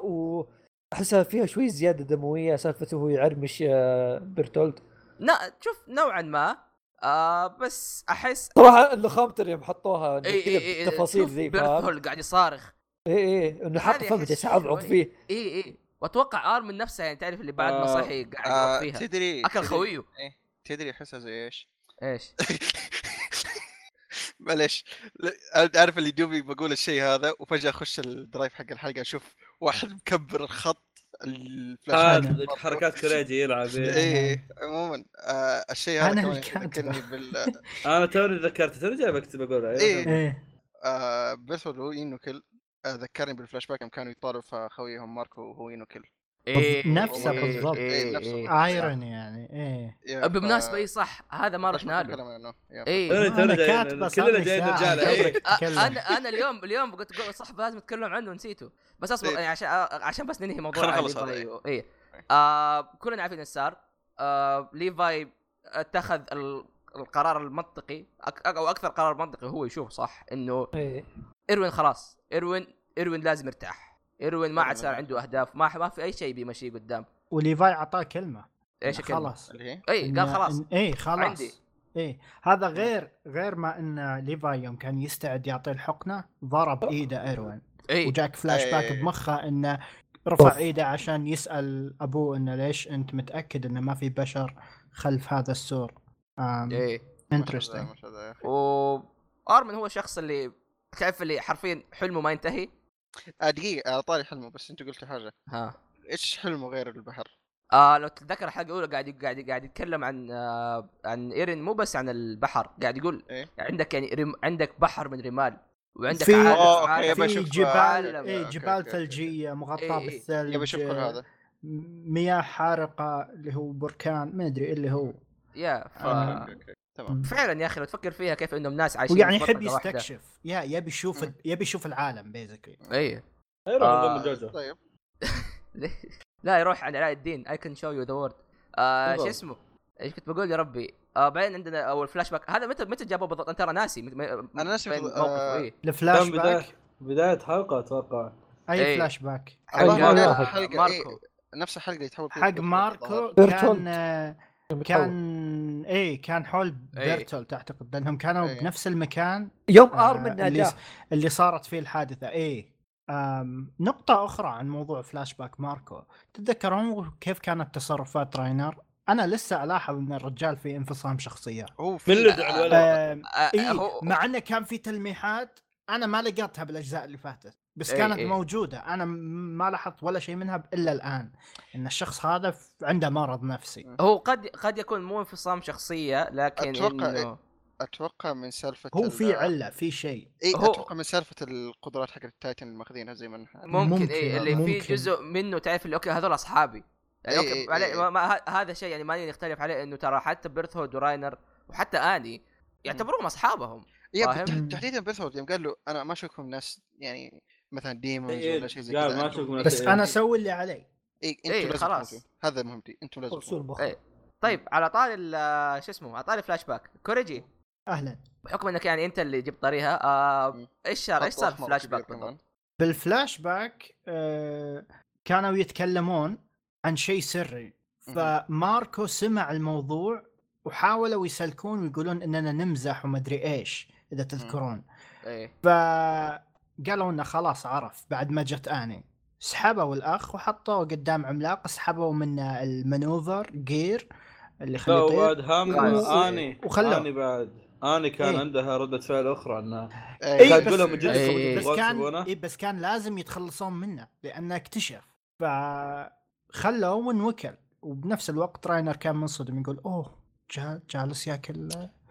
واحسها فيها شوي زيادة دموية سالفته هو يعرمش آه، بيرتولد نا شوف نوعا ما آه بس أحس صراحة اللخامتر يوم حطوها اي كذا اي اي تفاصيل شوف زي بيرث فاهم هول قاعد يصارخ اي اي إنه حط هذه فم أحس جالس يعضعض شوي. فيه اي اي وأتوقع ارمن نفسه يعني تعرف اللي بعد ما آه. صحي قاعد آه فيها تدري أكل تدري- خويه إيه، تدري أحسها زي إيش؟ إيش معليش. عارف اللي دوبي بقول الشيء هذا وفجأة أخش ال drive حق الحلقة أشوف واحد مكبر الخط الفلاش هذا حركات كوريجي يلعب إيه. إيه عموما. آه الشيء هذا كاتبه. يذكرني بال أنا توني ذكرت توني جاي بكتب اقولها إيه. إيه. آه بيرثولو ينوكل آه ذكرني بالفلاش باك يوم كانوا يطالب في خويهم ماركو وهو ينوكل نفسه إيه، بالضبط. إيه، نفسه. ايروين يعني إيه بالمناسبه ف- اي صح هذا ما رحنا له. اي كاتبه صار كلنا جايين إيه. تتكلم. أنا أنا اليوم اليوم قلت صح لازم نتكلم عنه ونسيته بس أصبر إيه. يعني عشان عشان بس ننهي موضوع اي آه كلنا عارفين إيش صار آه ليفاي اتخذ ال- القرار المنطقي أك أو أكثر قرار منطقي هو يشوف صح إنه اي إيروين خلاص إيروين إيروين لازم يرتاح إيروين ما عاد إيروين. صار عنده أهداف ما ما في أي شيء بيمشيه قدام. وليفاي أعطاه كلمة. إيش الكلمة؟ خلاص. اللي هي؟ اي قال خلاص. إن- إيه خلاص. عندي. إيه هذا غير غير ما إن ليفاي يوم كان يستعد يعطيه الحقنة ضرب إيده إيروين. اي وجاك فلاش باك إيه. بمخه إنه رفع أوف. إيده عشان يسأل أبوه إنه ليش أنت متأكد إنه ما في بشر خلف هذا السور؟ اي interesting مش هذا يا أخي. و آرمن هو الشخص اللي تعرف اللي حرفيا حلمه ما ينتهي؟ دقيقة على طاري حلمه بس أنت قلت حاجة ها إيش حلمه غير البحر؟ آه لو تتذكر الحلقة الأولى قاعد قاعد قاعد يتكلم عن آه عن إيرين مو بس عن البحر قاعد يقول إيه؟ عندك يعني رم عندك بحر من رمال وعندك في- عالم أوه، okay، عالم- يبي في أشوف جبال عالم. إيه okay، جبال. ثلجية مغطاة إيه، إيه. بالثلج يبي أشوف كل آه، هذا مياه حارقة اللي هو بركان ما أدري اللي هو يا ف... تمام. فعلا يا أخي لو تفكر فيها كيف إنهم ناس عايشين ويعني يحب. يستكشف. يا يبي يشوف. يبي يشوف العالم basically أي يروح آه. جوجو. طيب. لا يروح عند علاء الدين. I can show you the world شو. اسمه؟ إيش كنت بقول يا ربي؟ آه بعدين عندنا اول فلاش باك هذا متى متى جابوه بالضبط؟ أنت ترى ناسي. مت- م- أنا ناسي آه، الفلاش باك بدايه حلقة أتوقع. أي إيه. فلاش باك حق حلقة- ماركو. إيه، نفس الحلقة يتحول حق ماركو. كان كان إيه كان حول. بيرتولت اعتقد لأنهم كانوا إيه. بنفس المكان يوم آه، آرمن اللي ناداه س- اللي صارت فيه الحادثة. إيه آم، نقطة أخرى عن موضوع فلاش باك ماركو. تتذكرون كيف كانت تصرفات راينر؟ أنا لسه ألاحظ أن الرجال في انفصام شخصية. هو من اللي في دعا آم، آه، إيه مع أنه كان في تلميحات أنا ما لقيتها بالأجزاء اللي فاتت. بس إيه، كانت إيه. موجودة. أنا م- ما لاحظت ولا شيء منها إلا الآن أن الشخص هذا عنده مرض نفسي. هو قد قد يكون مو انفصام شخصية لكن أتوقع إنه أتوقع من سالفة هو في علة في شيء. اي هو- أتوقع من سالفة القدرات حق ال Titan اللي ماخذينها زي ما نحن ممكن, ممكن، إيه اللي في ممكن. جزء منه تعرف اللي okay هذول أصحابي. يعني إيه، okay إيه، علي إيه. ما ما هذا شيء يعني ما نختلف عليه إنه ترى حتى بيرثولد وراينر وحتى آني يعتبروهم أصحابهم تحديدا بيرثولد يوم قال له أنا ما أشوفكم ناس يعني مثلا demons إيه، ولا شيء زي كذا. بس إيه. أنا أسوي اللي علي. اي إيه، أنتم لازم خلاص. هذا مهمتي أنتم لازم إيه. طيب على طاري ال- شو اسمه على طاري فلاش باك كوريجي. أهلا. بحكم إنك يعني أنت اللي جبت طاريها آه. إيش صار إيش صار في أحمر فلاش كبير back. بالضبط؟ بالفلاش باك آه كانوا يتكلمون عن شيء سري. فماركو سمع الموضوع وحاولوا يسلكون ويقولون إننا نمزح ومدري إيش إذا تذكرون. إيه. فقالوا إنه خلاص عرف بعد ما جت آني سحبوا الأخ وحطوه قدام عملاق سحبوا منه ال maneuver gear اللي لا يخليه يطير وبعد هم nice. آني وخلوه. آني بعد آني كان إيه. عندها ردة فعل أخرى انها إيه، إيه، كان بس- تقول لهم جدكم إيه. أنتم بس كان إيه بس كان لازم يتخلصون منه لأنه اكتشف فخلوه وانوكل وبنفس الوقت راينر كان منصدم يقول أوه جا- جالس ياكل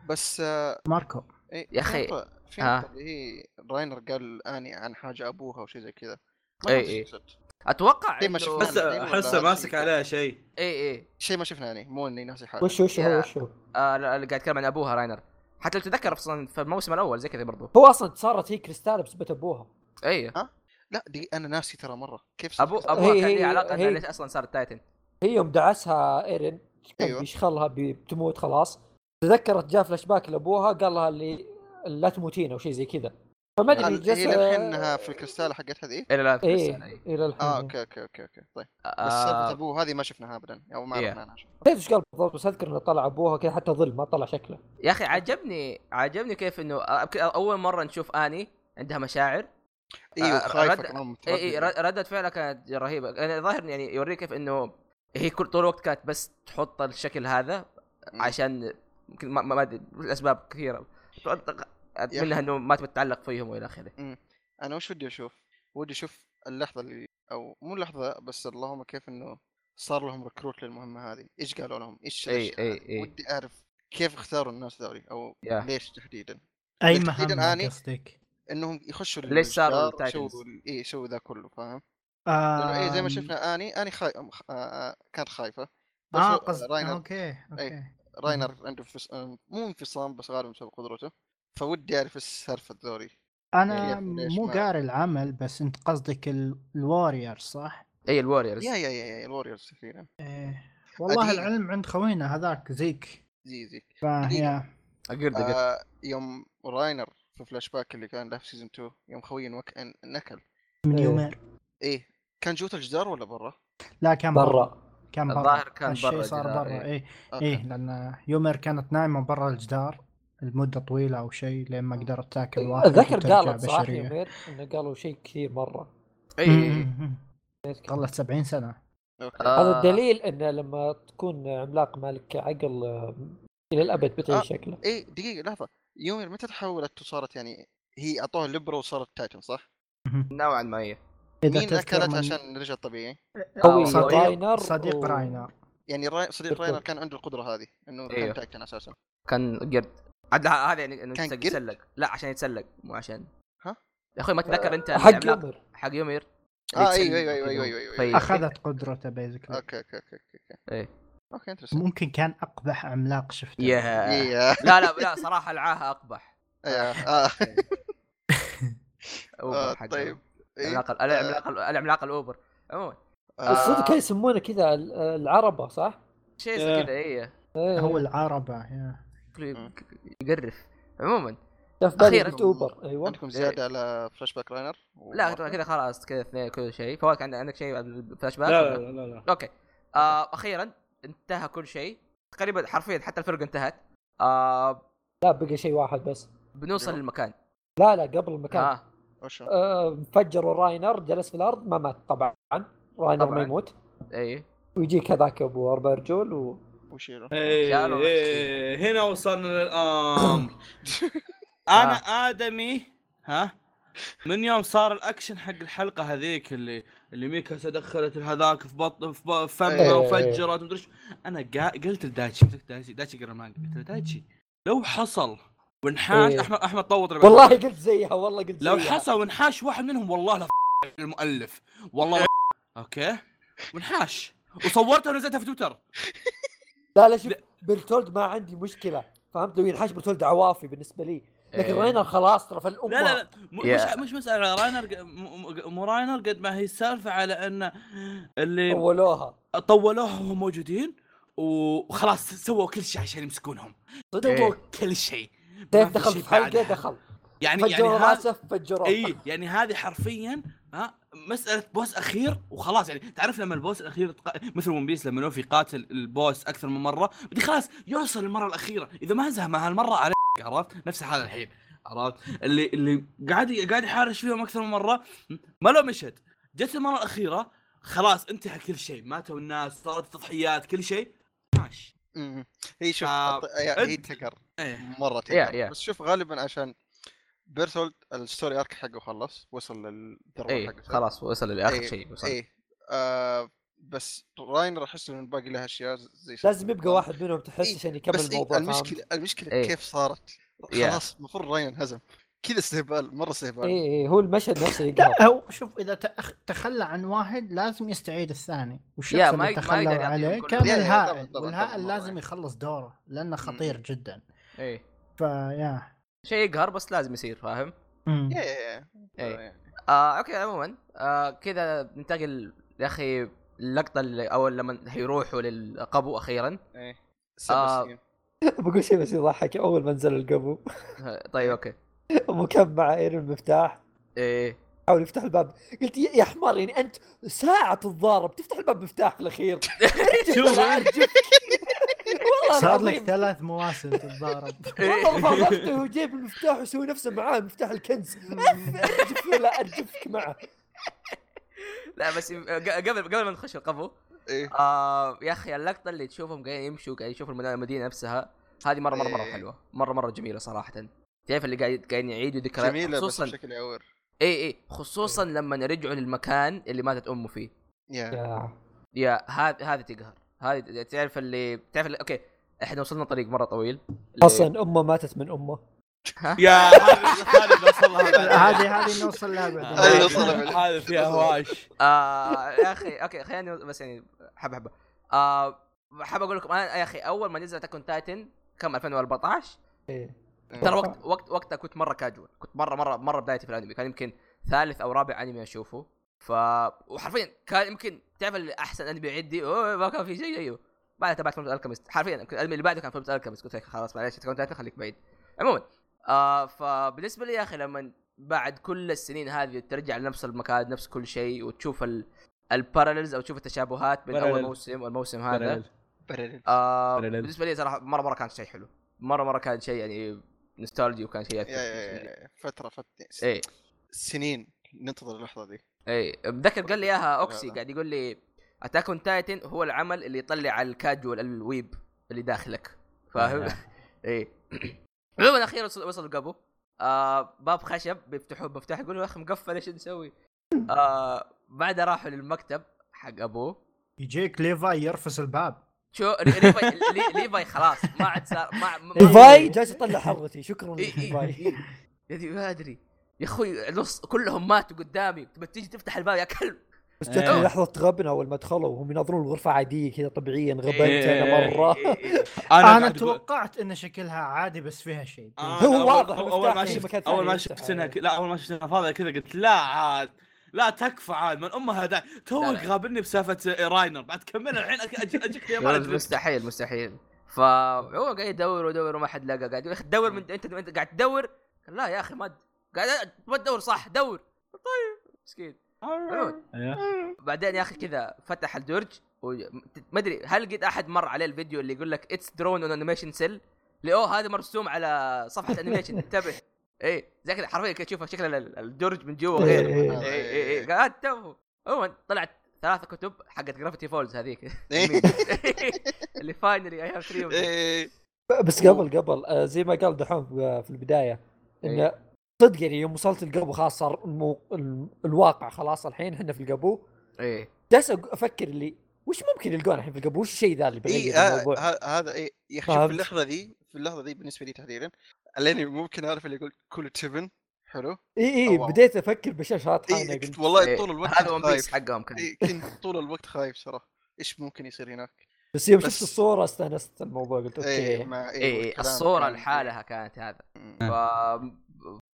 بس آه، ماركو إيه، يا في أخي، نقطة- في ها. نقطة اللي هي راينر قال أني عن حاجة أبوها أو شيء زي كذا إيه، إيه. أتوقع زي ما إنه- شفنا. بس احسه ماسك شيء؟ عليها شيء إيه إيه شيء ما شفنا يعني مو إني ناسي حاجة وش وش هو. وش هو آه اللي قاعد يتكلم عن أبوها راينر حتى لو تتذكر أصلا في الموسم الأول زي كذا برضو هو أصلا صارت هي كريستال بسبب أبوها إيه لا دي أنا ناسي ترى مرة كيف ابو؟ أبوها كان ليه علاقة إنها ليش أصلا صارت Titan هي يوم دعسها إيرين كان أيوة. بيشخلها بي- بتموت خلاص تذكرت جاء فلاش باك لأبوها قال لها اللي لا تموتين أو شيء زي كذا. فما أدري هل جالس هي للحين في الكريستاله حقت هذه؟ إلى الآن في إيه السنة، إيه. إلى الحين آه أوكي أوكي أوكي أوكي. طيب. بس آه، أبوه هذه ما شفناها ابدا أو ما. عرفنا عنها شيء. نسيت إيش قال بالضبط؟ بس أذكر إنه طلع أبوها كذا حتى ظل ما طلع شكله. يا أخي عجبني عجبني كيف إنه آه، أول مرة نشوف آني عندها مشاعر. إيوه آه، خايفة رد- كمان اي اي مترددة. ر- ردة فعلها كانت رهيبة. يعني ظاهر يعني يوريك كيف إنه هي كل طول الوقت كانت بس تحط الشكل هذا. عشان ما أدري لأسباب كثيرة. منها إنه ما تبي تتعلق فيهم وإلى آخره أنا وش ودي أشوف؟ ودي أشوف اللحظة اللي أو مو اللحظه بس اللهم كيف إنه صار لهم recruit للمهمة هذه، إيش قالوا لهم؟ إيش إي- هذه؟ إي. ودي أعرف كيف اختاروا الناس ذولي أو yeah. ليش تحديدا؟ أي تحديداً مهمة أني. قصدك إنهم يخشوا ليش صاروا؟ يسووا إي يسووا ذا كله فاهم؟ آه إي زي ما شفنا اني أني خاي... آه، كانت خايفة بس آه قصد راينر okay okay راينر عنده مو انفصام بس غالبا بسبب قدرته فودي أعرف إيش سالفة ذولي أنا وليش مو قاري العمل بس أنت قصدك ال- ال warrior صح؟ إي ال warriors yeah yeah yeah yeah ال warriors تقريبا إيه. والله أدينا. العلم عند خوينا هذاك زيك. زي زي. فهي أقرد أقرد. آه يوم راينر في فلاش باك اللي كان له في season 2 يوم خويه نوك... نكل. من إيه. يومير. إيه. كان جوة الجدار ولا برا؟ لا كان برا. برا. كان برا. الظاهر كان الشيء برا صار برا. إيه. إيه أوكي. إيه لأن يومير كانت نايمة برا الجدار. لمدة طويلة أو شيء لين ما قدرت تاكل واحد أتذكر وترجع قالت صح بشرية. يومير إنه قالوا شيء كثير مرة أي. ظلت 70 سنة آه. هذا الدليل انه لما تكون عملاق مالك عقل آه، إلى الأبد بتعيش آه. شكله إيه دقيقة لحظة يومير متى تحولت وصارت يعني هي أعطوها الليبرا وصارت تايتن صح؟ نوعا ما هي مين أكلت من عشان رجع طبيعي؟ قوي صديق راينر صديق و- راينر يعني راي... صديق. راينر كان عنده القدرة هذه إنه أيوه. كان titan أساسا كان قرد عاد هذا يعني إنه يتسلق- لا عشان يتسلق مو عشان ها؟ يا أخوي ما تتذكر أنت حق يومير حق يومير آه أيوه أيوه أيوه. أيوه أيوه, في- أيوه. أخذت قدرته basically okay okay okay okay إيه okay interesting ممكن كان أقبح عملاق شفته yeah إيه. لا لا لا صراحة العاهة أقبح آه. أوبر آه،. طيب إيه. العملاق العملاق العملاق الأوبر عموما آه. الصدق كانوا يسمونه كذا ال- العربة صح؟ شيء زي إيه. كذا إيه إيه. هو العربة yeah. كله يقرف. عموما. قلت اوبر أيوه. عندكم زيادة على فلاش باك راينر؟ لا كذا خلاص كذا اثنين كل شيء. فواك عندك عندك شيء بعد الفلاش باك لا؟ لا لا لا. okay. آه أخيرا انتهى كل شيء. تقريبا حرفيا حتى الفرقه انتهت. آه لا بقى شيء واحد بس. بنوصل أيوه. للمكان. لا لا قبل المكان. آه. وشو؟ آه فجروا راينر جلس في الأرض ما مات طبعا. راينر طبعاً. ما يموت. اي ويجيك هذاك أبو أربع رجول و... وشيله إيه إيه هنا وصلنا للأمر. أنا آدمي ها من يوم صار الأكشن حق الحلقة هذيك اللي اللي ميكاسا دخلت هذاك في بط في في فمها إيه. وفجرت ومدري إيش. أنا قا... قلت لدايتشي قلت دايتشي دايتشي قرا المانجا قلت له دايتشي لو حصل ونحاش إيه. أحمد أحمد طوط والله قلت زيها والله قلت لو زيها. حصل ونحاش واحد منهم والله لا المؤلف. والله okay؟ ونحاش وصورته ونزلتها في تويتر. لا لا شوف برتولد ما عندي مشكلة فهمت؟ لو ينحاش برتولد عوافي بالنسبة لي. لكن إيه. راينر خلاص ترى في الامه لا لا لا. م- yeah. مش مش مسألة راينر مو راينر قد ما هي السالفة على أن اللي طولوها. طولوها وهم موجودين وخلاص سووا كل شيء عشان يمسكونهم. سووا. كل شيء. في دخل في حلقة. دخل. يعني يعني راسه فجروه. اي يعني هذه حرفيا ها مسألة boss أخير وخلاص. يعني تعرف لما ال boss الأخير تق... مثل One Piece لما لوفي قاتل ال boss أكثر من مرة بدي خلاص يوصل المرة الأخيرة. إذا ما مع هالمرة على عرفت؟ نفس الحالة الحين عرفت؟ اللي اللي قاعد قاعد يحارش فيهم أكثر من مرة ما لو مشت جت المرة الأخيرة خلاص انتهى كل شيء. ماتوا الناس صارت تضحيات كل شيء ماشي. هي شوف آه، الط- هي تقهر إيه. مرة تقهر. بس شوف غالبا عشان بيرثولد ال story arc حقه خلص وصل للذروه اي حقته. خلاص وصل لاخر إيه، شيء وصل. إيه آه بس راينر احس إنه باقي لها أشياء زي لازم يبقى واحد منهم تحس إيه، عشان يكمل بس إيه الموضوع فاهم؟ المشكلة المشكلة إيه. كيف صارت. خلاص المفروض راينر انهزم. كذا استهبال مرة استهبال. اي اي هو المشهد نفسه يقهر لا هو شوف إذا تأخ... تخلى عن واحد لازم يستعيد الثاني. والشخص اللي تخلى عليه كان الهائل والهائل لازم. يخلص دوره لأنه خطير جدا. اي ف yeah شيء يقهر بس لازم يصير فاهم؟ yeah. إيه. آه okay عموما. آه كذا ننتقل يا أخي اللقطه اللي أول لما حيروحوا للقبو أخيرا. إيه. آه. بقول شيء بس يضحك أول ما نزل القبو. طيب okay. ابو كم مع ايرن المفتاح. إيه. حاول يفتح الباب. قلت يا يا حمار يعني أنت ساعة تتضارب تفتح الباب مفتاح في الاخير شوف. صار لك ثلاث مواسم تتضارب. والله ضغطته وجيب المفتاح ويسوي نفسه معاه مفتاح الكنز. أرجف لا أرجفك معه. لا بس ق- قبل قبل ما نخش القبو إيه. آه يا أخي اللقطة اللي تشوفهم قاعدين يمشوا قاعدين يشوفوا المدينة المدينة نفسها هذه مره مره مرة إيه. حلوة. مره مرة جميلة صراحة. تعرف اللي قاعد قاعدين يعيدوا ذكريات؟ جميلة بس خصوصا بشكل يعور. اي اي خصوصا لما يرجعوا للمكان اللي ماتت أمه فيه. yeah. yeah. yeah هذه هذه تقهر. هذه تعرف اللي تعرف اللي okay. إحنا وصلنا طريق مرة طويل. أصلا أمه ماتت من أمه. yeah هذه هذه هذه هذه نوصل لها بعدين. هذه نوصلها بعدين. هذه فيها هواش. آه يا أخي okay خليني بس يعني حبة حبة. آه حاب أقول لكم أنا يا أخي أول ما نزل Attack Titan كم؟ 2014 إيه. ترى وقت وقت وقتها كنت مرة كاجوال كنت مره مره مرة بدايتي في الأنمي. كان يمكن ثالث أو رابع أنمي أشوفه. ف وحرفيا كان يمكن تعرف اللي أحسن أنمي عندي. أوه ما كان في شيء زيه. بعدها تابعت Fullmetal Alchemist حرفيا الانمي اللي بعده كان Fullmetal Alchemist قلت لك خلاص معليش تكون خليك بعيد. عموما آه فبالنسبة لي يا أخي لما بعد كل السنين هذه ترجع لنفس المكان نفس كل شيء وتشوف ال ال parallels أو تشوف التشابهات بين أول. موسم والموسم هذا برلين آه. بالنسبة لي صراحة مرة مرة كان شيء حلو. مرة مرة كان شيء يعني nostalgic وكان شيء. يا- فترة فترة. إيه. سنين. ننتظر اللحظة دي. إيه. متذكر قال لي إياها أوكسي. قاعد يقول لي Attack on Titan هو العمل اللي يطلع الكاجوال الويب اللي داخلك فاهم؟ إيه. عموما أخيرا وصل وصل القبو آه باب خشب بيفتحوه بفتح يقولوا يا أخي مقفل إيش نسوي؟ آه بعدها راحوا للمكتب حق ابوه يجيك ليفاي يرفس الباب. شو؟ ليفاي لي- ليفاي خلاص ما عاد صار ما ليفاي جالس يطلع حظتي شكرا إيه إيه ليفاي. إيه. يا دي ما أدري. يا أخوي نص كلهم ماتوا قدامي. تبى تيجي تفتح الباب يا كلب. بس جتني إيه. لحظة غبن أول ما دخلوا وهم ينظرون الغرفة عادية كذا طبيعيا غبنت إيه. أنا مرة إيه، إيه، إيه. أنا أقول- توقعت إن شكلها عادي بس فيها شيء آه، هو أنا واضح اول ما شفت أول ما شفت إنها. لا أول ما شفت إنها فاضية كذا قلت لا عاد لا تكفى عاد من أمها that talk. غابني بسالفة راينر بعد كملنا الحين أجيك يا ولد مالك مستحيل مستحيل فهو قاعد يدور ويدور وما حد لقى قاعد يقول يا أخي تدور من انت أنت قاعد تدور لا يا أخي ما قاعد ما تدور صح دور طيب مسكين. بعدين يا أخي كذا فتح الدرج وما أدري هل قد أحد مر عليه الفيديو اللي يقول لك it's drawn on animation cel اللي أوه هذا مرسوم على صفحة animation انتبه. إيه زي كذا حرفيا كذا تشوف شكل ال- الدرج من جوا. إيه، غير. إيه. إيه قاعد تو عموما طلعت ثلاثة كتب حقت Gravity Falls هذيك. اللي finally I have 3 إيه. بس قبل قبل آه، زي ما قال دحوم في البداية إنه إيه. صدق يعني يوم وصلت القبو خلاص صار المو... ال- الواقع خلاص الحين إحنا في القبو. إيه. جالس أفكر اللي وش ممكن يلقونه الحين في القبو؟ وش الشيء ذا اللي اي بيغير ه- الموضوع؟ ه- هذا اي يا أخي. في اللحظة دي في اللحظة دي بالنسبة لي تحديدا لاني ممكن أعرف اللي يقول كل تبن حلو؟ اي اي. بديت أفكر بشاشات اي كنت قلت والله إيه. طول الوقت هذا One Piece خايف. حقهم كان. إيه، كنت طول الوقت خايف صراحة إيش ممكن يصير هناك؟ بس يوم شفت الصورة استأنست الموضوع قلت اي okay. إيه إيه والكلام الصورة كان- لحالها كانت هذا.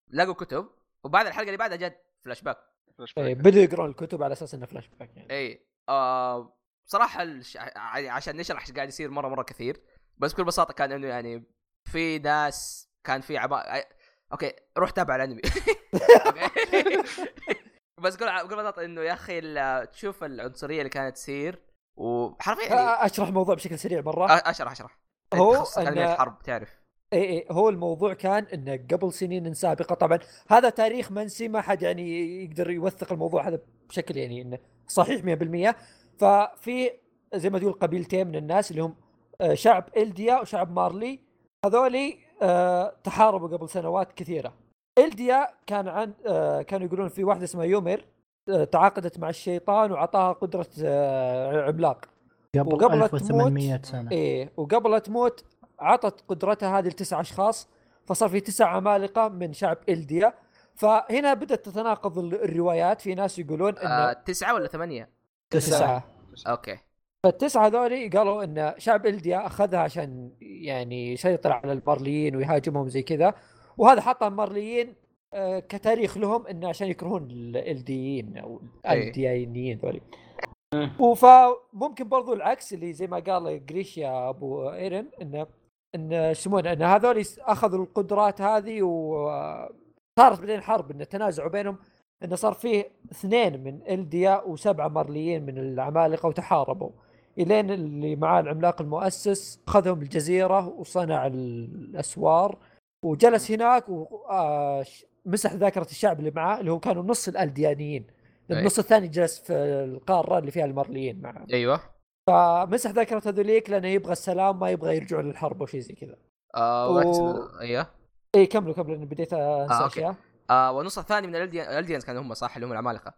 لقوا كتب وبعد الحلقة اللي بعدها جت فلاش باك فلاش إيه back. بدوا يقرون الكتب على أساس إنه فلاش باك يعني. اي آه صراحة الش... ع- عشان نشرح إيش قاعد يصير مرة مرة كثير بس بكل بساطة كان إنه يعني في ناس كان في عبا أي- okay روح تابع الأنمي؟ بس بكل بكل بساطة إنه يا أخي تشوف العنصرية اللي كانت تصير وحرفيا يعني أشرح الموضوع بشكل سريع مرة. أشرح أشرح. هو أن- الحرب تعرف. اي اي هو الموضوع كان إنه قبل سنين سابقة. طبعا هذا تاريخ منسي ما حد يعني يقدر يوثق الموضوع هذا بشكل يعني إنه صحيح 100% ففي زي ما تقول قبيلتين من الناس اللي هم آه، شعب إلديا وشعب مارلي. هذولي آه، تحاربوا قبل سنوات كثيرة. إلديا كان عن آه، كانوا يقولون في واحدة اسمها يومر تعاقدت مع الشيطان وعطاها قدرة عملاق. قبل وقبل 1800 سنة. إيه وقبل تموت عطت قدرتها هذه لتسع أشخاص فصار في تسع عمالقة من شعب إلديا. فهنا بدأت تتناقض ال- الروايات. في ناس يقولون إن آه تسعة ولا ثمانية؟ تسعة. أوكي. فالتسعة هذولي قالوا إن شعب إلديا أخذها عشان يعني يسيطر على المارليين ويهاجمهم زي كذا. وهذا حط المارليين آه، كتاريخ لهم انه عشان يكرهون الإلديين أو إيه. الديانيين ذولي. وفممكن برضو العكس اللي زي ما قال جريشيا أبو إيرن انه إن يسمونه إن هذول أخذوا القدرات هذه صارت بعدين حرب انه تنازعوا بينهم انه صار فيه اثنين من إلديا وسبعة مرليين من العمالقة وتحاربوا. إلين اللي معاه العملاق المؤسس أخذهم الجزيرة وصنع الأسوار وجلس هناك ومسح ذاكرة الشعب اللي معاه اللي هو كانوا نص الألديانيين. النص الثاني جلس في القارة اللي فيها المرليين معه. أيوه. فمسح ذاكرة هذوليك لأنه يبغى السلام ما يبغى يرجعوا للحرب وشي زي كذا. آه و... أيوه. اي كملوا كملوا لاني بديت أنسى آه أشياء. آه والنص الثاني من الألديانز كانوا هم صح؟ اللي هم العمالقة.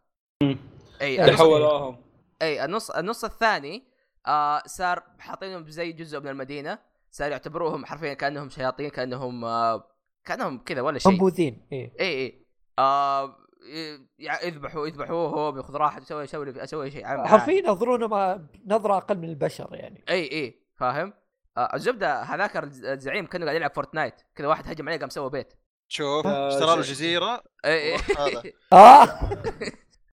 اي اللي حولوهم اي النص النص الثاني آه صار حاطينهم زي جزء من المدينة. صار يعتبروهم حرفيا كأنهم شياطين كأنهم آه كأنهم كذا ولا شيء. منبوذين اي اي اي آه يذبحوا يذبحوه هو بياخذ راحته يسوي يسوي يسوي شيء. حرفيا ينظرونه ما نظرة أقل من البشر يعني. إي إي فاهم؟ آه الزبدة هذاك الزعيم كأنه قاعد يلعب Fortnite. كذا واحد هجم عليه قام سوى بيت. شوف اشترى له جزيرة. إي هذا. آه.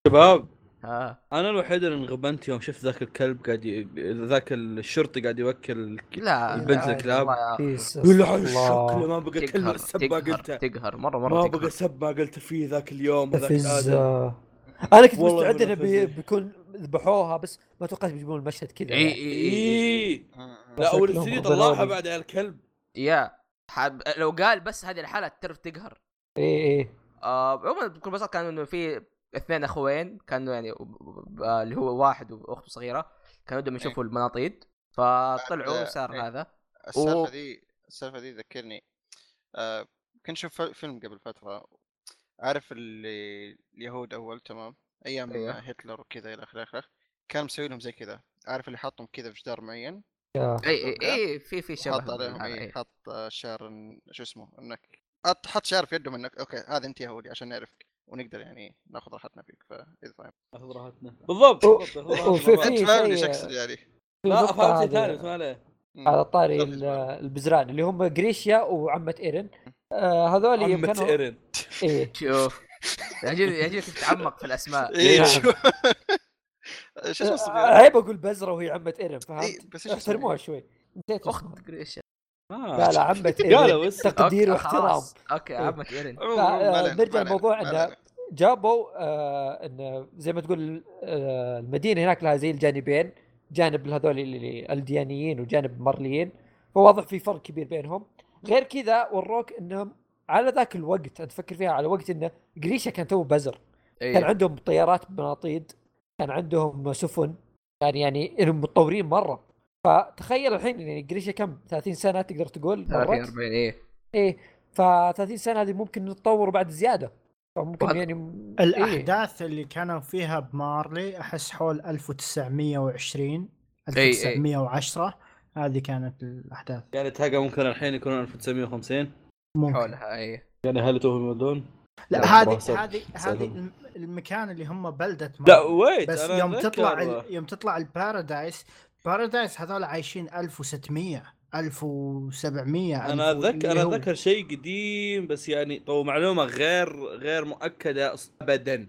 شباب. آه. أنا الوحيد اللي انغبنت يوم شفت ذاك الكلب قاعد ي... ذاك الشرطي قاعد يوكل لا البنت الكلاب. يقول له شكله ما بقى كلمه السب ما قلتها تقهر. مرة مرة ما بقى سب ما قلت فيه ذاك اليوم آدم أنا كنت مستعد إنه بي... بيكون ذبحوها بس ما توقعت بيجيبون المشهد كذا. إي إي إي لا أول سنين طلعها بعد على الكلب. يا حب... لو قال بس هذه الحالة تعرف تقهر إي إي. آه عموما بكل بساطة كانوا إنه في اثنين اخوين كانوا يعني اللي هو واحد واخته صغيرة كانوا بدهم يشوفوا المناطيد. فطلعوا وصار هذا. السالفة و... ذي السالفة ذي ذكرني آه كنت شوف فيلم قبل فترة. عارف اللي اليهود أول تمام؟ أيام أيوه. هتلر وكذا إلى آخره آخره. كان مسوي لهم زي كذا. عارف اللي حاطهم كذا في جدار معين؟ اي اي اي في في شبه حط عليهم اي حط شعر شو اسمه إنك حط شعر في يدهم إنك okay هذا أنت يهودي عشان نعرفك. ونقدر يعني ناخذ راحتنا فيك فاذا فاهم ناخذ راحتنا. بالضبط. وفي في فاهمني إيش اقصد يعني. لا فهمت شيء ثاني اسمع عليه. على طاري البزران اللي هم جريشيا وعمة إيرن. آه هذول عمة كانوا... إيرن. إيه. شوف. يعجبني يعجبني تتعمق في الأسماء. إيه شو اسمه عيب أقول بزرة وهي عمة إيرن فهمت؟ إيه بس احترموها شوي. أخت جريشيا لا لا عمة ايرن تقدير واحترام. okay عمة ايرن نرجع للموضوع إنه جابوا آه إنه زي ما تقول آه المدينة هناك لها زي الجانبين جانب هذول اللي ألديانيين وجانب مرليين. فواضح في فرق كبير بينهم. غير كذا وروك إنهم على ذاك الوقت أنت تفكر فيها على وقت إنه جريشا كان تو بزر. أيه. كان عندهم طيارات بناطيد كان عندهم سفن كان يعني إنهم متطورين مرة. فتخيل الحين يعني جريشا كم؟ 30 سنة تقدر تقول 30 40 إيه. إيه ف 30 سنة هذه ممكن نتطور بعد زيادة. فممكن يعني الأحداث إيه؟ اللي كانوا فيها بمارلي أحس حول 1920 1910 إيه. هذه كانت الأحداث. يعني تلقى ممكن الحين يكونون 1950 ممكن. حولها اي يعني هل توهم يودون؟ لا هذه هذه هذه المكان اللي هم بلدة لا wait بس يوم تطلع يوم تطلع ال Paradis Paradis هذول عايشين 1600 1700 أنا أتذكر أنا أتذكر شيء قديم بس يعني طو معلومة غير غير مؤكدة ابدا.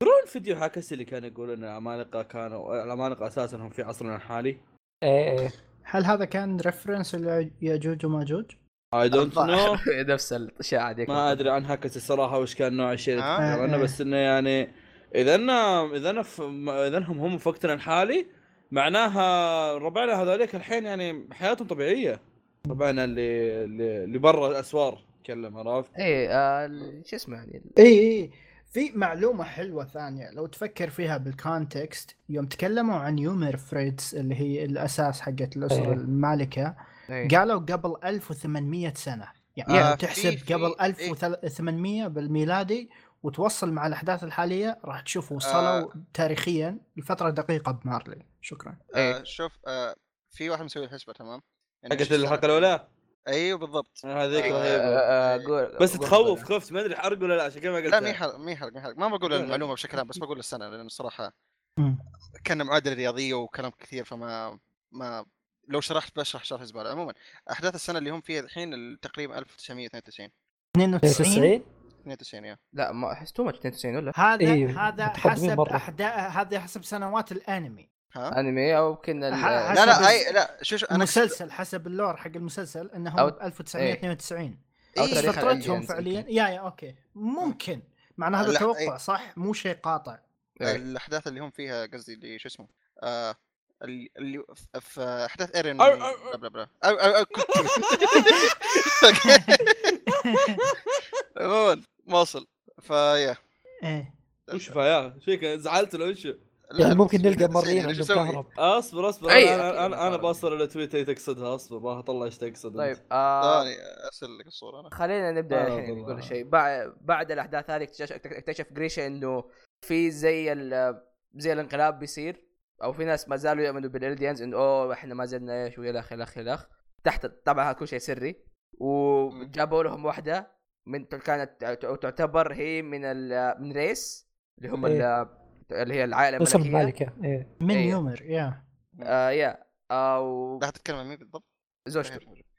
ترون الفيديو هاكس اللي كان يقول إن العمالقه كانوا العمالقه أساسا هم في عصرنا الحالي؟ إيه إيه. هل هذا كان reference لياجوج وماجوج؟ I don't know نفس الاشاعه ديك ما أدري عن هاكس الصراحه وش كان نوع الشيء اللي آه. بس إنه يعني إذا إذا إذا هم هم في وقتنا الحالي معناها ربعنا هذوليك الحين يعني حياتهم طبيعية ربعنا اللي اللي برا الأسوار تكلم عرفت؟ اي آه شو اسمه يعني اي اي في معلومة حلوة ثانية لو تفكر فيها بال context يوم تكلموا عن يومير فريتز اللي هي الأساس حقت الأسرة أيه. المالكة أيه. قالوا قبل 1800 سنة يعني آه تحسب قبل 1800 بالميلادي وتوصل مع الأحداث الحالية راح تشوف وصلوا آه تاريخيا لفترة دقيقة بمارلي شكرا. آه شوف آه في واحد مسوي الحسبة تمام؟ يعني حقت الحلقة الأولى؟ أيوه بالضبط. هذيك أيوة. رهيبة. بس تخوف خفت ما أدري حرق ولا لا عشان كذا ما قلت لا مي حرق مي حرق مي حرق ما بقول المعلومة بشكل عام بس بقول السنة لأن الصراحه كان معادلة رياضية وكلام كثير فما ما لو شرحت بشرح شرح زباله عموما أحداث السنة اللي هم فيها الحين تقريبا 1992 92 92 يا. لا ما أحس two 92 ولا؟ هذا إيه هذا حسب احداث هذا حسب سنوات الأنمي. ها؟ أنمي أو يمكن لا لا اي لا شو شو أنا المسلسل حسب ال lore حق المسلسل إنه هو 1992 أو إيه، بس تاريخ فترتهم فعليا. yeah yeah okay. ممكن. معنى هذا توقع إيه. صح؟ مو شيء قاطع. إيه. الأحداث اللي هم فيها قصدي اللي شو اسمه آه اللي اللي في- في أحداث ايرين blah blah. blah عموما واصل فيا. إيه. وش فيا؟ فيك زعلت ولا وش يعني ممكن نلقى مرين عندهم؟ كهرب. أصبر أصبر. أي، أنا أنا, أنا صار. بوصل إلى تويت أي تقصدها. أصبر ما اطلع إيش تقصد طيب. آه ثاني أرسل لك الصورة أنا. خلينا نبدأ آه، الحين. نقول شيء. بعد بعد الأحداث هذه اكتشف اكتشف جريشا إنه في زي ال- زي الانقلاب بيصير أو في ناس ما زالوا يؤمنوا بالالديانز إنه أوه إحنا ما زلنا إيش والى اخره إلى اخره تحت طبعا هذا كل شيء سري. وجابوا لهم واحدة من كانت تعتبر هي من ال- من race اللي هم إيه. ال- اللي هي العائلة الملكية. الملكة إيه. من إيه. يومير؟ yeah. آه yeah. أو لا تتكلم عن مين بالضبط؟ زوجته.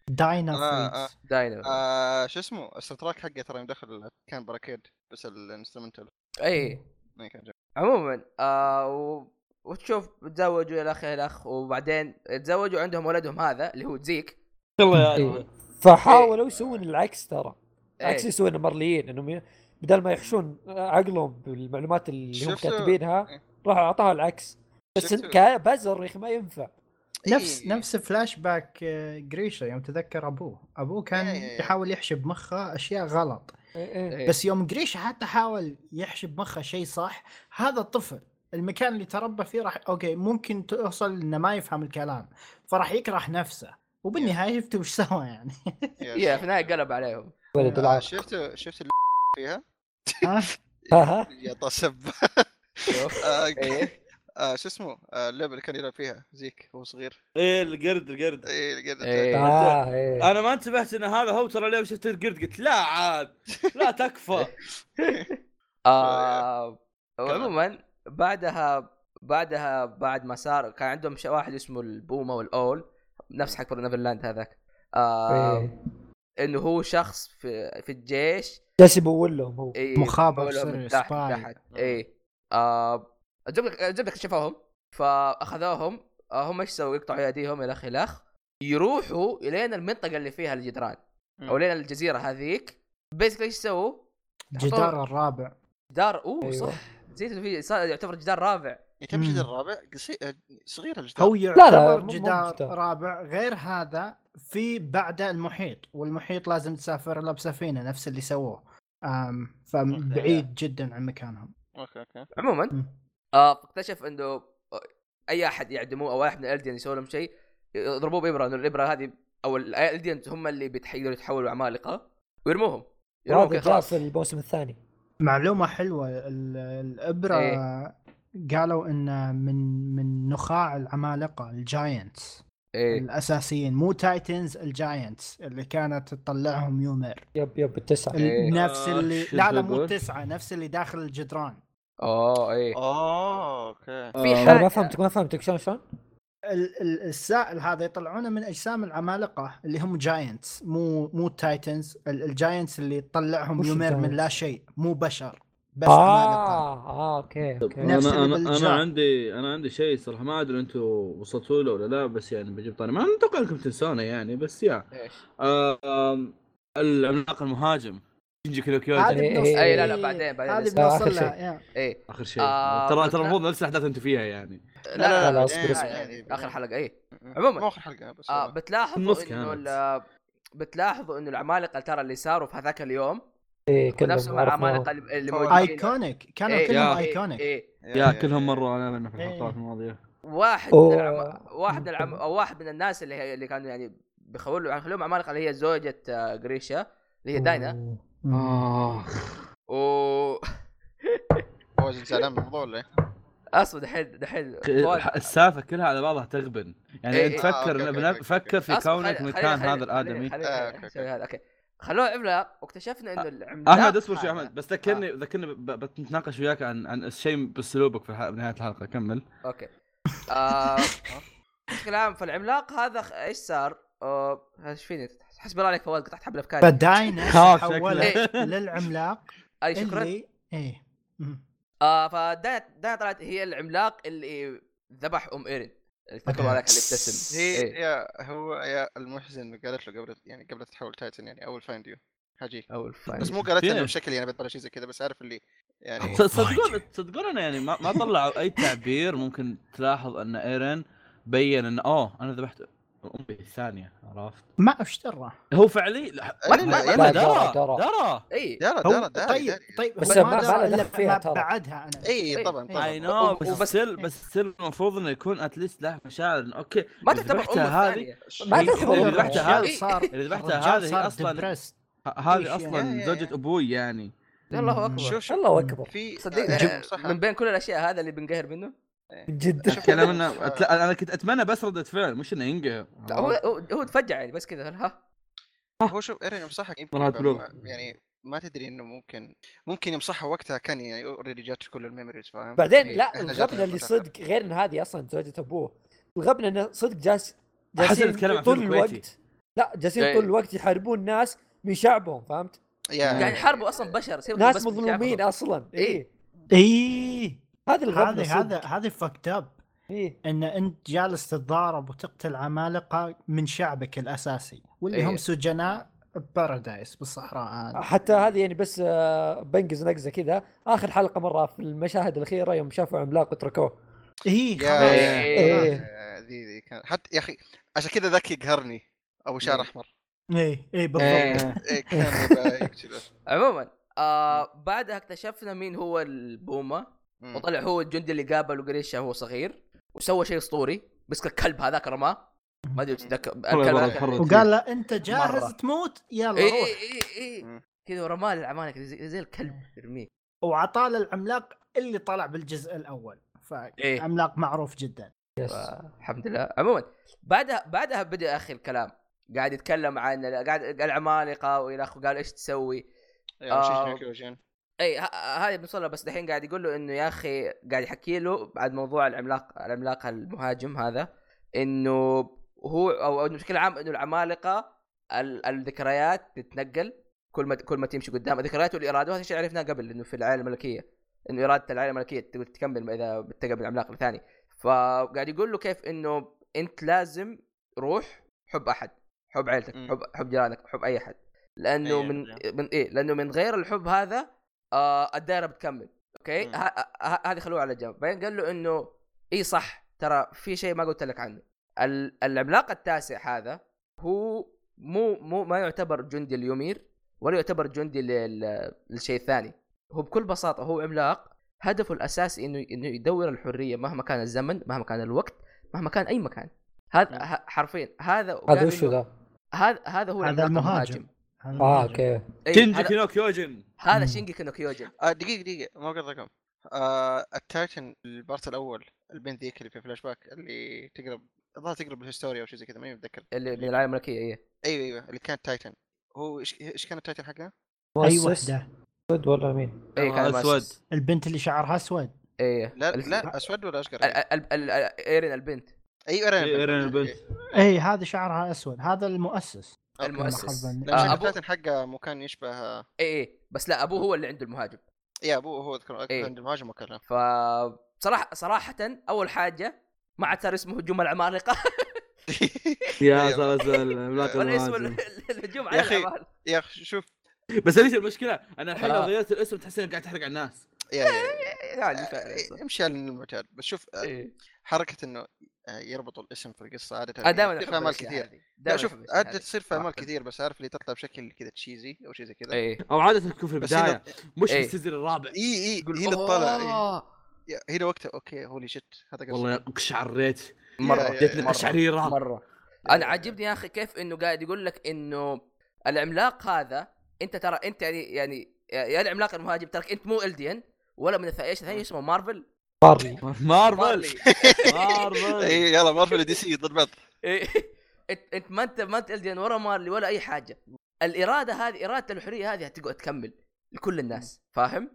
داينا آه، فريتز. داينا. آه شو اسمه؟ الس track حقه ترى مدخل كان parakeet بس ال instrumental اي ما كان جاي. عموما آه و... وتشوف تزوجوا إلى آخره الاخ وبعدين تزوجوا عندهم ولدهم هذا اللي هو زيك. يلا يا إيه. فحاولوا يسوون العكس ترى. إيه. عكس يسوون المرليين إنهم بدل ما يحشون عقلهم بالمعلومات اللي هم كاتبينها إيه. راحوا أعطاها العكس. بس ك bizarre يا أخي ما ينفع. نفس إيه. نفس فلاش باك آه، جريشا يوم تذكر أبوه. أبوه كان إيه، إيه. يحاول يحشي بمخه أشياء غلط. إيه إيه. إيه. بس يوم جريشا حتى حاول يحشي بمخه شيء صح هذا الطفل المكان اللي تربى فيه راح أوكي ممكن توصل إنه ما يفهم الكلام فراح يكره نفسه. وبالنهاية شفتوا وش سوى يعني. يا في النهاية قلب عليهم. ولد آه العاق شفت شفت اللي فيها؟ ها؟ ها ها؟ يا طسب شوف. آه، إيه؟ آه شو اسمه؟ آه اللعبة اللي كان يلعب فيها زيك وهو صغير. إيه القرد القرد. إيه قد إيه. آه إيه. أنا ما انتبهت إن هذا هو ترى اليوم شفت القرد. قلت لا عاد لا تكفى. آه عموما بعدها بعدها بعد ما صار كان عندهم ش- واحد اسمه البومة owl نفس حق نيفرلاند هذاك. آه إيه. إنه هو شخص في في الجيش. جالس يبول لهم هو. إيه مخابر سري، تحت spy. تحت. اي آه الزبده الزبده اكتشفوهم فأخذوهم آه هم إيش سووا؟ يقطعوا ايديهم إلى اخ يروحوا الين المنطقة اللي فيها الجدران أو لين الجزيرة هذيك. basically إيش سووا؟ جدار الرابع. جدار أوه أيوة. صح. نسيت في يعتبر جدار رابع. كم جدار. آه، صغير الجدار. هو لا، يعتبر مو جدار جدار. رابع. غير هذا في بعده المحيط والمحيط لازم تسافر له بسفينة نفس اللي سووه. فبعيد جدا عن مكانهم. okay okay. عموما. آه اكتشف إنه أي أحد يعدموه أو واحد من الألديان يسوي لهم شيء يضربوه بإبرة إنه الإبرة هذه أو الألديان هم اللي بيتح- يقدروا يتحولوا عمالقه ويرموهم. يرموهم خلاص في الموسم الثاني. معلومة حلوة ال- الإبرة إيه. قالوا إنه من من نخاع العمالقة ال giants إيه. الأساسيين مو titans ال giants اللي كانت تطلعهم يومير yep yep التسعة. ال- إيه. نفس آه، اللي شو لا لا مو؟ التسعة نفس اللي داخل الجدران. اوه إيه. اوه okay. في آه، حاجة- أنا ما فهمتك ما فهمتك شلون شلون؟ ال- ال- السائل هذا يطلعونه من أجسام العمالقة اللي هم giants مو مو ال titans ال- ال giants اللي تطلعهم يومير من؟ لا شيء مو بشر. بس آه آه okay okay. نفس أنا أنا أنا بالجار. عندي أنا عندي شيء صراحة ما أدري أنتم وصلتوا له ولا لا بس يعني بجيب طاري. ما أتوقع إنكم تنسونه يعني بس yeah. إيش؟ آه، آم، العملاق المهاجم. شينجيكي نو كيوجين هذه إيه، بنوصل إيه، لا، لا، بعدين- بعدين هذه. بنوصل آخر لها. إيه. آخر شيء. آه، ترى بس ترى. المفروض نفس الأحداث أنتم فيها يعني. لا لا لا بس- يعني آخر حلقة مو عموما. آخر حلقة بس آه. بتلاحظوا إنه بتلاحظوا إنه العمالقة ترى اللي صاروا في هذاك اليوم إيه ونفسهم عرفناهم. العمالقه اللي أوه. موجودين iconic كانوا إيه، كلهم yeah. إيه، iconic إيه. yeah كلهم مروا علينا في إيه. الحلقات الماضية واحد أوه. من العم... واحد من العم... أو واحد من الناس اللي هي... اللي كانوا يعني بيخولوا يعني خلوهم عمالقه اللي هي زوجة آه، جريشا اللي هي داينا آه. و هو زعلان من الموضوع ولا إيه؟ أصلا دحين دحين السالفة كلها على بعضها تغبن يعني إيه، أنت إيه. آه، فكر فكر في كونك مكان هذا الآدمي آه، okay خلوه عملاق واكتشفنا إنه العملاق أحمد اصبر شوي أحمد. بس ذكرني ذكرني ب- ب- بتناقش وياك عن عن الشيء بأسلوبك في الح- بنهايه الحلقة. كمل. okay. آه، بشكل عام فالعملاق هذا خ- إيش صار؟ آه، إيش فيني حسب الله عليك فواز قطعت حبل افكاري فداينا آه، تحولت للعملاق أي شكرا. اللي إيه. آه فدانا دانا طلعت هي العملاق اللي ذبح أم إيرين. اللي تذكروا عليك اللي ابتسم هي إيه. يا هو يا المحزن قالت له قبل يعني قبل تتحول تايتن يعني أول فايند يو حاجي أو الفاين بس مو قالت. إنه بشكل يعني بتطلع شيء زي كذا بس عارف اللي يعني تصدقون تصدقون أنا يعني ما, ما طلعوا أي تعبير ممكن تلاحظ أن ايرن بين ان أوه أنا ذبحت أمي الثانية عرفت؟ ما أشترى. هو فعلي؟ لا لا، درى درى. درى. اي دارا هو دارا دارا طيب طيب بس ما- درى دخل فيها ترى. بعدها أنا. اي طبعا إي. طبعا. I know بس still بس still المفروض إنه يكون at least له مشاعر. okay. ما تعتبر هذه الثانية. ما إيه، تعتبر أم ذبحتها. هذه إيه. صار إذا ذبحتها هذه أصلا هذه أصلا؟ زوجة أبوي يعني. الله أكبر. الله أكبر. في صدقني آه، من بين كل الأشياء هذا اللي بنقهر منه؟ جدا الكلام إنه أتل- أنا كنت أتمنى بس ردة فعل مش إنه ينقهر هو هو هو تفجع يعني بس كذا ها هو شوف إيرين. ما- يعني ما تدري إنه ممكن ممكن يمصحها وقتها كان يعني already جات كل ال memories فاهم بعدين إيه، لا الغبنة اللي. صدق غير إن هذه أصلا زوجة أبوه الغبنة انه صدق جالس حسن جالسين طول. الوقت لا جالسين إيه. طول الوقت يحاربون ناس من شعبهم فهمت؟ يعني حربوا أصلا بشر ناس مظلومين. أصلا إيه. اي اي هذه الغبنه هذه هذا هذه فكت اب إيه. إن أنت جالس تتضارب وتقتل عمالقة من شعبك الأساسي واللي إيه. هم سجناء بارادايس بالصحراء هذه حتى هذه يعني بس آه، بنقز نقزة كذا آخر حلقة مرة في المشاهد الأخيرة يوم شافوا عملاق وتركوه اي يا خلاص. إيه. ذي ذي كان حتى يا أخي عشان كذا ذاك يقهرني أبو شعر إيه. أحمر اي اي بالضبط إيه، كان كذا عموما آه بعدها اكتشفنا مين هو البومة مم. وطلع هو الجندي اللي قابل قريشه وهو صغير وسوى شيء أسطوري مسك الكلب هذاك رماه ما أدري تتذكر الكلب هذاك وقال له أنت جاهز مرة. تموت؟ يلا اي روح. اي اي مم. كذا ورماه للعمالقه زي, زي الكلب يرميه. وعطاه العملاق اللي طلع بالجزء الأول. إيه. فعملاق معروف جدا. يس. الحمد لله. عموما بعدها بعدها بدأ أخي الكلام. قاعد يتكلم عن قاعد العمالقه وإلى آخره قال إيش تسوي؟ يا آه. اي هذه بنوصلها بس دحين قاعد يقول له إنه يا أخي قاعد يحكي له بعد موضوع العملاق العملاق المهاجم هذا إنه هو أو بشكل عام إنه العمالقة ال- الذكريات تتنقل كل ما كل ما تمشي قدام الذكريات والاراده وهذا الشيء عرفناه قبل إنه في العائلة الملكية إنه إرادة العائلة الملكية تكمل إذا بتقابل من العملاق الثاني فقاعد يقول له كيف إنه أنت لازم روح حب أحد حب مم. حب حب جيرانك حب أي أحد لأنه من. من إيه لأنه من غير الحب هذا آه الدائره بتكمل أوكي مم. ه- ه- هذه خلوها على جنب بعدين قال له إنه إي صح ترى في شيء ما قلت لك عنه ال- العملاق التاسع هذا هو مو مو ما يعتبر جندي اليومير ولا يعتبر جندي لل- للشيء الثاني هو بكل بساطة هو عملاق هدفه الاساسي إنه إنه يدور الحرية مهما كان الزمن مهما كان الوقت مهما كان أي مكان هذا حرفيا هذا هذا وشو ذا؟ هذا هذا هو هذا المهاجم. المهاجم آه. أوكي إي، كينجي هذا-. Shingeki no Kyojin آه دقيقة دقيقة ما قصدكم آه ال titan ال part الأول البنت ذيك اللي في فلاش باك اللي تقرب الظاهر تقرب لهستوريا أو شيء زي كذا ماني متذكر اللي من العائلة الملكية إيه أيوه أيوه اللي كانت titan هو إيش كان ال titan حقنا؟ اي مؤسس وحده اسود ولا مين؟ إيه كان اسود. البنت اللي شعرها اسود إيه لا ال- لا أسود ولا أشقر؟ ال- ال- ال- ال- إيرين البنت أيوه إيرين إيه، إيرين البنت. اي هذا شعرها أسود هذا المؤسس. المؤسس. آه، أبو- حقه مو كان يشبه إيه إيه بس لا أبوه هو اللي عنده المهاجم يا أبوه هو أذكر إيه. عند المهاجم وكذا فصراحه صراحة أول حاجة ما عاد صار اسمه هجوم العمالقه يا صار العملاق ولا اسمه الهجوم على. العمالقه يا أخي شوف بس ليش المشكلة؟ أنا الحين لو آه. غيرت الاسم تحس انك قاعد تحرق على الناس يا يا يعني امشي على المعتاد بس شوف إيه. آه، يربطوا الاسم في القصة عادة أنا دائما تصير احب في الأشياء كثير. لا شوف هذه. تصير في صراحة. كثير بس عارف اللي تطلع بشكل كذا تشيزي أو شيء زي كذا. إيه. أو عادة تكون في البداية مش في إيه. ال season الرابع. إي إي هنا طلع. آه، يا- هنا وقتها أوكي holy shit هذا قصدي والله قشعريت مرة. جتني. قشعريره مرة أنا عاجبني يا أخي كيف إنه قاعد يقول لك إنه العملاق هذا أنت ترى أنت يعني يعني يا العملاق المهاجم ترى أنت مو الديان ولا من إيش الثاني اسمه؟ مارفل مارفل. مارلي مارفل. اي يلا مارفل دي سي ضد بعض إيه. إنت إنت ما أنت ما أنت إلديان ولا مارلي ولا أي حاجة. الإرادة هذه إرادة الحرية هذه هتقعد تكمل لكل الناس. فاهم؟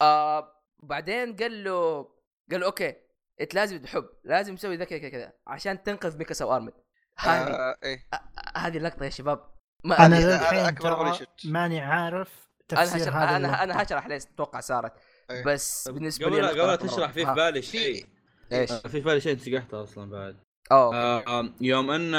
آه بعدين قال له قال له أوكي إنت لازم تحب لازم تسوي ذا كذا كذا كذا عشان تنقذ ميكاسا وارمن هذه. آه، إيه هذه اللقطة يا شباب. ما أنا للحين. ماني عارف تفسير هشرح هذا أنا اللقطة. أنا هشرح ليش أتوقع صارت. بس بالنسبة قبل لي قبل تشرح في بالي شيء. إيش؟ آه، في في بالي شيء نسيته أصلا بعد. اوه آه، آم، يوم أن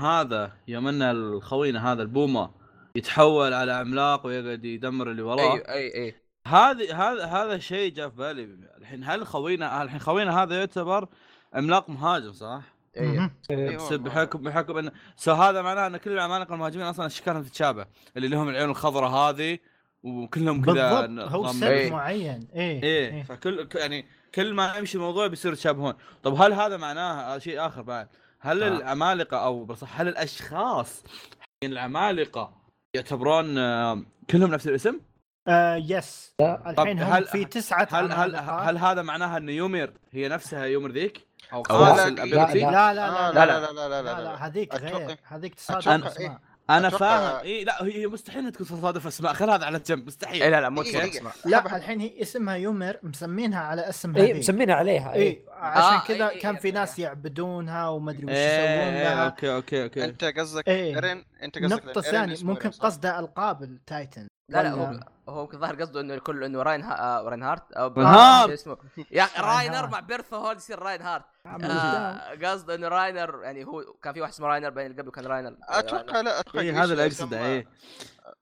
هذا يوم أن الخوينا هذا البومة يتحول على عملاق ويقعد يدمر اللي وراه. اي أي أي. هذه هذا هذا شيء جاء في بالي. الحين هل خوينا الحين خوينا هذا يعتبر عملاق مهاجم صح؟ اي مهم. إيه، أيوة. بس بحكم بحكم ان سو هذا معناه أن كل العمالقة المهاجمين أصلا اشكالهم تتشابه اللي لهم العيون الخضراء هذه وكلهم كذا بالضبط هو سلك إيه. معين إيه إيه فكل ك- يعني كل ما يمشي الموضوع بيصير يتشابهون طب هل هذا معناه شيء اخر بعد هل آه. العمالقه أو بصح هل الاشخاص حقين العمالقه يعتبرون آه، كلهم نفس الاسم؟ آه يس الحين هل- في تسعة هل هل. هل هذا معناها ان يومر هي نفسها يومر ذيك؟ أو أو خاص لا،؟ لا، لا لا آه، لا لا لا لا لا لا لا لا هذيك غير هذيك تصادف إيه. اسماء أنا أتوقع- فاهم. اي لا هي مستحيل تكون تصادف أسماء. خل هذا على جنب مستحيل. اي لا لا مو تصادف دقيقة. أسماء. لا الحين هي اسمها يومر مسمينها على اسم اي هذيك مسمينها عليها اي اي عشان آه، كذا إيه، كان إيه، في إيه. ناس يعبدونها وما ادري وش يسوون إيه، لها. أوكي أوكي أوكي. أنت قصدك إيه. إيرين؟ أنت قصدك الثانية اسمه ممكن؟ قصده ألقاب التايتن. لا لا هو هو يمكن ظاهر قصده إنه كله إنه راين ها... آه راين-هارت أو راين-هارت. شو اسمه؟ يا أخي راينر. مع بيرثو هول يصير راين هارت. آه قصده إنه راينر يعني هو كان في واحد اسمه راينر بين اللي قبله كان راينر. أتوقع لا أتوقع إيه، هذا اللي اقصده إيه.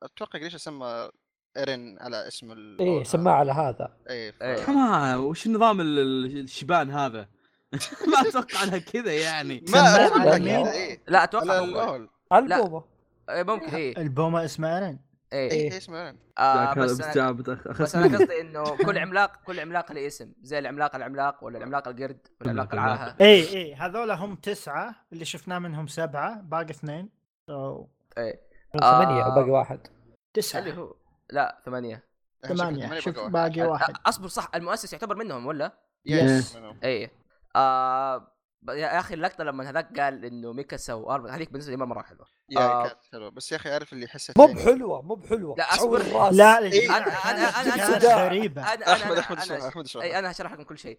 أتوقع ليش سمى إيرين على اسم ال اي سماها على هذا. إيه إيه. كمان وش النظام ال- ال- الشبان هذا؟ ما أتوقع انها كذا يعني. ما سماه؟ إيه. لا أتوقع لا. البومة. إيه، ممكن اي البومة اسمها إيرين. اي إيه إيه. إيه، اسمه ايرين آه بس أخ- بس أنا قصدي إنه كل عملاق كل عملاق له اسم زي العملاق العملاق ولا العملاق القرد ولا العملاق عملاق. العاهة. اي اي هذول هم تسعة اللي شفناه منهم سبعة باقي اثنين. so إيه. ثمانية آه. وباقي واحد. اللي تسعة هو لا ثمانية. ثمانية. شوف بقى باقي واحد. أصبر صح المؤسس يعتبر منهم ولا؟ yes إيه. آه يا أخي اللقطة لما هذاك قال إنه ميكاسا وارمن هذيك بالنسبة لي مره حلوة يا آه. كانت حلوة بس يا أخي عارف اللي حسيت مو يعني- بحلوة مو بحلوة لا، الراس. لا إيه. أنا أنا أنا كانت أنا أحمد أحمد اشرح أحمد اشرح اي أنا هشرح لكم كل شيء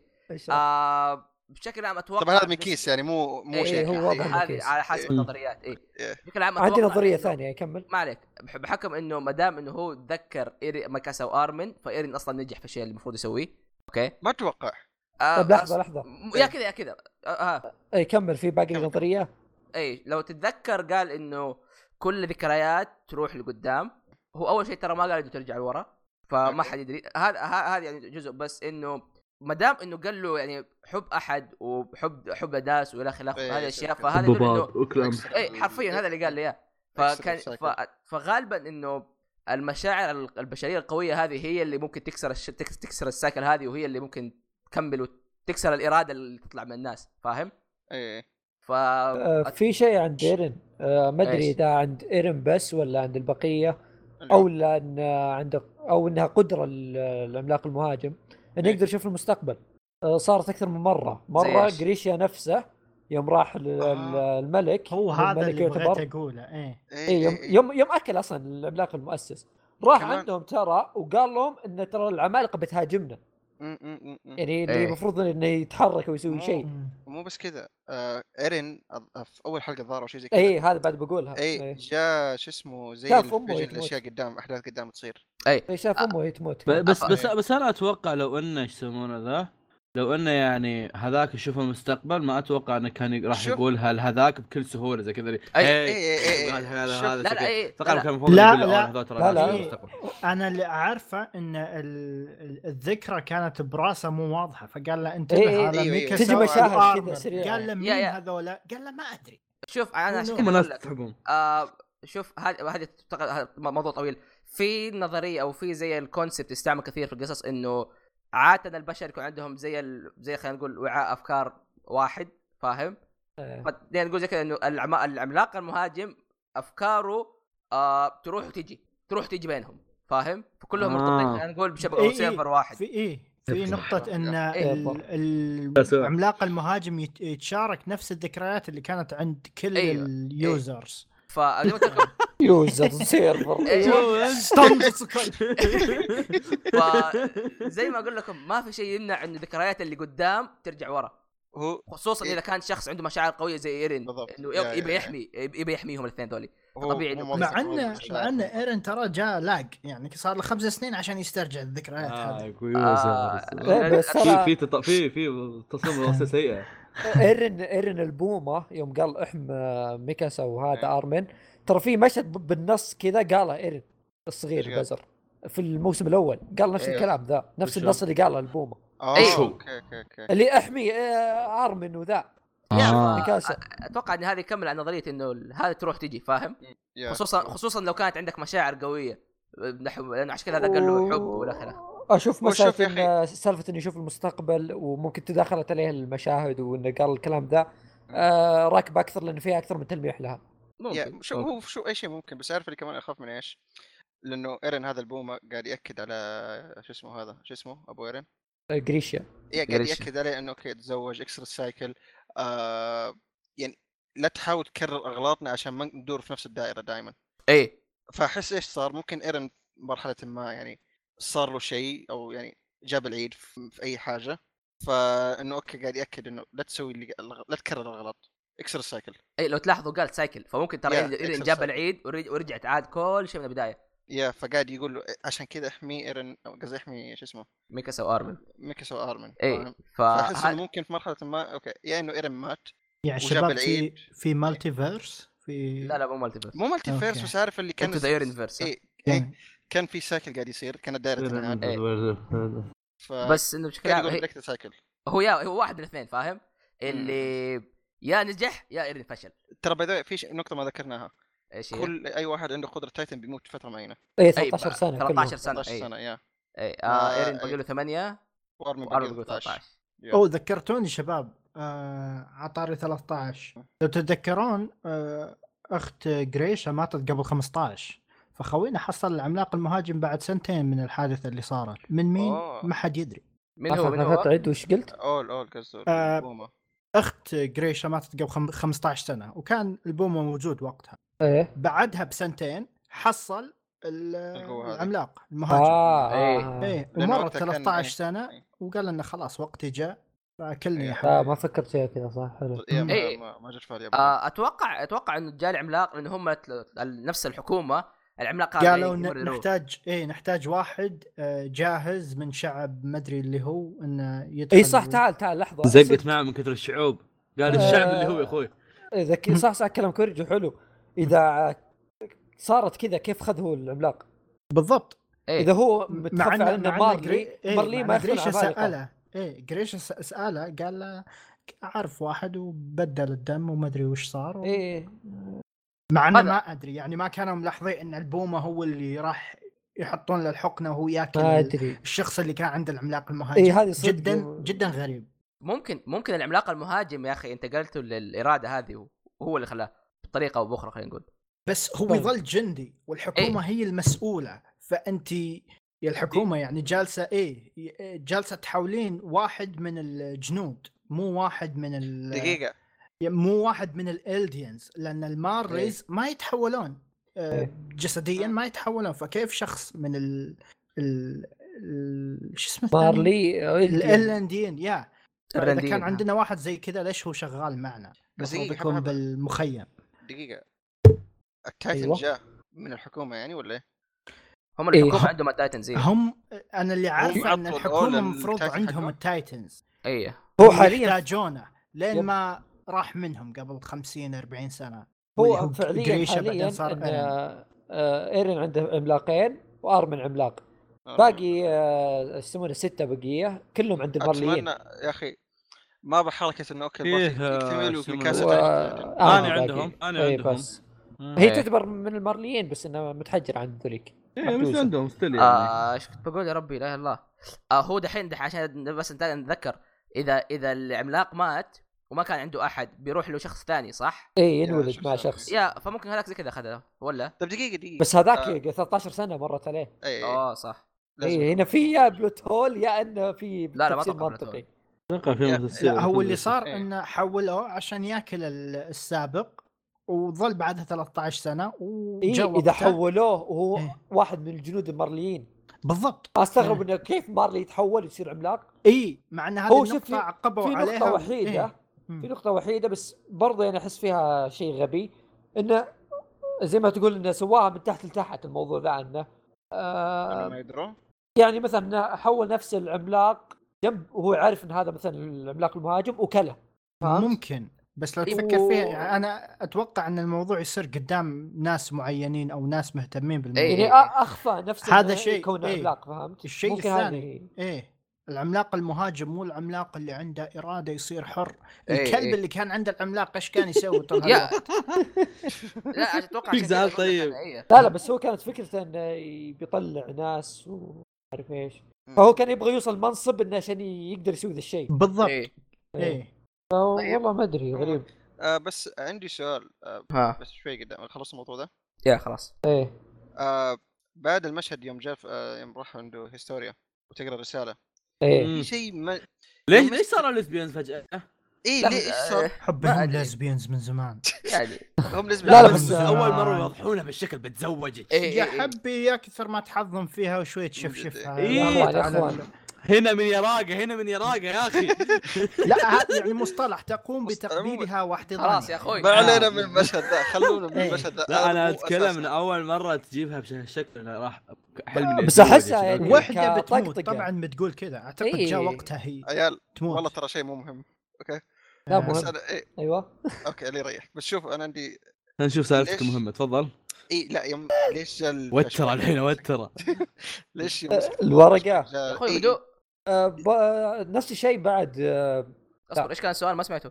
آه بشكل عام أتوقع طبعا هذا من كيس يعني مو مو إيه، شيء هو حقيقي. واضح هذه. على حسب إيه. النظريات اي إيه. بشكل عام عندي نظرية ثانية كمل ما عليك بح- بحكم إنه ما دام إنه هو تذكر إيري ميكاسا وارمن فإيرين أصلا نجح في الشيء اللي المفروض يسويه أوكي ما أتوقع آه طيب لحظة لحظة. م- يا كذا يا كذا. آه, آه. اي كمل في باقي كمل. نظرية؟ اي لو تتذكر قال إنه كل ذكريات تروح لقدام. هو أول شيء ترى ما قال إنه ترجع لورا فما. حد يدري. هذا هذا يعني جزء بس إنه ما دام إنه قال له يعني حب أحد وحب حب داس وإلى آخره إيه، هذه الاشياء. فهذا يدل إنه اي حرفيا هذا اللي قال لي إياه. فكان. فغالبا إنه المشاعر ال- البشرية القوية هذه هي اللي ممكن تكسر الش... تكسر ال cycle هذه وهي اللي ممكن تكمل وتكسر الإرادة اللي تطلع من الناس فاهم؟ إيه ف آه في شيء عند إيرن آه ما أدري؟ إذا عند إيرن بس ولا عند البقية أو لأن عند أو إنها قدرة ال- العملاق المهاجم انه إيه. يقدر يشوف المستقبل آه صارت أكثر من مرة مرة؟ جريشيا نفسه يوم راح آه. الملك هو هذا الملك اللي بغيت أقوله إيه اي يوم يوم يوم أكل أصلا العملاق المؤسس راح كمان- عندهم ترى وقال لهم إن ترى العمالقة بتهاجمنا. يعني اللي إيه. المفروض إنه يتحرك ويسوي شيء. مو بس كذا آه إيرين أظ- في أول حلقة ظهر أو شيء زي كذا. اي هذا بعد بقولها. اي اي جاء شو اسمه زي شاف يتموت. الأشياء قدام أحداث قدام تصير. إي، شاف أمه وهي تموت. بس آه، بس إيه. بس أنا أتوقع لو إنه إيش يسمونه ذا؟ لو إنه يعني هذاك يشوف المستقبل ما أتوقع إنه كان راح. يقول هل هذاك بكل سهولة زي كذا اللي، أي- "هي، إي- إي- إي. هذا لا لا كذا." اي لا كان المفروض لا،. أنا اللي عارفه إن ال- ال- الذكرى كانت براسه مو واضحة فقال له إيه، انتبه إيه، هذا إيه، ميكا تجي سوى مشاهد. كذا. قال له مين. هذولا؟ قال له ما أدري شوف أنا عشان هم ناس تحبهم آه شوف هذه هذه موضوع طويل في نظرية أو في زي ال concept يستعمل كثير في القصص إنه عادة البشر يكون عندهم زي ال... زي خلينا نقول وعاء أفكار واحد فاهم؟ إيه. خلينا نقول زي كذا إنه العم... العملاق المهاجم أفكاره آه تروح وتجي تروح وتجي بينهم فاهم؟ فكلهم آه. مرتبطين خلينا نقول بشبكه إيه،. server واحد في إيه في. نقطة إن إيه. العملاق المهاجم يت- يتشارك نفس الذكريات اللي كانت عند كل أيوة. ال users فزي ما قلت لكم user server إيه. فزي ما أقول لكم ما في شيء يمنع انه الذكريات اللي قدام ترجع ورا هو خصوصا إيه. إذا كان شخص عنده مشاعر قوية زي إيرين بالضبط. إنه يبي يحمي يبي يحميهم الاثنين ذولي طبيعي مع إنه. مع انه ايرن ترى جاء لاج يعني صار له خمس سنين عشان يسترجع الذكريات آه، هذه آه، في في تط- في في تصميم سيئة ايرن ايرن البومة يوم قال احم ميكاسا وهذا إيه. آرمن ترى في مشهد بالنص كذا قاله ايرن الصغير؟ البزر في الموسم الأول قال نفس إيه. الكلام ذا نفس؟ النص اللي قاله البومة. أوكي أوكي أوكي اللي أحمي آه، أرمن وذا yeah آه. أتوقع إن هذه يكمل على نظرية إنه هذه تروح تجي فاهم. خصوصا خصوصا لو كانت عندك مشاعر قوية نحو لأنه عشان كذا هذا قال له حب وإلى آخره أشوف هو yeah إن سالفة إنه يشوف المستقبل وممكن تداخلت عليه المشاهد وإنه قال الكلام ذا آه راكب أكثر لأنه فيها أكثر من تلميح لها yeah ممكن شو ممكن. هو شو أي شيء ممكن بس عارف اللي كمان أخاف من إيش؟ لأنه إيرن هذا البومة قاعد يأكد على شو اسمه هذا شو اسمه أبو إيرن آه، جريشا إيه قاعد. يأكد عليه إنه okay تزوج إكسر ال cycle آه يعني لا تحاول تكرر أغلاطنا عشان ما ندور في نفس الدائرة دائما إيه فأحس إيش صار ممكن إيرن مرحلة ما يعني صار له شيء أو يعني جاب العيد في في أي حاجة فإنه okay قاعد يأكد إنه لا تسوي اللي لا تكرر الغلط اكسر السايكل. اي لو تلاحظوا قال سايكل فممكن ترى Yeah, ايرن جاب. العيد ورج- ورجعت عاد كل شيء من البداية. يا فقاعد يقول له عشان كذا احمي إيرن قصدي احمي شو اسمه؟ ميكاسا وآرمن. ميكاسا وآرمن. اي فاهم؟ ف فأحس إنه ممكن في مرحلة ما أوكي يا إنه إيرن مات يعني وجاب شباب في. في مالتي فيرس في لا لا مو مالتي فيرس مو مالتي فيرس. بس عارف اللي كان ذا ايرن فيرس إيه إيه كان في سايكل قاعد يصير كانت دائره تنهاد ف بس إنه بشكل عام هو yeah هو واحد من الاثنين فاهم؟ اللي يا نجح يا ايرن فشل. ترى باقي في نقطة ما ذكرناها. إيش هي؟ كل أي واحد عنده قدرة titan بيموت في فترة معينة. أي أي 13 سنة 13 سنة سنه 13 اي سنة يا. اي آه، آه ايرن أي. باقي له 8 وارمن باقي له 13 yeah. اوه ذكرتوني شباب آه عطاري 13 لو تتذكرون آه أخت جريشا ماتت قبل 15 فخوينا حصل العملاق المهاجم بعد سنتين من الحادثة اللي صارت. من مين؟ أوه. ما حد يدري. من هو؟ من هو؟ تعد وش قلت؟ أول أول آه، البومة. أخت جريشا ماتت قبل خم- 15 سنة وكان ألبومه موجود وقتها إيه بعدها بسنتين حصل. العملاق المهاجم آه إيه. آه. إيه لأنه ومرت وقتها كان- 13 إيه. سنة إيه. وقال إنه خلاص وقتي جاء فأكلني يا إيه. آه حبيبي ما فكرت فيها كذا صح حلو يا ما, إيه. ما, ما جت في بالي. آه أتوقع أتوقع إنه جاء العملاق لأن هم نفس الحكومة العملاق هذا قالوا. نحتاج إيه نحتاج واحد آه، جاهز من شعب مدري اللي هو إنه يدخل إي صح و- تعال تعال لحظة زقت. معه من كثر الشعوب قال آه. الشعب اللي هو يا أخوي إيه، ذكي صح صح كلام كوريجو حلو إذا صارت كذا كيف خذ هو العملاق؟ بالضبط إيه. إذا هو مع انه إن مارلي إيه، مارلي مع ما عمالقه سأله إيه جريشا س- سأله قال له أعرف واحد وبدل الدم وما أدري وش صار و... إيه مع إنه ما أدري يعني ما كانوا ملاحظين إن ألبومه هو اللي راح يحطون له الحقنة وهو ياكل أدري. الشخص اللي كان عند العملاق المهاجم. إيه هذه صدق جدا جدا غريب. ممكن ممكن العملاق المهاجم يا أخي انت قلته للإرادة هذه هو اللي خلاه بطريقة أو بأخرى خلينا نقول. بس هو طيب. يظل جندي والحكومة هي المسؤولة فأنت يا الحكومة يعني جالسة إيه جالسة تحاولين واحد من الجنود مو واحد من ال دقيقة. مو واحد من الالديانز لأن الماريز ما يتحولون آه، إيه. جسديا ما يتحولون فكيف شخص من ال ال, ال... شو اسمه؟ مارلي الانديين يا اذا كان ها. عندنا واحد زي كذا ليش هو شغال معنا؟ بس المفروض دقيقة، يكون حبة- حبة. بالمخيم دقيقة التايتن أيوة. جاء من الحكومة يعني ولا إيه؟ هم إيه. الحكومة عندهم التايتنز إيه. هم أنا اللي عارفه إن الأول المفروض عندهم؟ التايتنز إيه هو حاليا يحتاجونه لين. ما راح منهم قبل 50 40 سنة هو فعليا حاليا صار إن إيرين. آه، إيرين عنده عملاقين وارمن عملاق آه. باقي آه، يسمونه ستة بقية كلهم عند المارليين اتمنى يا أخي ما بحركة إنه أوكي فيه، الباص آه، و... آه، باقي. عندهم، إيه، عندهم. بس آه. هي. تعتبر من المارليين بس انها متحجره عن ذوليك إيه بس محبوسة. عندهم still يعني آه، إيش كنت بقول يا ربي لا إله إلا الله آه هو دحين دح عشان بس نت- نتذكر إذا إذا العملاق مات وما كان عنده أحد بيروح له شخص ثاني صح؟ اي ينولد مع. شخص yeah فممكن هذاك زي كذا اخذه ولا؟ طيب دقيقة دقيقة بس هذاك آه. 13 سنة مرت عليه اي اي آه صح. اي هنا في يا plot hole yeah إنه في لا، لا، ما منطقي أتوقع في لا، هو اللي صار إيه. إنه حولوه عشان يأكل ال- السابق وظل بعدها 13 سنة اي وجا إذا حولوه وهو إيه. واحد من الجنود المارليين بالضبط أستغرب إنه كيف مارلي يتحول يصير عملاق اي مع إن هذه النقطة في- عقبوا في عليها نقطة و- وحيدة إيه. في مم. نقطة وحيدة بس برضه يعني أحس فيها شيء غبي إنه زي ما تقول إنه سواها من تحت لتحت الموضوع ذا عنه قبل ما آه يدرون يعني مثلا حول نفس العملاق جنب وهو عارف إن هذا مثلا العملاق المهاجم وكله؟ ممكن بس لو إيه. تفكر فيها أنا أتوقع إن الموضوع يصير قدام ناس معينين أو ناس مهتمين بالموضوع إيه. يعني أ- أخفى نفسه هذا شيء، يكون إيه. عملاق فهمت؟ الشيء ممكن الثاني هذه إيه العملاق المهاجم مو العملاق اللي عنده إرادة يصير حر. الكلب. اللي كان عنده العملاق إيش كان يسوي طول؟ لا أتوقع زعل طيب. لا لا بس هو كانت فكرته إنه بيطلع ناس وعارف إيش. فهو كان يبغى يوصل منصب إنه عشان يقدر يسوي ذا الشيء. بالضبط. إيه. إيه. والله ما أدري غريب. آه بس عندي سؤال. آه بس شوي قدام. خلص الموضوع ده؟ يا خلاص. إيه آه بعد المشهد يوم جاء آه يوم راح عنده هيستوريا وتقرأ رسالة إيه. في شيء ما ليش ليش صاروا ليزبيانز فجأة؟ اي لا، ليه إيش آه، صار؟ حبهم. ليزبيانز من زمان يعني هم لازم لا، لا، بس بس- أول مرة يوضحونها بالشكل بتزوجك إيه. يا حبي يا كثر ما تحظم فيها وشوية تشفشفها إيه. يا اخوان يا على- إخوان هنا من يراقه هنا من يراقه يا أخي لا هذا يعني مصطلح تقوم بتقبيلها واحتضانها خلاص يا أخوي. ما علينا آه. من المشهد ذا خلونا من. المشهد ذا لا أنا أتكلم. من أول مرة تجيبها أنا راح حلم إني بس شباب. يعني وحده بتموت. طبعا بتقول كذا أعتقد إيه. جاء وقتها هي عيال تموت والله ترى شيء مو مهم أوكي لا. بس مهم أنا إيه أيوه أوكي اللي يريح بس شوف أنا عندي نشوف سالفتك؟ المهمه تفضل اي لا يوم ليش جاء وتر الحين وتر ليش. جاء- يا أخوي إيه، هدوء آه ب- نفس الشيء بعد آه اصبر إيش كان السؤال ما سمعته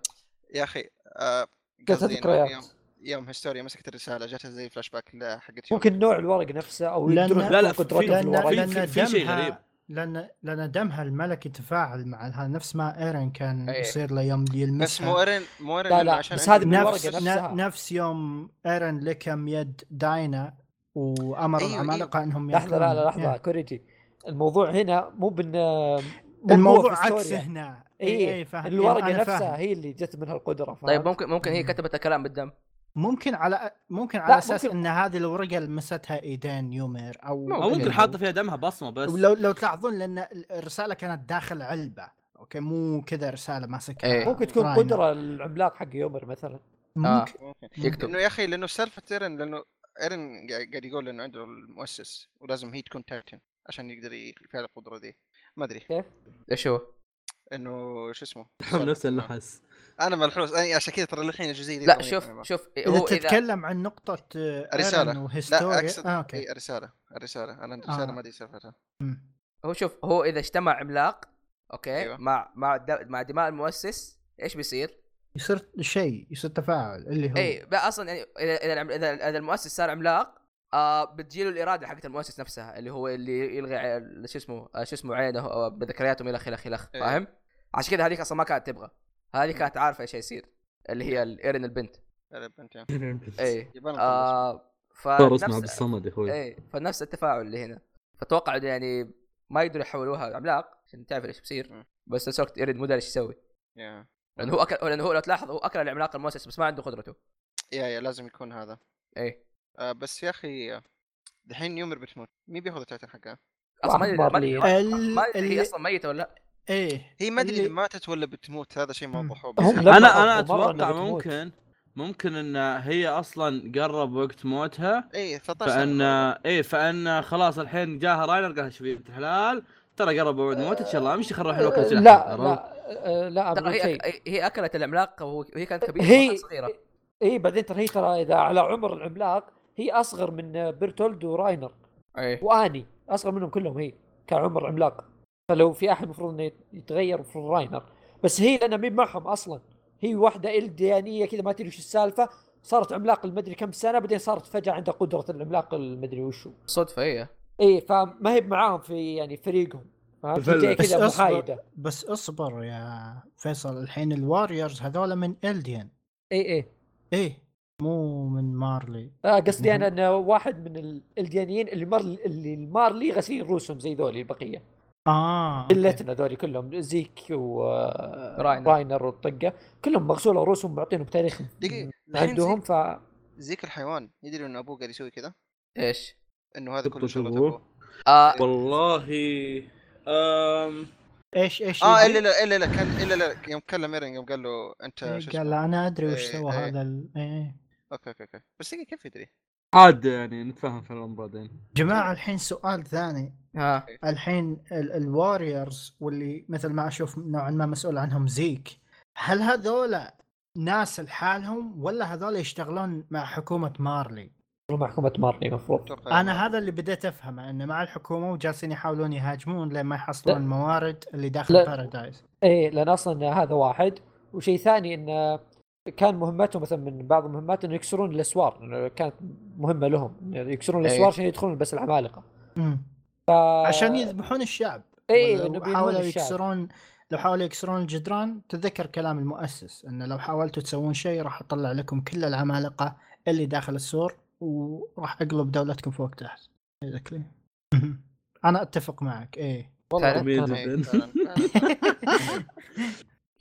يا أخي آه إنه ذكريات. يوم يوم هيستوريا مسكت الرسالة جاتها زي فلاش باك حقت ممكن نوع الورق نفسه أو لأن- لا، لا، يحطون في- في في- في شيء دمها غريب. لأن لأن دمها الملكي تفاعل مع نفس ما إيرن كان إيه. يصير له يوم بس مو يلمسها ايرن مو إيرن لا، لا، عشان بس هذه نفس نفسها. نفس يوم إيرن لكم يد داينا وأمر أيوه، العمالقة أنهم لحظة لا لا. لحظة إيه. كوريجي الموضوع هنا مو بان مو الموضوع عكس. هنا اي إيه، فاهم. الورقة أنا نفسها فاهم. هي اللي جت منها القدرة فهمت؟ طيب ممكن ممكن هي. كتبت الكلام بالدم ممكن على ممكن على أساس ممكن- إن هذه الورقة لمستها إيدين يومير أو أو ممكن ممكن. حاطة فيها دمها بصمة بس لو لو تلاحظون لأن الرسالة كانت داخل علبة okay مو كذا رسالة ماسكها إيه. ممكن تكون. قدرة العملاق حق يومر مثلا ممكن ممكن يكتب إنه يا أخي لأنه سالفه ايرن لأنه ايرن قاعد قاعد يقول إنه عنده المؤسس ولازم هي تكون Titan عشان يقدر يفعل القدرة دي ما أدري إيش هو؟ إنه شو اسمه نفس النحس أنا ملحوس أنا عشان كذا ترى الحين الجزئيه لا شوف شوف هو إذا تتكلم عن نقطة الرسالة. ايرن لا أقصد آه، okay إيه الرسالة الرسالة أنا الرساله آه. ما أدري سالفتها. هو شوف هو إذا اجتمع عملاق okay أيوة. مع مع د- مع دماء المؤسس إيش بيصير؟ يصير شيء يصير تفاعل اللي هو اي بقى أصلا يعني إذا إذا العم- إذا, إذا المؤسس صار عملاق آه بتجيله الإرادة حقت المؤسس نفسها اللي هو اللي يلغي شو اسمه آه شو اسمه عينه آه، بذكرياتهم إلى اخره إلى اخره إيه. فاهم؟ عشان كذا هذيك أصلا ما كانت تبغى. هذه كانت عارفة إيش يصير اللي هي الايرن البنت. يا. البنت. اي يبان آه فنفس الصمد يا أخوي. اي فنفس التفاعل اللي هنا. فتوقع يعني ما يقدروا يحولوها عملاق عشان تعرف إيش بيصير. بس نفس الوقت ايرن مو داري إيش يسوي. yeah. لأنه هو أكل لأنه هو لو تلاحظ هو أكل العملاق المؤسس بس ما عنده قدرته. yeah yeah لازم يكون هذا. اي آه بس يا أخي دحين يومر بتموت مين بياخذ ال Titan حقها؟ أصلا ما ادري ما ادري هي أصلا ميتة ولا لأ؟ إيه. هي ما أدري ماتت ولا بتموت هذا شيء ما. وضحوه أنا أنا أتوقع. ممكن ممكن إن هي أصلا قرب وقت موتها. اي 13 فإن. إيه فإن خلاص الحين جاها راينر قال شوفي بنت الحلال؟ ترى قرب وقت موت ان شاء الله. أمشي خلينا نروح ناكل لا لا آه، لا ترى هي هي أكلت العملاق وهي كانت كبيرة هي صغيرة. اي بعدين ترى هي ترى إذا على عمر العملاق هي أصغر من بيرتولد وراينر. اي وأني أصغر منهم كلهم هي كعمر عملاق. فلو في أحد المفروض إنه يتغير المفروض راينر. بس هي لانها مين معهم أصلا. هي واحدة إلديانية كذا ما تدري وش السالفة. صارت عملاق المدري كم سنة بعدين صارت فجأة عندها قدرة العملاق المدري وشو صدفة هي اي فما هي معاهم في يعني فريقهم. بس كذا اصبر محايدة. بس اصبر يا فيصل. الحين ال Warriors هذول من الديان اي اي إيه. مو من مارلي آه قصدي. أنا إنه واحد من ال- الديانيين اللي مر اللي المارلي غاسلين روسهم زي ذولي البقية آه. قلتنا ذولي كلهم زيك و راينر. راينر والطقة كلهم مغسولة روسهم معطينهم تاريخ دقيقة م- الحين عندهم ف زيك الحيوان يدري إنه أبوه قاعد يسوي كذا إيش؟ إنه هذا كله أبوه. أبوه آه والله أم... إيش إيش آه؟ الا لا الا لا كان الا لا يوم كلم ايرن يوم قال له أنت إيه، قال لا أنا أدري وش إيه، سوى إيه. هذا ال... okay okay okay. بس كيف يدري؟ عاد يعني نتفاهم في الأمر بعدين. جماعة الحين سؤال ثاني. ها. الحين ال- ال Warriors واللي مثل ما أشوف نوعا ما مسؤول عنهم زيك هل هذولا ناس لحالهم ولا هذول يشتغلون مع حكومة مارلي مع حكومة مارلي المفروض أنا هذا اللي بديت أفهمه إنه مع الحكومة وجالسين يحاولون يهاجمون لين ما يحصلون. الموارد اللي داخل لا. بارادايس إيه لأن أصلا هذا واحد. وشيء ثاني إنه كان مهمتهم مثلا من بعض المهمات إنه يكسرون الأسوار كانت مهمة لهم إنه يكسرون إيه. الأسوار عشان يدخلون بس العمالقة ف... عشان يذبحون الشعب إنه بينهون حاولوا. يكسرون لو حاولوا يكسرون الجدران تذكر كلام المؤسس إنه لو حاولتوا تسوون شيء راح أطلع لكم كل العمالقة اللي داخل السور وراح أقلب دولتكم فوق تحت Exactly. أنا أتفق معك إيه والله إيه، جدا.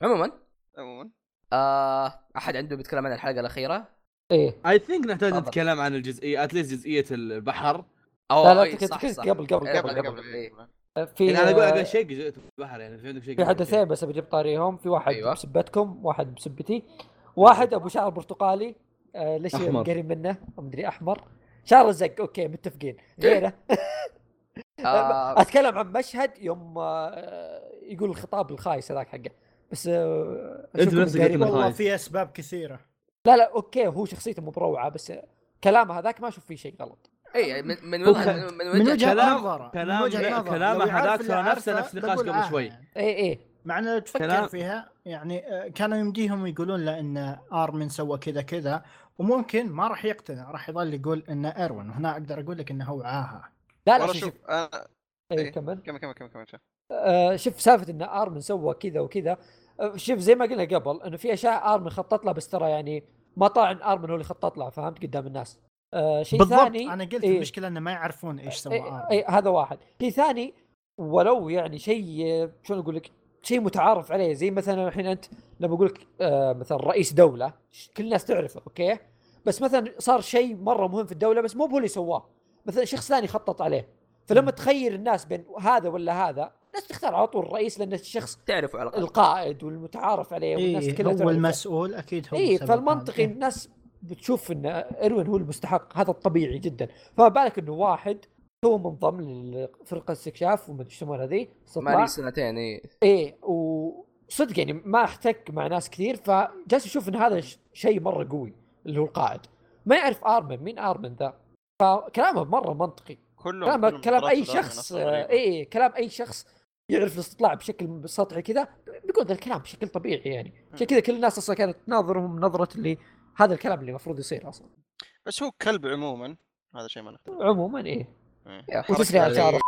عموما عموما آه أحد عنده بيتكلم عن الحلقة الأخيرة؟ إيه. اي ثينك نحتاج. نتكلم عن الجزئيه اتليست جزئية البحر. أو لا لا إيه، تك- صح تك- صح. قبل قبل إيه، قبل قبل- قبل. قبل. إيه. في يعني أنا أقول آه، أقول شيء جزئية البحر يعني في عندك شيء في حدثين بس بجيب طاريهم. في واحد أيوة. بسبتكم واحد بسبتي. واحد أبو شعر برتقالي. آه ليش. قريب منه؟ مدري أحمر. شعره زق. okay متفقين. غيره آه. أتكلم عن مشهد يوم آه يقول الخطاب الخايس هذاك حقه. بس آه أشوفكم نفسك. والله. في أسباب كثيرة لا لا okay هو شخصيته مو بروعه بس كلامه هذاك ما أشوف فيه شيء غلط إي من من وجهه من من وجهة وجهة كلام- نظره كلام- من وجهه نظره كلامه هذاك ترى نفسه نفس نقاش قبل آه شوي. يعني. إي إي مع انه تفكر كلام- فيها يعني آه، كانوا يمديهم يقولون له إن ارمن سوى كذا كذا وممكن ما راح يقتنع راح يظل يقول إن إيروين وهنا أقدر أقول لك إنه هو عاها لا لا شوف شوف أنا إي إيه. كمل كمل كمل كمل كمل آه، شوف سالفة إن أرمن سوى كذا وكذا. آه، شوف زي ما قلنا قبل إنه في أشياء أرمن خطط لها بس ترى يعني ما طلع ان أرمن هو اللي خطط لها فهمت؟ قدام الناس. آه شيء بالضبط ثاني أنا قلت إيه. المشكلة إنه ما يعرفون إيش سوى اي أرمن. اي هذا واحد. شيء ثاني ولو يعني شيء شلون أقول لك؟ شيء متعارف عليه. زي مثلا الحين أنت لما أقول لك آه مثلا رئيس دولة كل الناس تعرفه okay؟ بس مثلا صار شيء مرة مهم في الدولة بس مو هو اللي سواه. مثلا شخص ثاني خطط عليه. فلما تخير الناس بين هذا ولا هذا الناس تختار على طول الرئيس لأن الشخص تعرفوا على الأقل. القائد والمتعارف عليه والناس إيه كلها هو تعرفه. المسؤول أكيد هو اي فالمنطقي هذا. الناس بتشوف إن إيروين هو المستحق هذا الطبيعي جدا. فما بالك إنه واحد هو منضم لفرقة استكشاف وما أدري إيش يسمونها ذي ما لي سنتين اي إيه وصدق يعني ما أحتك مع ناس كثير فجالس يشوف إن هذا ش- شيء مرة قوي اللي هو القائد. ما يعرف آرمن مين آرمن ذا؟ فكلامه مرة منطقي. كلهم كلام كلهم كلام أي شخص اي كلام أي شخص يعرف الاستطلاع بشكل سطحي كذا بيقول ذا الكلام بشكل طبيعي يعني. عشان كذا كل الناس أصلا كانت تناظرهم نظرة اللي هذا الكلام اللي المفروض يصير أصلا. بس هو كلب عموما هذا شيء ما نختلف. عموما إيه. إيه. على شعره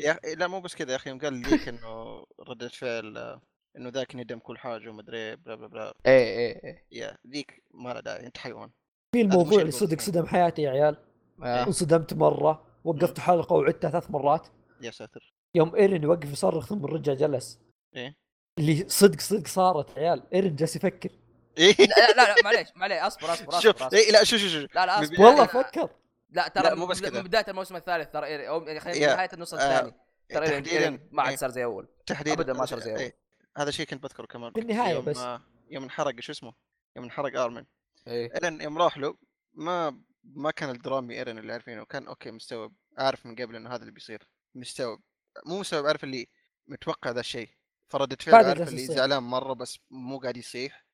يا أخي لا مو بس كذا يا أخي يوم قال ليك إنه ردة فعل إنه ذاك ندم كل حاجة ومدري بلا بلا بلا. اي اي اي يا ذيك ما لها داعي أنت حيوان. في الموضوع اللي صدق. صدم حياتي يا عيال. آه. انصدمت مرة وقفت حلقة وعدتها ثلاث مرات. يا ساتر. يوم ايرن يوقف يصرخ ثم الرجال جلس. إيه. اللي صدق صدق صارت عيال. ايرن جالس يفكر. إيه. لا لا لا معليش معليش أصبر أصبر اصبر, شوف أصبر. إيه لا شوف شوف شوف. لا لا أصبر. والله فكر. لا ترى مو بس من- كذا. من بداية الموسم الثالث ترى إيري- أو يعني خلينا نهاية النص آه، الثاني. ترى إيرين ما عاد إيه، صار زي أول. تحديدا أبداً ما صار زي أول. إيه، هذا شيء كنت بذكره كمان. في النهاية يوم بس. آه، يوم انحرق شو اسمه؟ يوم انحرق آرمن. إيه. ايرن يوم راح له ما ما كان الدرامي ايرن اللي عارفينه. كان okay مستوعب عارف من قبل إنه هذا اللي بيصير. مستوعب. مو مستوعب عارف اللي متوقع ذا الشيء. فردة فعل عارف اللي. زعلان مرة بس مو قاعد يصيح.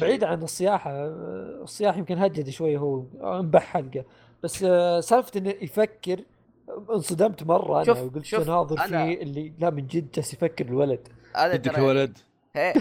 بعيد عن الصياحة الصياح يمكن هدد شوي هو انبح حلقه بس آه، سالفة إنه يفكر انصدمت مرة أنا شوف- وقلت شوف، ناظر أنا- فيه اللي لا من جد جالس يفكر الولد. ترى ولد؟ هي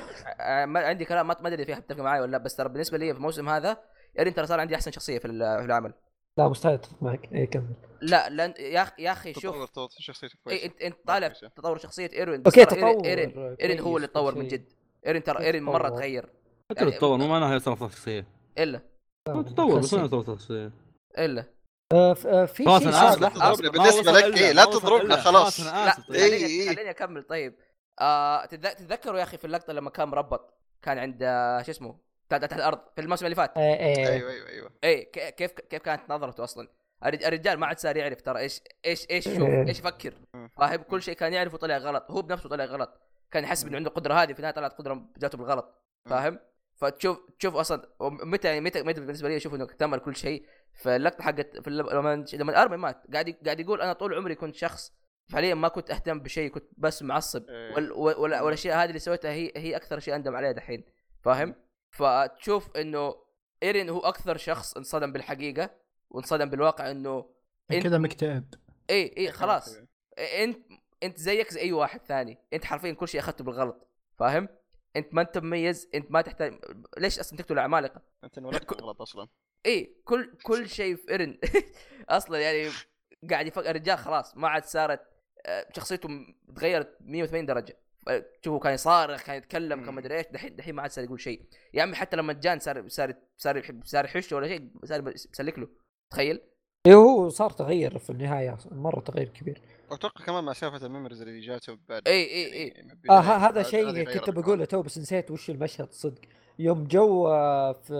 ما عندي كلام ما ما أدري فيه حتتفق معي ولا لا بس ترى بالنسبة لي في الموسم هذا ايرين ترى صار عندي أحسن شخصية في ال- في العمل. لا مستحيل أتفق معك اي كمل لا لأن يا أخ- يا أخي شوف تطور تطور شخصيته كويس إيه انت إنت طالع. تطور شخصية إيرين okay تطور ايرين ايرين, إيرين هو اللي تطور من. جد إيرين ترى إيرين مرة تطور؟ تغير حتى يعني- التطور مو معناها يصير افضل شخصية إلا تطور بس. ما يصير افضل شخصية إلا آه، آه، في خلاص شيء صار. بالنسبة لك إيه، لا تضربنا، خلاص. لا طيب. إيه، خليني إيه. خليني أكمل طيب آه تتذ- تتذكروا يا أخي في اللقطة لما كان مربط كان عند شو اسمه تحت تحت الأرض في الموسم اللي فات. آه، آه، أيوه أيوه أيوه. اي ك- كيف كيف كانت نظرته أصلا؟ الرج- الرجال ما عاد صار يعرف ترى إيش إيش إيش شوف إيه. إيش يفكر. فاهم كل شيء كان يعرفه طلع غلط. هو بنفسه طلع غلط. كان يحسب إنه عنده القدرة هذه في النهاية طلعت قدرة جاته بالغلط. فاهم؟ فتشوف تشوف أصلا متى يعني متى متى بالنسبة لي أشوف إنه اكتمل كل شيء. فاللقطة حقت في لما لما أرمي مات قاعد قاعد يقول أنا طول عمري كنت شخص فعليا ما كنت أهتم بشيء كنت بس معصب. إيه. وال وال والأشياء هذه اللي سويتها هي هي أكثر شيء أندم عليها دحين. فاهم؟ فتشوف إنه إيرين هو أكثر شخص انصدم بالحقيقة وانصدم بالواقع إنه انت كذا مكتئب. اي اي خلاص. انت إنت زيك زي أي واحد ثاني. إنت حرفيا كل شيء أخذته بالغلط فاهم؟ إنت ما أنت مميز إنت ما تحتاج ليش أصلا تقتل العمالقه أنت انولدت غلط أصلا. اي كل كل شيء في ايرن أصلا يعني قاعد يفكر الرجال خلاص ما عاد صارت آه، شخصيته تغيرت 180 درجة. تشوفه كان يصارخ كان يتكلم كان مدري إيش دحين دحين ما عاد صار يقول شيء يا عمي حتى لما جان صار صار صار يحب صار يحش ولا شيء صار يسلك له تخيل اي هو صار تغير في النهاية مرة تغير كبير أتوقع كمان مع سالفة ال memories اللي جاته بعد اي اي اي آه هذا شيء كنت بقوله. تو بس نسيت وش المشهد صدق يوم جو آه، في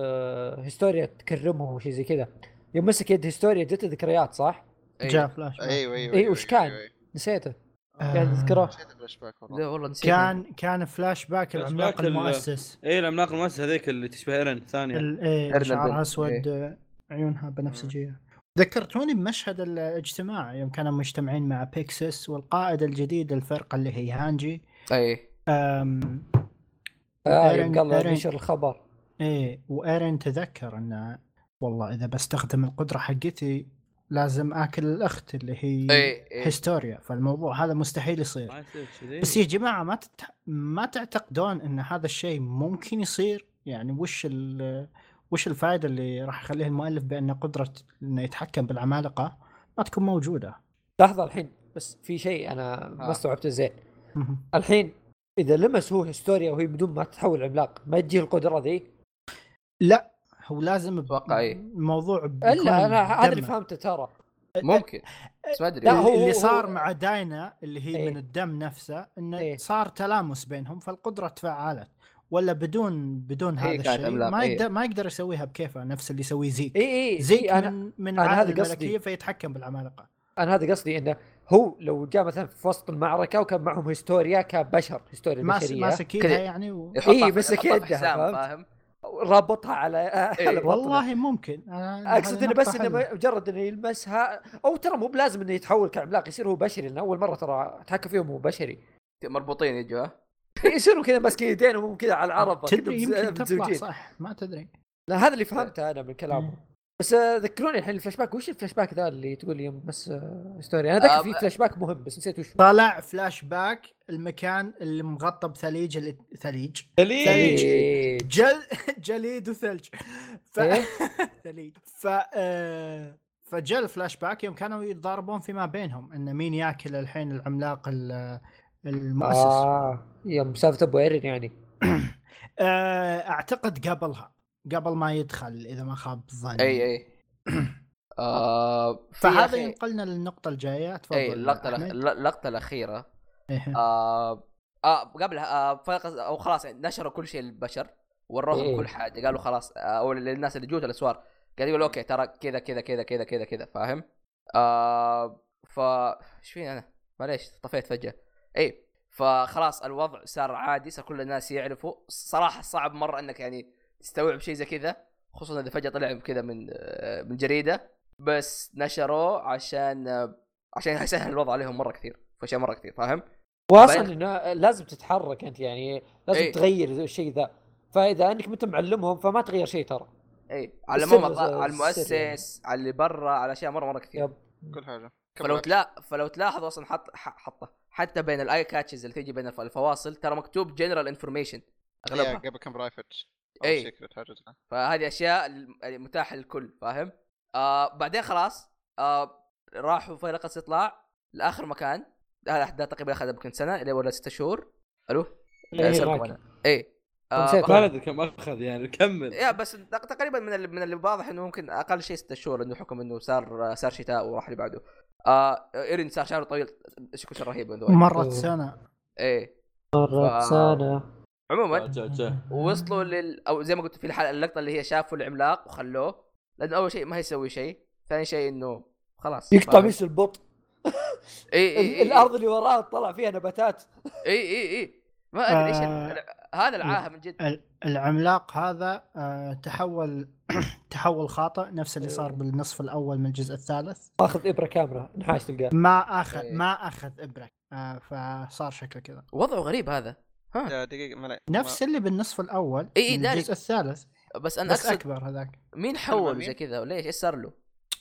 هيستوريا تكرمهم وشي زي كذا يوم مسك يد هيستوريا جت ذكريات صح؟ إي. جاء فلاش. أيوه أيوه إيه، وش كان؟ أيوة، أيوة. نسيته قاعد أذكره. نسيت الفلاش باك والله. لا والله نسيت. كان كان فلاش باك العملاق المؤسس. اي العملاق المؤسس هذيك اللي تشبه إيرن ثانية. ال- إرنب شعرها. اسود آه، عيونها بنفسجيه ذكرتوني بمشهد الاجتماع يوم كانوا مجتمعين مع بيكسس والقائد الجديد الفرقة اللي هي هانجي. اي أم آه قال نشر الخبر. إيه وايرين تذكر إنه والله إذا بستخدم القدرة حقتي لازم آكل الأخت اللي هي إي إي. هيستوريا. فالموضوع هذا مستحيل يصير. ما يصير كذي. بس يا جماعة ما تت... ما تعتقدون إن هذا الشيء ممكن يصير؟ يعني وش ال... وش الفائدة اللي راح يخليه المؤلف بأن قدرة إنه يتحكم بالعمالقة؟ ما تكون موجودة. لحظة الحين بس في شيء أنا ما آه. استوعبته زين. الحين إذا لمس هو هيستوريا وهي بدون ما تتحول عملاق ما تجيه القدرة ذي؟ لا. هو لازم أتوقع إيه. الموضوع إلا أنا هذا اللي. فهمته ترى ممكن بس ما أدري اللي صار مع داينا اللي هي إيه. من الدم نفسه انه إيه. صار تلامس بينهم فالقدرة تفاعلت ولا بدون بدون هي هذا الشيء ما إيه. يقدر ما يقدر يسويها بكيفه نفس اللي يسويه زيك اي اي زيك زي أنا من من أنا هذا قصدي. فيتحكم بالعمالقة أنا هذا قصدي إنه هو لو جاء مثلا في وسط المعركة وكان معهم هيستوريا كبشر هيستوريا ماس بشريه ماسك. إيدها يعني و... يحطها إيه، في- مسك يدها،؟ فاهم رابطها على إيه، على. والله ممكن. أنا أقصد إنه بس إنه. مجرد إنه يلمسها. أو ترى مو بلازم إنه يتحول كعملاق يصير هو بشري لأنه أول مرة ترى اتحكم فيهم هو بشري. مربوطين يجوا ها؟ يصيروا كذا ماسكين يدينهم كذا على العرض تدري يمكن تطلع صح؟ ما تدري. لا هذا اللي فهمته أنا من كلامه. بس آه، ذكروني الحين الفلاش باك. وش الفلاش باك ذا اللي تقول لي يوم؟ بس آه، sorry أنا آه، ذكر في فلاش باك مهم بس نسيت وش. طلع فلاش باك المكان اللي مغطى بثليج اللي... ثليج. ثليج. جل جليد وثلج. ف... إيه؟ ثليج. ف آه، فجاء الفلاش باك يوم كانوا يتضاربون فيما بينهم إن مين ياكل الحين العملاق ال- المؤسس. آه يوم سالفة أبو ايرين يعني. آه، أعتقد قبلها. قبل ما يدخل إذا ما خاب ظني أي أي آه فهذا أخي- ينقلنا للنقطة الجاية تفضل أي اللقطة الأخ-. اللقطة الأخيرة إيه. آه آه قبلها آه فرق أو خلاص يعني نشروا كل شيء للبشر وروهم إيه. كل حاجة قالوا خلاص آه أو للناس اللي جوت الأسوار قاعد يقول okay ترى كذا كذا كذا كذا كذا كذا فاهم؟ آه ف إيش فيني أنا؟ معليش طفيت فجأة اي فخلاص الوضع صار عادي صار كل الناس يعرفوا صراحة صعب مرة إنك يعني تستوعب شيء زي كذا خصوصا إذا فجأة طلع كذا من آه، من جريدة. بس نشروه عشان آه، عشان يسهل الوضع عليهم مرة كثير في اشياء مرة كثير فاهم؟ واصلا إنه لازم تتحرك أنت يعني لازم إيه. تغير الشيء ذا. فإذا أنك انت معلمهم فما تغير شيء ترى. اي على السر المؤسس يعني. على اللي برا على أشياء مره مرة كثير. yep. كل حاجة. فلو تلا فلو تلاحظوا أصلا حط ح- حطه. حتى بين ال eye catches اللي تيجي بين الف- الفواصل ترى مكتوب general information أغلبها. قبل كم private كذا. فهذه أشياء ال- يعني متاحة للكل فاهم؟ آه بعدين خلاص آه راحوا في لقطه استطلاع لآخر مكان هذا ده تقريبا اخذ يمكن سنة إلى ولا ستة شهور ألو؟ إيه،. اي آه. بقى- خالد كم أخذ يعني كمل يا بس تق- تقريبا من اللي من اللي واضح إنه ممكن أقل شيء ستة شهور إنه حكم إنه صار صار شتاء وراح اللي بعده آه إيرين صار شعره طويل شكله رهيب. مرت سنة إيه مرت ف- سنة عموما جا وصلوا لل أو زي ما قلت في الحلقة اللقطة اللي هي شافوا العملاق وخلوه لأنه أول شيء ما يسوي شيء ثاني شيء إنه خلاص يقطع؟ مش البط. إي إي الأرض اللي وراه طلع فيها نباتات. إي إي إي. ما أدري إيش آه. هذا العاهة من جد. ال- العملاق هذا آه، تحول تحول خاطئ نفس اللي صار بالنصف الأول من الجزء الثالث. آخذ إبرة كامله نحاس تلقاه. ما آخذ. ما آخذ إبرة. آه، فصار شكله كذا. وضعه غريب هذا. ها. لا ما نفس اللي بالنصف الأول من داري. الجزء الثالث. بس أنا بس أكبر هذاك. مين حول؟ زي كذا وليش؟ إيش صار له؟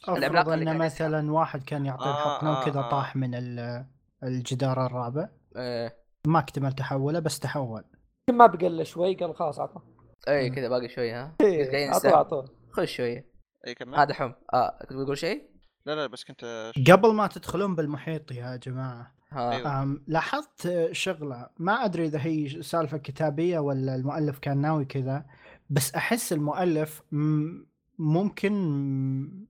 افرض العملاق اللي ان كان مثلا واحد كان يعطيه آه، الحقنه آه، وكذا آه. طاح من ال- الجدار الرابع. إيه. ما اكتمل تحوله بس تحول. يمكن ما بقى الا شوي قال خلاص عطى. اي. كذا باقي شوية ها؟ إيه، جايين عطوه خش شوية أي كمل هذا حم. آه كنت بتقول شيء؟ لا لا بس كنت قبل ما تدخلون بالمحيط يا جماعة. أيوة. لاحظت شغلة ما أدري إذا هي سالفة كتابية ولا المؤلف كان ناوي كذا بس أحس المؤلف ممكن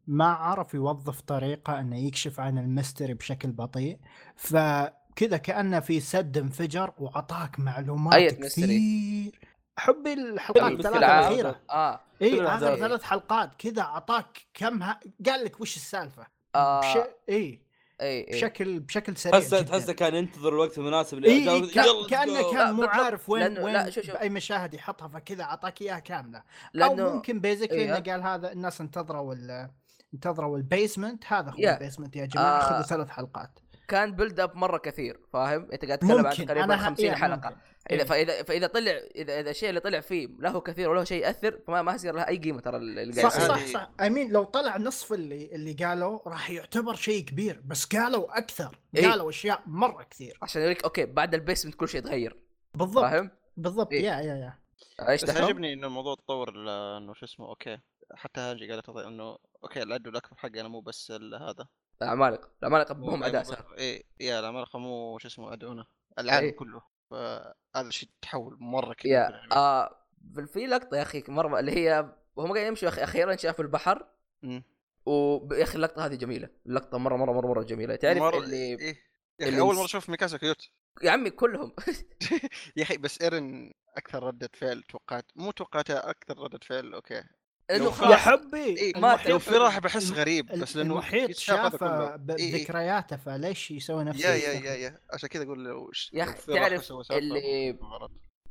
ما عرف يوظف طريقة إنه يكشف عن ال mystery بشكل بطيء فكذا كأنه في سد انفجر وعطاك معلومات أية؟ كثير حبي الحلقات مثل الثلاثة. الأخيرة آه إي كل اخر. ثلاث حلقات كذا اعطاك كم ها... قال لك وش السالفة آه. بش... إي إي بشكل بشكل سريع تحسه جداً. تحسه كان ينتظر الوقت المناسب إي لإعجاب- إي كا- يلا كأنه كان مو. عارف وين لأنه- وين لا، شوف- شوف. بأي مشاهد يحطها فكذا أعطاك إياها كاملة أو لأنه ممكن basically إيه. إنه قال هذا الناس انتظروا ال انتظروا ال basement هذا هو يا. ال basement يا جماعة آه. خذوا ثلاث حلقات كان build up مرة كثير فاهم؟ إنت قاعد تتكلم عن تقريبا أنا ه- 50 إيه، حلقة ممكن. إذا إيه. فاذا فإذا طلع اذا إذا الشيء اللي طلع فيه له كثير وله شيء يأثر فما ما يصير لها أي قيمة ترى اللي قاعد صح يصير. صح صح I mean لو طلع نصف اللي اللي قالوا راح يعتبر شيء كبير بس قالوا أكثر إيه. قالوا أشياء مرة كثير عشان يوريك okay بعد ال basement كل شيء يتغير بالضبط فاهم؟ بالضبط إيه. يا يا يا إيش بس؟ عجبني إنه الموضوع تطور إنه شو اسمه okay حتى هانجي قالت إنه okay العدو الاكبر حقنا مو بس ال- هذا العمالقه العمالقه هم أداء سهل. إيه yeah العمالقه مو شو اسمه ادونا العالم إيه. كله. فهذا الشيء تحول مرة كبير yeah. آه في- لقطة يا أخي مرة اللي هي هم قاعدين يمشوا أخ- أخيرا شافوا البحر. ويا أخي اللقطة هذه جميلة. اللقطة مرة مرة مرة مرة جميلة. تعرف مرة- اللي إيه. يا أخي أول مرة أشوف ميكاسا cute. يا عمي كلهم. يا أخي بس إيرن أكثر ردة فعل توقعت مو توقعتها أكثر ردة فعل okay. انه يا حبي إيه ما لو في راح بحس غريب بس لأنه المحيط شافه إيه،. بذكرياته فليش يسوي نفس yeah yeah? yeah yeah. عشان كذا أقول لو yeah راح تعرف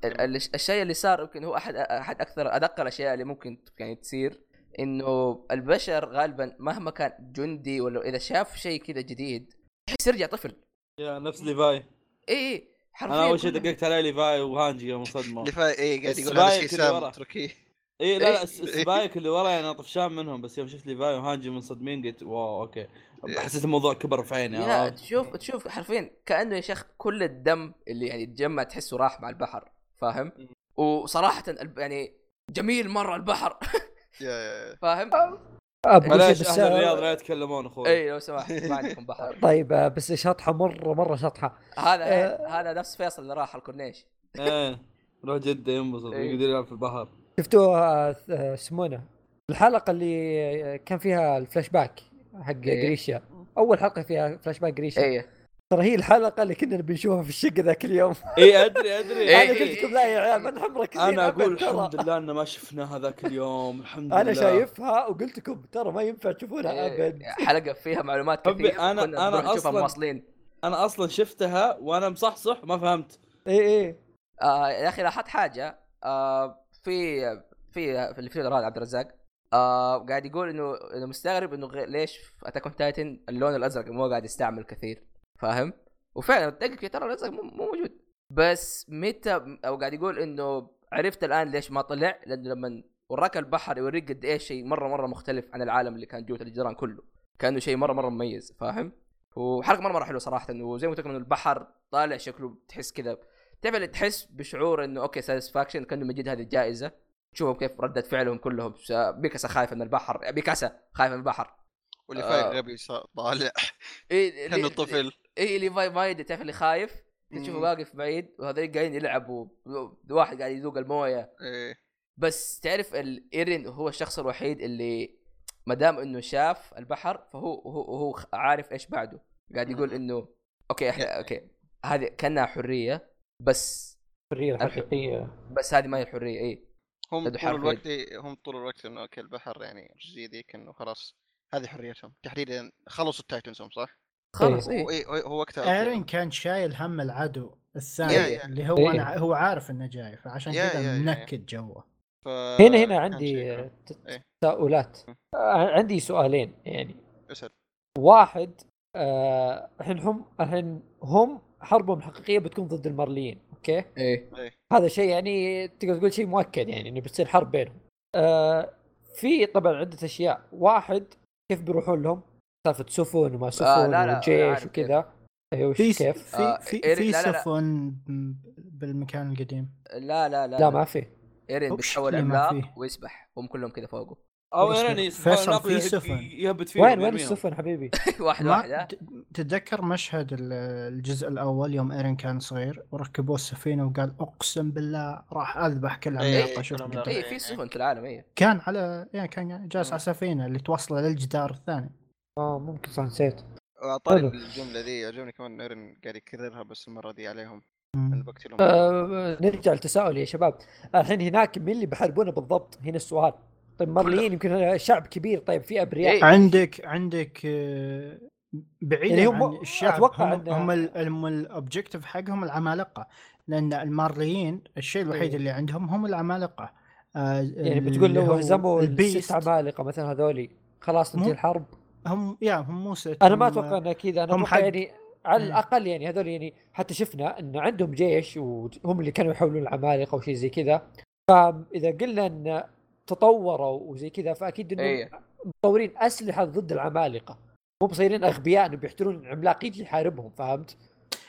اللي- الشيء اللي صار يمكن هو أحد أحد أكثر أدق الأشياء اللي ممكن يعني تصير إنه البشر غالبا مهما كان جندي ولا إذا شاف شيء كذا جديد يحس يرجع طفل. يا نفس ليفاي. اي اي حرفيا أنا أول شيء دققت عليه ليفاي وهانجي يوم صدمة. اللي فا إيه قاعد يقول هذا شيء سام ورا. إي لا إيه. لا الس- ال spike اللي ورا يعني أنا طفشان منهم بس يوم شفت ليفاي وهانجي منصدمين قلت wow okay حسيت الموضوع كبر في عيني yeah عرفت؟ تشوف تشوف حرفيا كأنه يا شيخ كل الدم اللي يعني تجمع تحسه راح مع البحر فاهم؟ وصراحه يعني جميل مرة البحر. فاهم؟ معليش بس أهل الرياض لا يتكلمون أخوي إي لو سمحت ما عندكم بحر طيب آه، بس شطحة مرة مرة شطحة هذا آه. هذا نفس فيصل اللي راح الكورنيش إيه روح جدة ينبسط إيه. يقدر يلعب في البحر شفتوا آه، آه، اسمونه. الحلقة اللي كان فيها الفلاش باك حق إيه. جريشيا. أول حلقة فيها فلاش باك جريشيا. اي ترى هي الحلقة اللي كنا بنشوفها في الشقة ذاك اليوم. اي أدري أدري. إيه، أنا إيه. قلت لكم لا يا عيال ما نحن مركزين أنا أقول. الحمد لله إن ما شفناه هذاك اليوم الحمد لله. أنا شايفها وقلت لكم ترى ما ينفع تشوفونها إيه، أبد. حلقة فيها معلومات كثير أنا- كنا أنا نروح نشوفها أصلاً- مواصلين. أنا أصلا شفتها وأنا مصحصح ما فهمت. اي اي آه يا أخي لاحظت حاجة. آه في في في الفيلم هذا عبد الرزاق آه قاعد يقول إنه إنه مستغرب إنه ليش في Attack on Titan اللون الأزرق مو قاعد يستعمل كثير فاهم؟ وفعلا دقق فيه ترى الأزرق مو مو موجود بس متى أو قاعد يقول إنه عرفت الآن ليش ما طلع لأنه لما وراك البحر يوريك قد إيش شيء مرة مرة مختلف عن العالم اللي كان جوة الجدران كله كأنه شيء مرة مرة مميز فاهم؟ وحلقه مرة مرة حلوة صراحة وزي ما قلت البحر طالع شكله تحس كذا تعرف اللي تحس بشعور إنه أوكي satisfaction كأنه مجد هذه الجائزة؟ تشوفهم كيف ردة فعلهم كلهم. ميكاسا خايفه من البحر. ميكاسا خايفه من البحر. واللي آه. فايق غبي صا- طالع. إي كأنه طفل. إي ليفاي ما يدري تعرف اللي خايف؟ تشوفه. واقف بعيد وهذول قاعدين يلعبوا. واحد قاعد يذوق الموية. إيه. بس تعرف الايرين هو الشخص الوحيد اللي ما دام إنه شاف البحر فهو هو هو عارف إيش بعده. قاعد يقول. إنه أوكي إحنا أوكي هذه كأنها حرية. بس الحريه الحقيقيه بس هذه ما هي الحريه اي هم طول. الوقت هم طول الوقت إنه أوكي البحر يعني الجزئيه ذيك إنه خلاص هذه حريتهم تحديدا خلصوا ال Titans هم صح؟ خلاص هو اي إيه هو- هو وقتها إيرين كان شايل هم العدو الثاني يا- يا. اللي هو إيه. أنا هو عارف إنه جاي فعشان كذا. منكد جوه ف... هنا هنا عندي إيه. تساؤلات آه، عندي سؤالين يعني اسأل واحد آه، الحين هم الحين هم حربهم الحقيقية بتكون ضد المارليين أوكي؟ إيه. هذا شيء يعني تقدر تقول شيء مؤكد يعني إنه بتصير حرب بينهم. آه في طبعا عدة أشياء. واحد كيف بيروحون لهم؟ سالفة سفن وما سفن آه، لا، لا، وجيش وكذا. أيوه في كيف؟ آه، في في, إيري- في لا، لا، لا. سفن بالمكان القديم. لا لا لا لا ما في. إيرين بيتحول عملاق فيه؟ ويسبح هم كلهم كذا فوقه. أو يعني فيصل في سفن. يهبط فيه وين وين. السفن حبيبي؟ واحد ما واحد تتذكر مشهد ال- الجزء الأول يوم إيرين كان صغير وركبوه السفينة وقال أقسم بالله راح أذبح كل إيه، عملاقة شوف. اي في سفن في العالم اي كان على يعني كان جالس على سفينه اللي توصله للجدار الثاني آه ممكن صح نسيت حلو. الجمله ذي يعجبني كمان ايرن قاعد يكررها بس المرة دي عليهم آه نرجع للتساؤل يا شباب الحين هناك مين اللي بيحاربونه بالضبط هنا السؤال طيب مارليين يمكن شعب كبير. طيب في ابرياء إيه. عندك عندك آه، بعيدا يعني هم- عن الشعب أتوقع هم هم ال- هم ال objective حقهم العمالقة. لأن المارليين الشيء الوحيد إيه. اللي عندهم هم العمالقة. آه، يعني بتقول لو هزموا البيست. الست عمالقة مثلا هذولي خلاص تنتهي الحرب؟ هم يا هم مو ست أنا ما أتوقع انه كذا أنا أتوقع حق- يعني على إيه. الأقل يعني هذول يعني حتى شفنا انه عندهم جيش وهم اللي كانوا يحولون العمالقة وشيء زي كذا. فإذا قلنا إن تطوروا وزي كذا فأكيد انهم إيه. مطورين أسلحة ضد العمالقة مو بصيرين أغبياء انه بيحترون عملاق يجي يحاربهم فهمت؟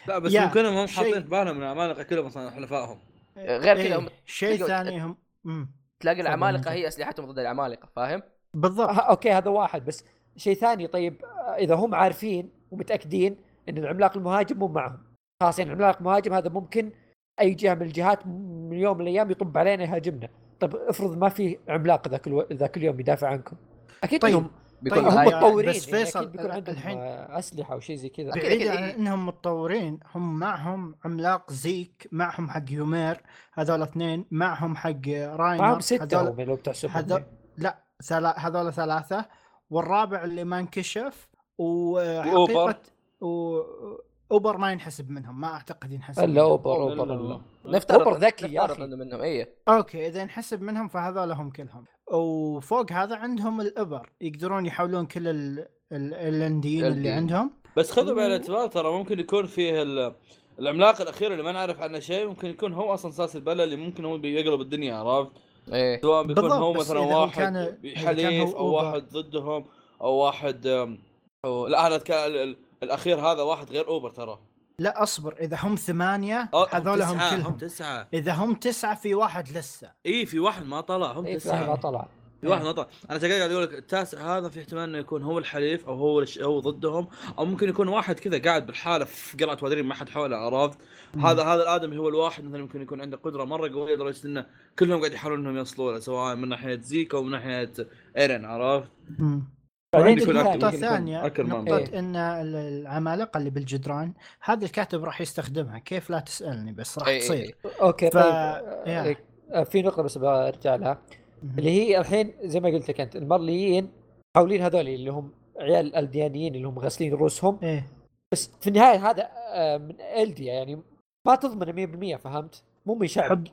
لا بس يا، ممكن هم حاطين في بالهم إن العمالقة كلهم أصلا حلفائهم غير كذا إيه، هم- شيء ثاني هم. تلاقي العمالقة. هي أسلحتهم ضد العمالقة فاهم؟ بالضبط آه، أوكي هذا واحد بس شيء ثاني طيب إذا هم عارفين ومتأكدين إن العملاق المهاجم مو معهم خلاص يعني العملاق المهاجم هذا ممكن أي جهة من الجهات من يوم من الأيام يطب علينا يهاجمنا طيب افرض ما في عملاق ذاك ألو... ذاك اليوم يدافع عنكم أكيد طيب، طيب بيكون طيب، هم متطورين بس يعني فيصل، أكيد بيكون ال- عندهم الحين- أسلحة وشيء زي كذا. بعيدا عن إيه. إنهم متطورين هم معهم عملاق زيك معهم حق يومير هذول اثنين معهم حق راينر معهم ستة هذول لو بتحسبهم هذول لا ثلا... هذول ثلاثة والرابع اللي ما انكشف وحقيقة وأوبر. و... أوبر ما ينحسب منهم ما أعتقد ينحسب إلا. أوبر أوبر. نفترض أوبر ذكي يا. إنه منهم اي أوكي إذا ينحسب منهم فهذول هم كلهم وفوق هذا عندهم الابر يقدرون يحولون كل ال... ال... الأنديين اللي. عندهم بس خذوا بعين الاعتبار ترى ممكن يكون فيه ال- العملاق الأخير اللي ما نعرف عنه شيء ممكن يكون هو أصلا ساس البلا اللي ممكن هو بيقلب الدنيا عرفت؟ إيه سواء بيكون هو مثلا واحد كان- كان حليف هو أو. واحد ضدهم أو واحد أو لا أنا الأخير هذا واحد غير أوبر ترى. لا أصبر. إذا هم ثمانية أه، هذول هم تسعة، كلهم. هم تسعة. إذا هم تسعة في واحد لسه. إي في واحد ما طلع هم إي في واحد ما تسعة طلع. في واحد ما طلع. أنا قاعد أقول لك التاسع هذا في احتمال إنه يكون هو الحليف أو هو الش- هو ضدهم أو ممكن يكون واحد كذا قاعد بالحالة في قلعة وادرين ما حد حوله عرفت. هذا هذا الآدمي هو الواحد مثلا ممكن يكون عنده قدرة مرة قوية لدرجة إنه كلهم قاعد يحاولون إنهم يوصلوا له سواء من ناحية زيك أو من ناحية ايرن عرفت؟ بعدين. نقطة ثانية نقطة إيه. إن ال- العمالقة اللي بالجدران هذا الكاتب راح يستخدمها كيف لا تسألني بس راح إيه، تصير إيه. أوكي ف- طيب آه، في نقطة بس برجع لها. اللي هي الحين زي ما قلت لك أنت المرليين حاولين هذول اللي هم عيال ألديانيين اللي هم غاسلين رؤوسهم إيه بس في النهاية هذا آه، من إلديا يعني ما تضمن 100% فهمت؟ مو من شعب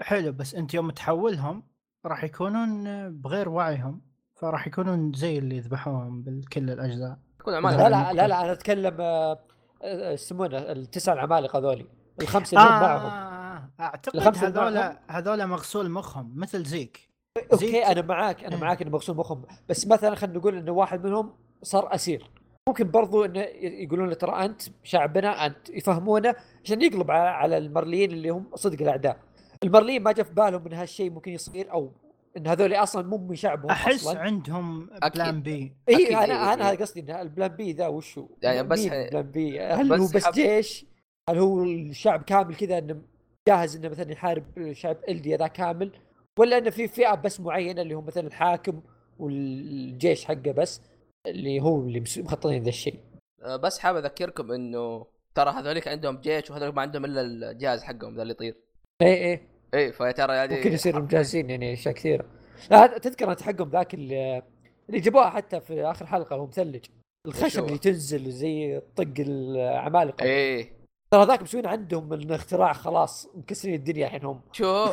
حلو بس أنت يوم تحولهم راح يكونون بغير وعيهم فراح يكونون زي اللي ذبحوهم بكل الأجزاء. تكون لا عمالقة لا لا لا أنا أتكلم آه، آه، يسمونه؟ التسع العمالقة هذولي الخمسة اللي هم معهم آه اعتقد هذول؟ هذول مغسول مخهم مثل زيك. أوكي زيك- أنا معاك أنا إيه. معاك إنه مغسول مخهم. بس مثلا خلينا نقول إنه واحد منهم صار أسير. ممكن برضو إنه يقولون له ترى أنت شعبنا أنت يفهمونه عشان يقلب على- على المرليين اللي هم صدق الأعداء. المرليين ما جاء في بالهم إن هالشيء ممكن يصير أو إن هذول أصلا مو من شعبهم أحس أصلا عندهم. plan B اي أنا إيه، أنا. هذا قصدي إن ال plan B ذا وشو؟ يعني بس ال plan B؟ هل بس هو بس حب- جيش؟ هل هو الشعب كامل كذا إنه جاهز إنه مثلا يحارب شعب إلديا ذا كامل؟ ولا إنه في فئة بس معينة اللي هو مثلا الحاكم والجيش حقه بس اللي هو اللي مخططين ذا الشيء. آه، بس حابب أذكركم إنه ترى هذوليك عندهم جيش وهذول ما عندهم إلا الجهاز حقهم ذا اللي يطير اي اي اي فترى يعني ممكن يصيروا مجهزين يعني اشياء كثيره. لا هذا- تذكر انت حقهم ذاك اللي اللي جابوها حتى في آخر حلقة هو مثلج. الخشب؟ اللي تنزل زي طق العمالقه إيه. ترى ذاك مسوين عندهم من اختراع خلاص مكسرين الدنيا الحين هم شو؟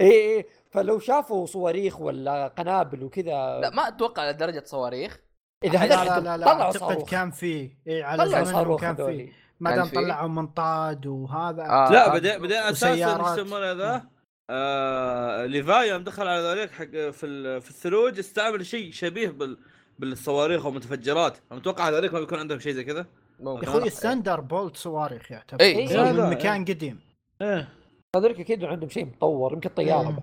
اي اي فلو شافوا صواريخ ولا قنابل وكذا. لا ما أتوقع لدرجه صواريخ. إذا لا هذا لا لا, لا طلعوا أعتقد صاروخ. كان فيه اي على صاروخ كان فيه ما دام؟ طلعوا منطاد وهذا. آه. لا. بعدين بعدين أساسا يسمونه ذا. آه ليفاي يوم دخل على ذلك حق في ال- في الثلوج استعمل شيء شبيه بال بالصواريخ والمتفجرات أنا متوقع هذوليك ما بيكون عندهم شيء زي كذا. يا أخوي ال thunderbolt صواريخ يعتبر. لا، من. مكان قديم. إيه. هذولك أكيد عندهم شيء مطور يمكن طيارة. بعد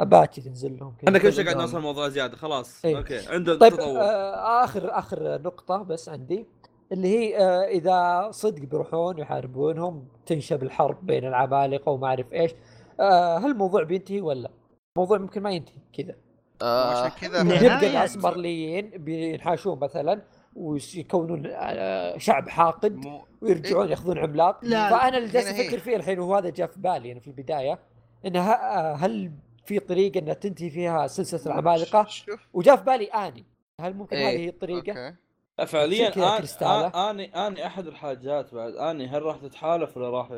اباتشي تنزل لهم كذا. إحنا كل شيء قاعد نوصل الموضوع زيادة. خلاص. إيه. أوكي. عنده طيب تطور. آه آخر آخر نقطة بس عندي اللي هي آه إذا صدق بيروحون يحاربونهم تنشب الحرب بين العمالقة وما أعرف إيش. آه هل الموضوع بينتهي ولا؟ الموضوع ممكن ما ينتهي كذا آه عشان كذا. يبقى الاسمرليين بينحاشون مثلا ويكونون آه، شعب حاقد ويرجعون يأخذون عملاق لا، فأنا اللي جالس. أفكر فيه الحين وهو هذا جاء في بالي أنا في البداية انه ه- هل في طريقة إنها تنتهي فيها سلسلة العمالقة وجاء في بالي آني هل ممكن إيه. هذه هي الطريقة؟ أوكي فعليا اني آني أحد الحاجات بعد آني هل راح تتحالف ولا راح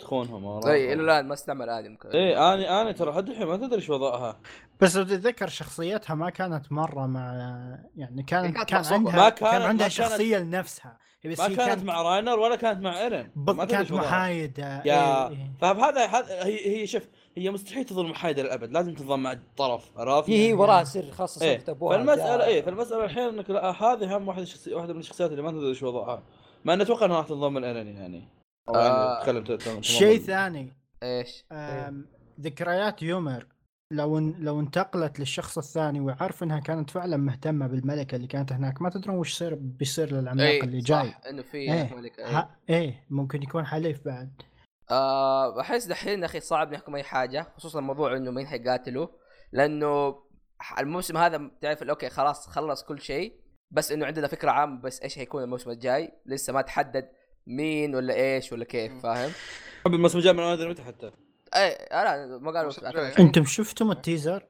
تخونهم اي إلى الآن ما استعمل اني ممكن إيه اني اني ترى لحد الحين ما تدري إيش وضعها. بس لو تتذكر شخصيتها ما كانت مرة مع يعني كانت كانت كان مقصوبة. عندها ما كان كانت- عندها ما كانت- شخصية لنفسها. بس ما هي كانت مع راينر ولا كانت مع ايرن تدري كانت. محايدة. يا إيه، إيه. فهذا هذا هي هي شوف هي مستحيل تظل محايدة للأبد. لازم تنضم مع طرف عرفت؟ هي هي وراها سر خاصة إيه. صفت أبوها. فالمساله إيه فالمسألة الحين إنك لا هذه هم واحدة واحدة من الشخصيات اللي ما تدري إيش وضعها. مع اني أتوقع إنها راح تنضم لايرن يعني يعني. آه. ت- ت- شيء. ثاني إيش؟ ذكريات يومر لو. لو انتقلت للشخص الثاني ويعرف إنها كانت فعلا مهتمة بالملكة اللي كانت هناك ما تدرون وش يصير بيصير للعملاق اي اللي جاي صح إنه في إيه. ملكة ها... إيه ممكن يكون حليف بعد آه أحس دحين أخي صعب نحكم أي حاجة خصوصا موضوع إنه مين حيقاتله لأنه الموسم هذا تعرف أوكي خلاص خلص كل شيء بس إنه عندنا فكرة عامة بس إيش حيكون الموسم الجاي لسه ما تحدد مين ولا إيش ولا كيف. فاهم؟ حب الموسم الجاي من ما ادري متى حتى اي آه لا ما قالوا. أنتم شفتم التيزر؟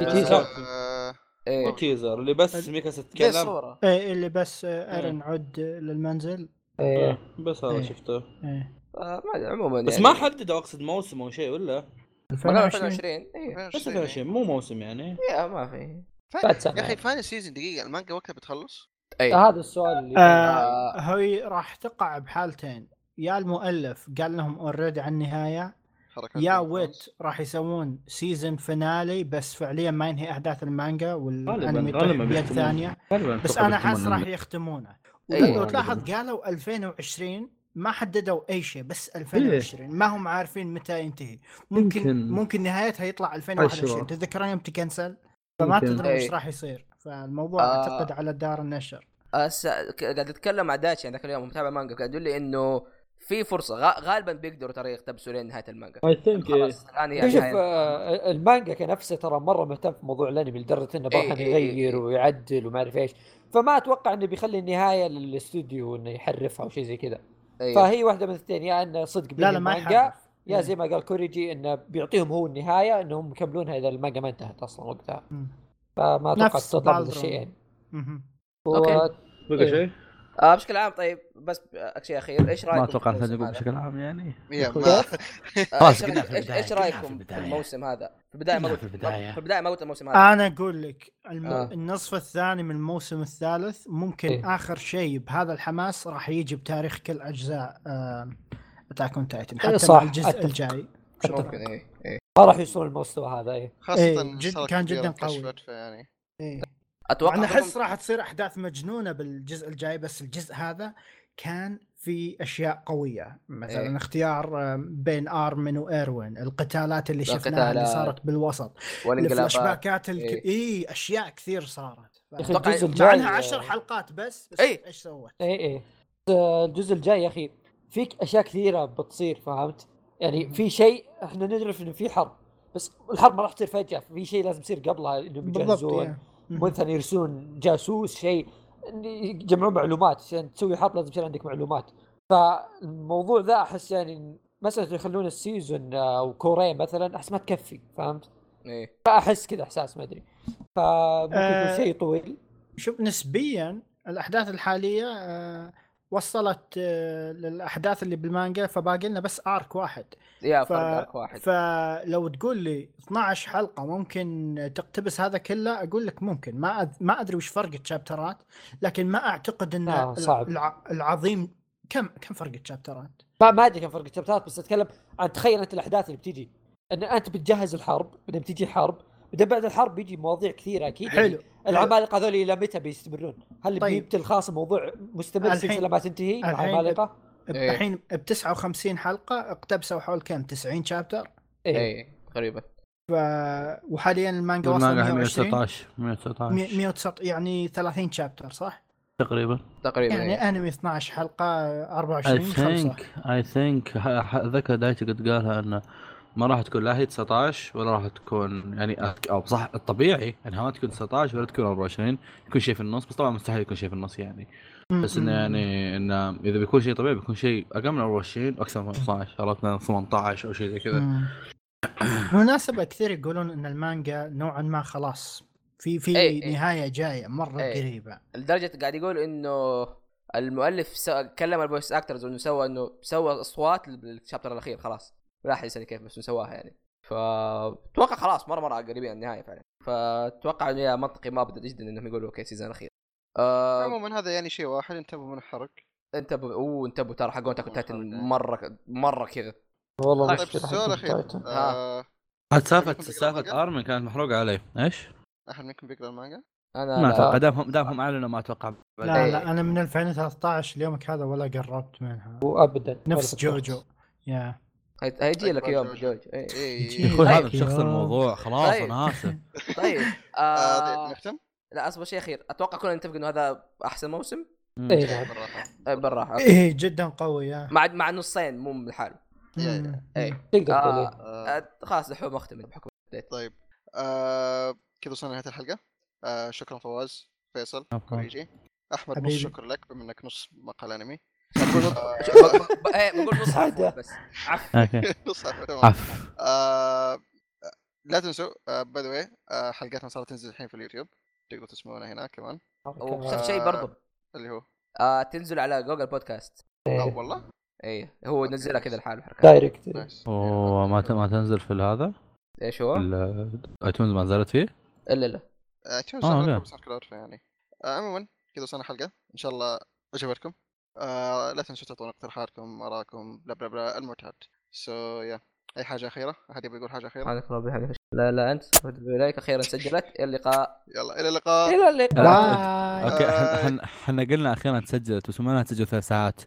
تيزر. آه، إيه ال teaser اللي بس ميكا تتكلم؟ إيه اللي بس آه، ايرن عد للمنزل إيه. بس هذا إيه. شفته إيه آه ما عموما بس يعني ما حددوا أقصد موسم أو شيء ولا ما قالوا 2020 2020 إيه بس 2020 مو موسم يعني يا ما في. يا أخي final season دقيقة المانجا وقتها بتخلص اي هذا السؤال اللي آه هي راح تقع بحالتين يا المؤلف قال لهم already عن النهاية حركات يا. wait راح يسوون season finale بس فعليا ما ينهي أحداث المانجا والأنمي غالباً طيح بيختمون. بيد ثانية غالبا بس أنا حاسس بيختمون راح يختمونه أيوة. ولو تلاحظ قالوا 2020 ما حددوا أي شيء بس 2020 ما هم عارفين متى ينتهي ممكن. ممكن نهايتها يطلع 2021 عشرة. تتذكرون يوم تكنسل فما. تدرون إيش أي. راح يصير فالموضوع آه. أعتقد على دار النشر أس... قاعد أتكلم مع داتشي ذاك اليوم متابع مانجا قاعد يقول لي إنه في فرصة غ... غالبا بيقدروا ترى يقتبسوا لين نهاية المانجا I think خلاص الآن هي شوف. آه، المانجاكا نفسه ترى مرة مهتم في موضوع الأنمي لدرجة إنه بروح إيه، إيه، يغير إيه. ويعدل وما أعرف إيش فما أتوقع إنه بيخلي النهاية للاستوديو إنه يحرفها أو شيء زي كذا أيوه. فهي واحدة من الاثنين يا إنه صدق لا لا ما المانجا يا. زي ما قال كوريجي إنه بيعطيهم هو النهاية إنهم يكملونها إذا المانجا ما انتهت أصلا وقتها. فما أتوقع تطلع بالدرون. الشيء يعني بقى إيه. شيء؟ آه بشكل عام طيب بس آه، شيء أخير إيش رأيكم ما أتوقع هذا؟ بشكل عام يعني خلاص إيش- قلنا في إيش رأيكم في. الموسم هذا؟ في البداية ما قلت في البداية. في البداية ما قلت الموسم هذا أنا أقول لك الم... آه. النصف الثاني من الموسم الثالث ممكن إيه. آخر شيء بهذا الحماس راح يجي بتاريخ كل أجزاء Attack on Titan إيه حتى صح، مع الجزء أتفق. الجاي ممكن إيه إيه ما راح يوصلون المستوى هذا إيه خاصة إيه، جد- كان جداً قوي. فيعني إيه. أتوقع أنهم- أحس راح تصير أحداث مجنونة بالجزء الجاي بس الجزء هذا كان في أشياء قوية مثلا إيه. اختيار بين أرمن وإيروين القتالات اللي شفناها اللي القتالات. صارت بالوسط والانقلابات الفلاشباكات الك... إيه. اي أشياء كثير صارت الجزء مع الجاي انها عشر حلقات بس, بس إيه. إيش سوت؟ اي اي آه، الجزء الجاي يا أخي فيك أشياء كثيرة بتصير فهمت؟ يعني في شيء إحنا نعرف إنه في حرب بس الحرب ما راح تصير فجأة في شيء لازم يصير قبلها انهم بالضبط يجهزون. مثلا يرسلون جاسوس شيء يجمعون معلومات عشان تسوي حرب لازم يصير عندك معلومات. فالموضوع ذا أحس يعني مسألة يخلون ال season آه، أو كورين مثلا أحس ما تكفي فهمت؟ إيه. فأحس كذا إحساس ما أدري. فممكن آه، يكون شيء طويل. شوف نسبيا الأحداث الحالية آه، وصلت آه، للأحداث اللي بالمانجا فباقي لنا بس ارك واحد يا ف... فرق ارك واحد فلو تقول لي 12 حلقة ممكن تقتبس هذا كله أقول لك ممكن ما أد... ما أدري وش فرق الشابترات لكن ما أعتقد إن آه، صعب. الع... العظيم كم كم فرق الشابترات؟ ما ما أدري كم فرق الشابترات بس أتكلم عن تخيل انت الأحداث اللي بتجي إن أنت بتجهز الحرب بعدين بتجي حرب بعدين بعد الحرب بيجي مواضيع كثيرة أكيد حلو العمالقة هذول إلى متى بيستمرون؟ هل طيب. بيقتل خلاص الموضوع مستمر سلسلة ما تنتهي مع الحين- عمالقه؟ إيه. الحين ب 59 حلقة اقتبسوا حول كم 90 شابتر إيه اي تقريبا ف... وحاليا المانجا وصل المانجا 120 119 119 119 يعني 30 شابتر صح؟ تقريبا تقريبا يعني يعني أنمي 12 حلقة اي 24 خمسة ثينك اي ثينك ذكر دايتي قد قالها انه ما راح تكون لا هي 19 ولا راح تكون يعني أو صح الطبيعي إنها ما تكون 19 ولا تكون 24 يكون شيء في النص بس طبعا مستحيل يكون شيء في النص يعني بس إنه يعني إنه إذا بيكون شيء طبيعي بيكون شيء أقل من 24 وأكثر من 12 عرفت من 18 أو شيء زي كذا مم. بالمناسبة كثير يقولون إن المانجا نوعا ما خلاص في في إيه، إيه. نهاية جاية مرة إيه. قريبة لدرجة قاعد يقول إنه المؤلف سو... كلم ال voice actors إنه سوى إنه سوى أصوات لل chapter الأخير خلاص لا احد يسأل كيف بس سواها يعني فأتوقع خلاص مرة مرة قريبين من النهاية فعلا فأتوقع إنه منطقي ما بدا جدا إنهم يقولوا okay season الأخير آه عموما هذا يعني شيء واحد انتبهوا من الحرق انتبهوا أوه انتبهوا ترى حقون Attack on Titan والله. مرة مرة كذا والله طيب السؤال الأخير Titan. آه، عاد سالفة سالفة؟ أرمن كانت محروقة علي إيش؟ أحد منكم بيقرأ المانجا؟ أنا ما لا. أتوقع دامهم دامهم أعلنوا ما أتوقع لا. لا أنا من 2013 ليومك هذا ولا قربت منها وابدا نفس ولا. جوجو يا هيجي لك يوم. جوج إيه. اي يجي. يكون طيب. هذا بشخص الموضوع خلاص. أنا اسف طيب آه، طيب آه نختم؟ لا أصبر شيء أخير أتوقع كلنا نتفق إنه هذا أحسن موسم اي نعم بالراحة آه،. إيه جدا قوي يا مع مع نصين مو من الحال يا- مم. اي تقدر آه إيه. آه، آه خلاص دحوم أختم بحكم. طيب آه، كذا وصلنا لنهاية الحلقة آه، شكرا فواز فيصل. كوريجي أحمد نص. شكر لك بما إنك نص مقال أنمي بقول نص- آه، إيه، بقول نص بس. عف. okay. نص آه، لا تنسوا by the way حلقاتنا صارت تنزل الحين في اليوتيوب. تقدروا تسمعونها هناك كمان. وشفت شيء برضو اللي هو؟ آه تنزل على Google Podcast لا إيه. والله؟ اي هو نزلها كذا لحاله حركات direct وما ما تنزل في هذا؟ إيش هو؟ ال iTunes ما نزلت فيه؟ إلا لا آه، آه، على ال cloud يعني. آه، عموما كذا وصلنا حلقه إن شاء الله عجبتكم آه، لا تنسوا تعطونا اقتراحاتكم آرائكم blah blah blah المعتاد. so yeah أي حاجة أخيرة؟ أحد يبي يقول حاجة أخيرة؟ سبحانك ربي حبيبي لا لا أنت اليك أخيرا سجلت إلى اللقاء. يلا إلى اللقاء. إلى اللقاء. okay. إحنا إحنا قلنا أخيرا تسجلت بس ما تسجل ثلاث ساعات.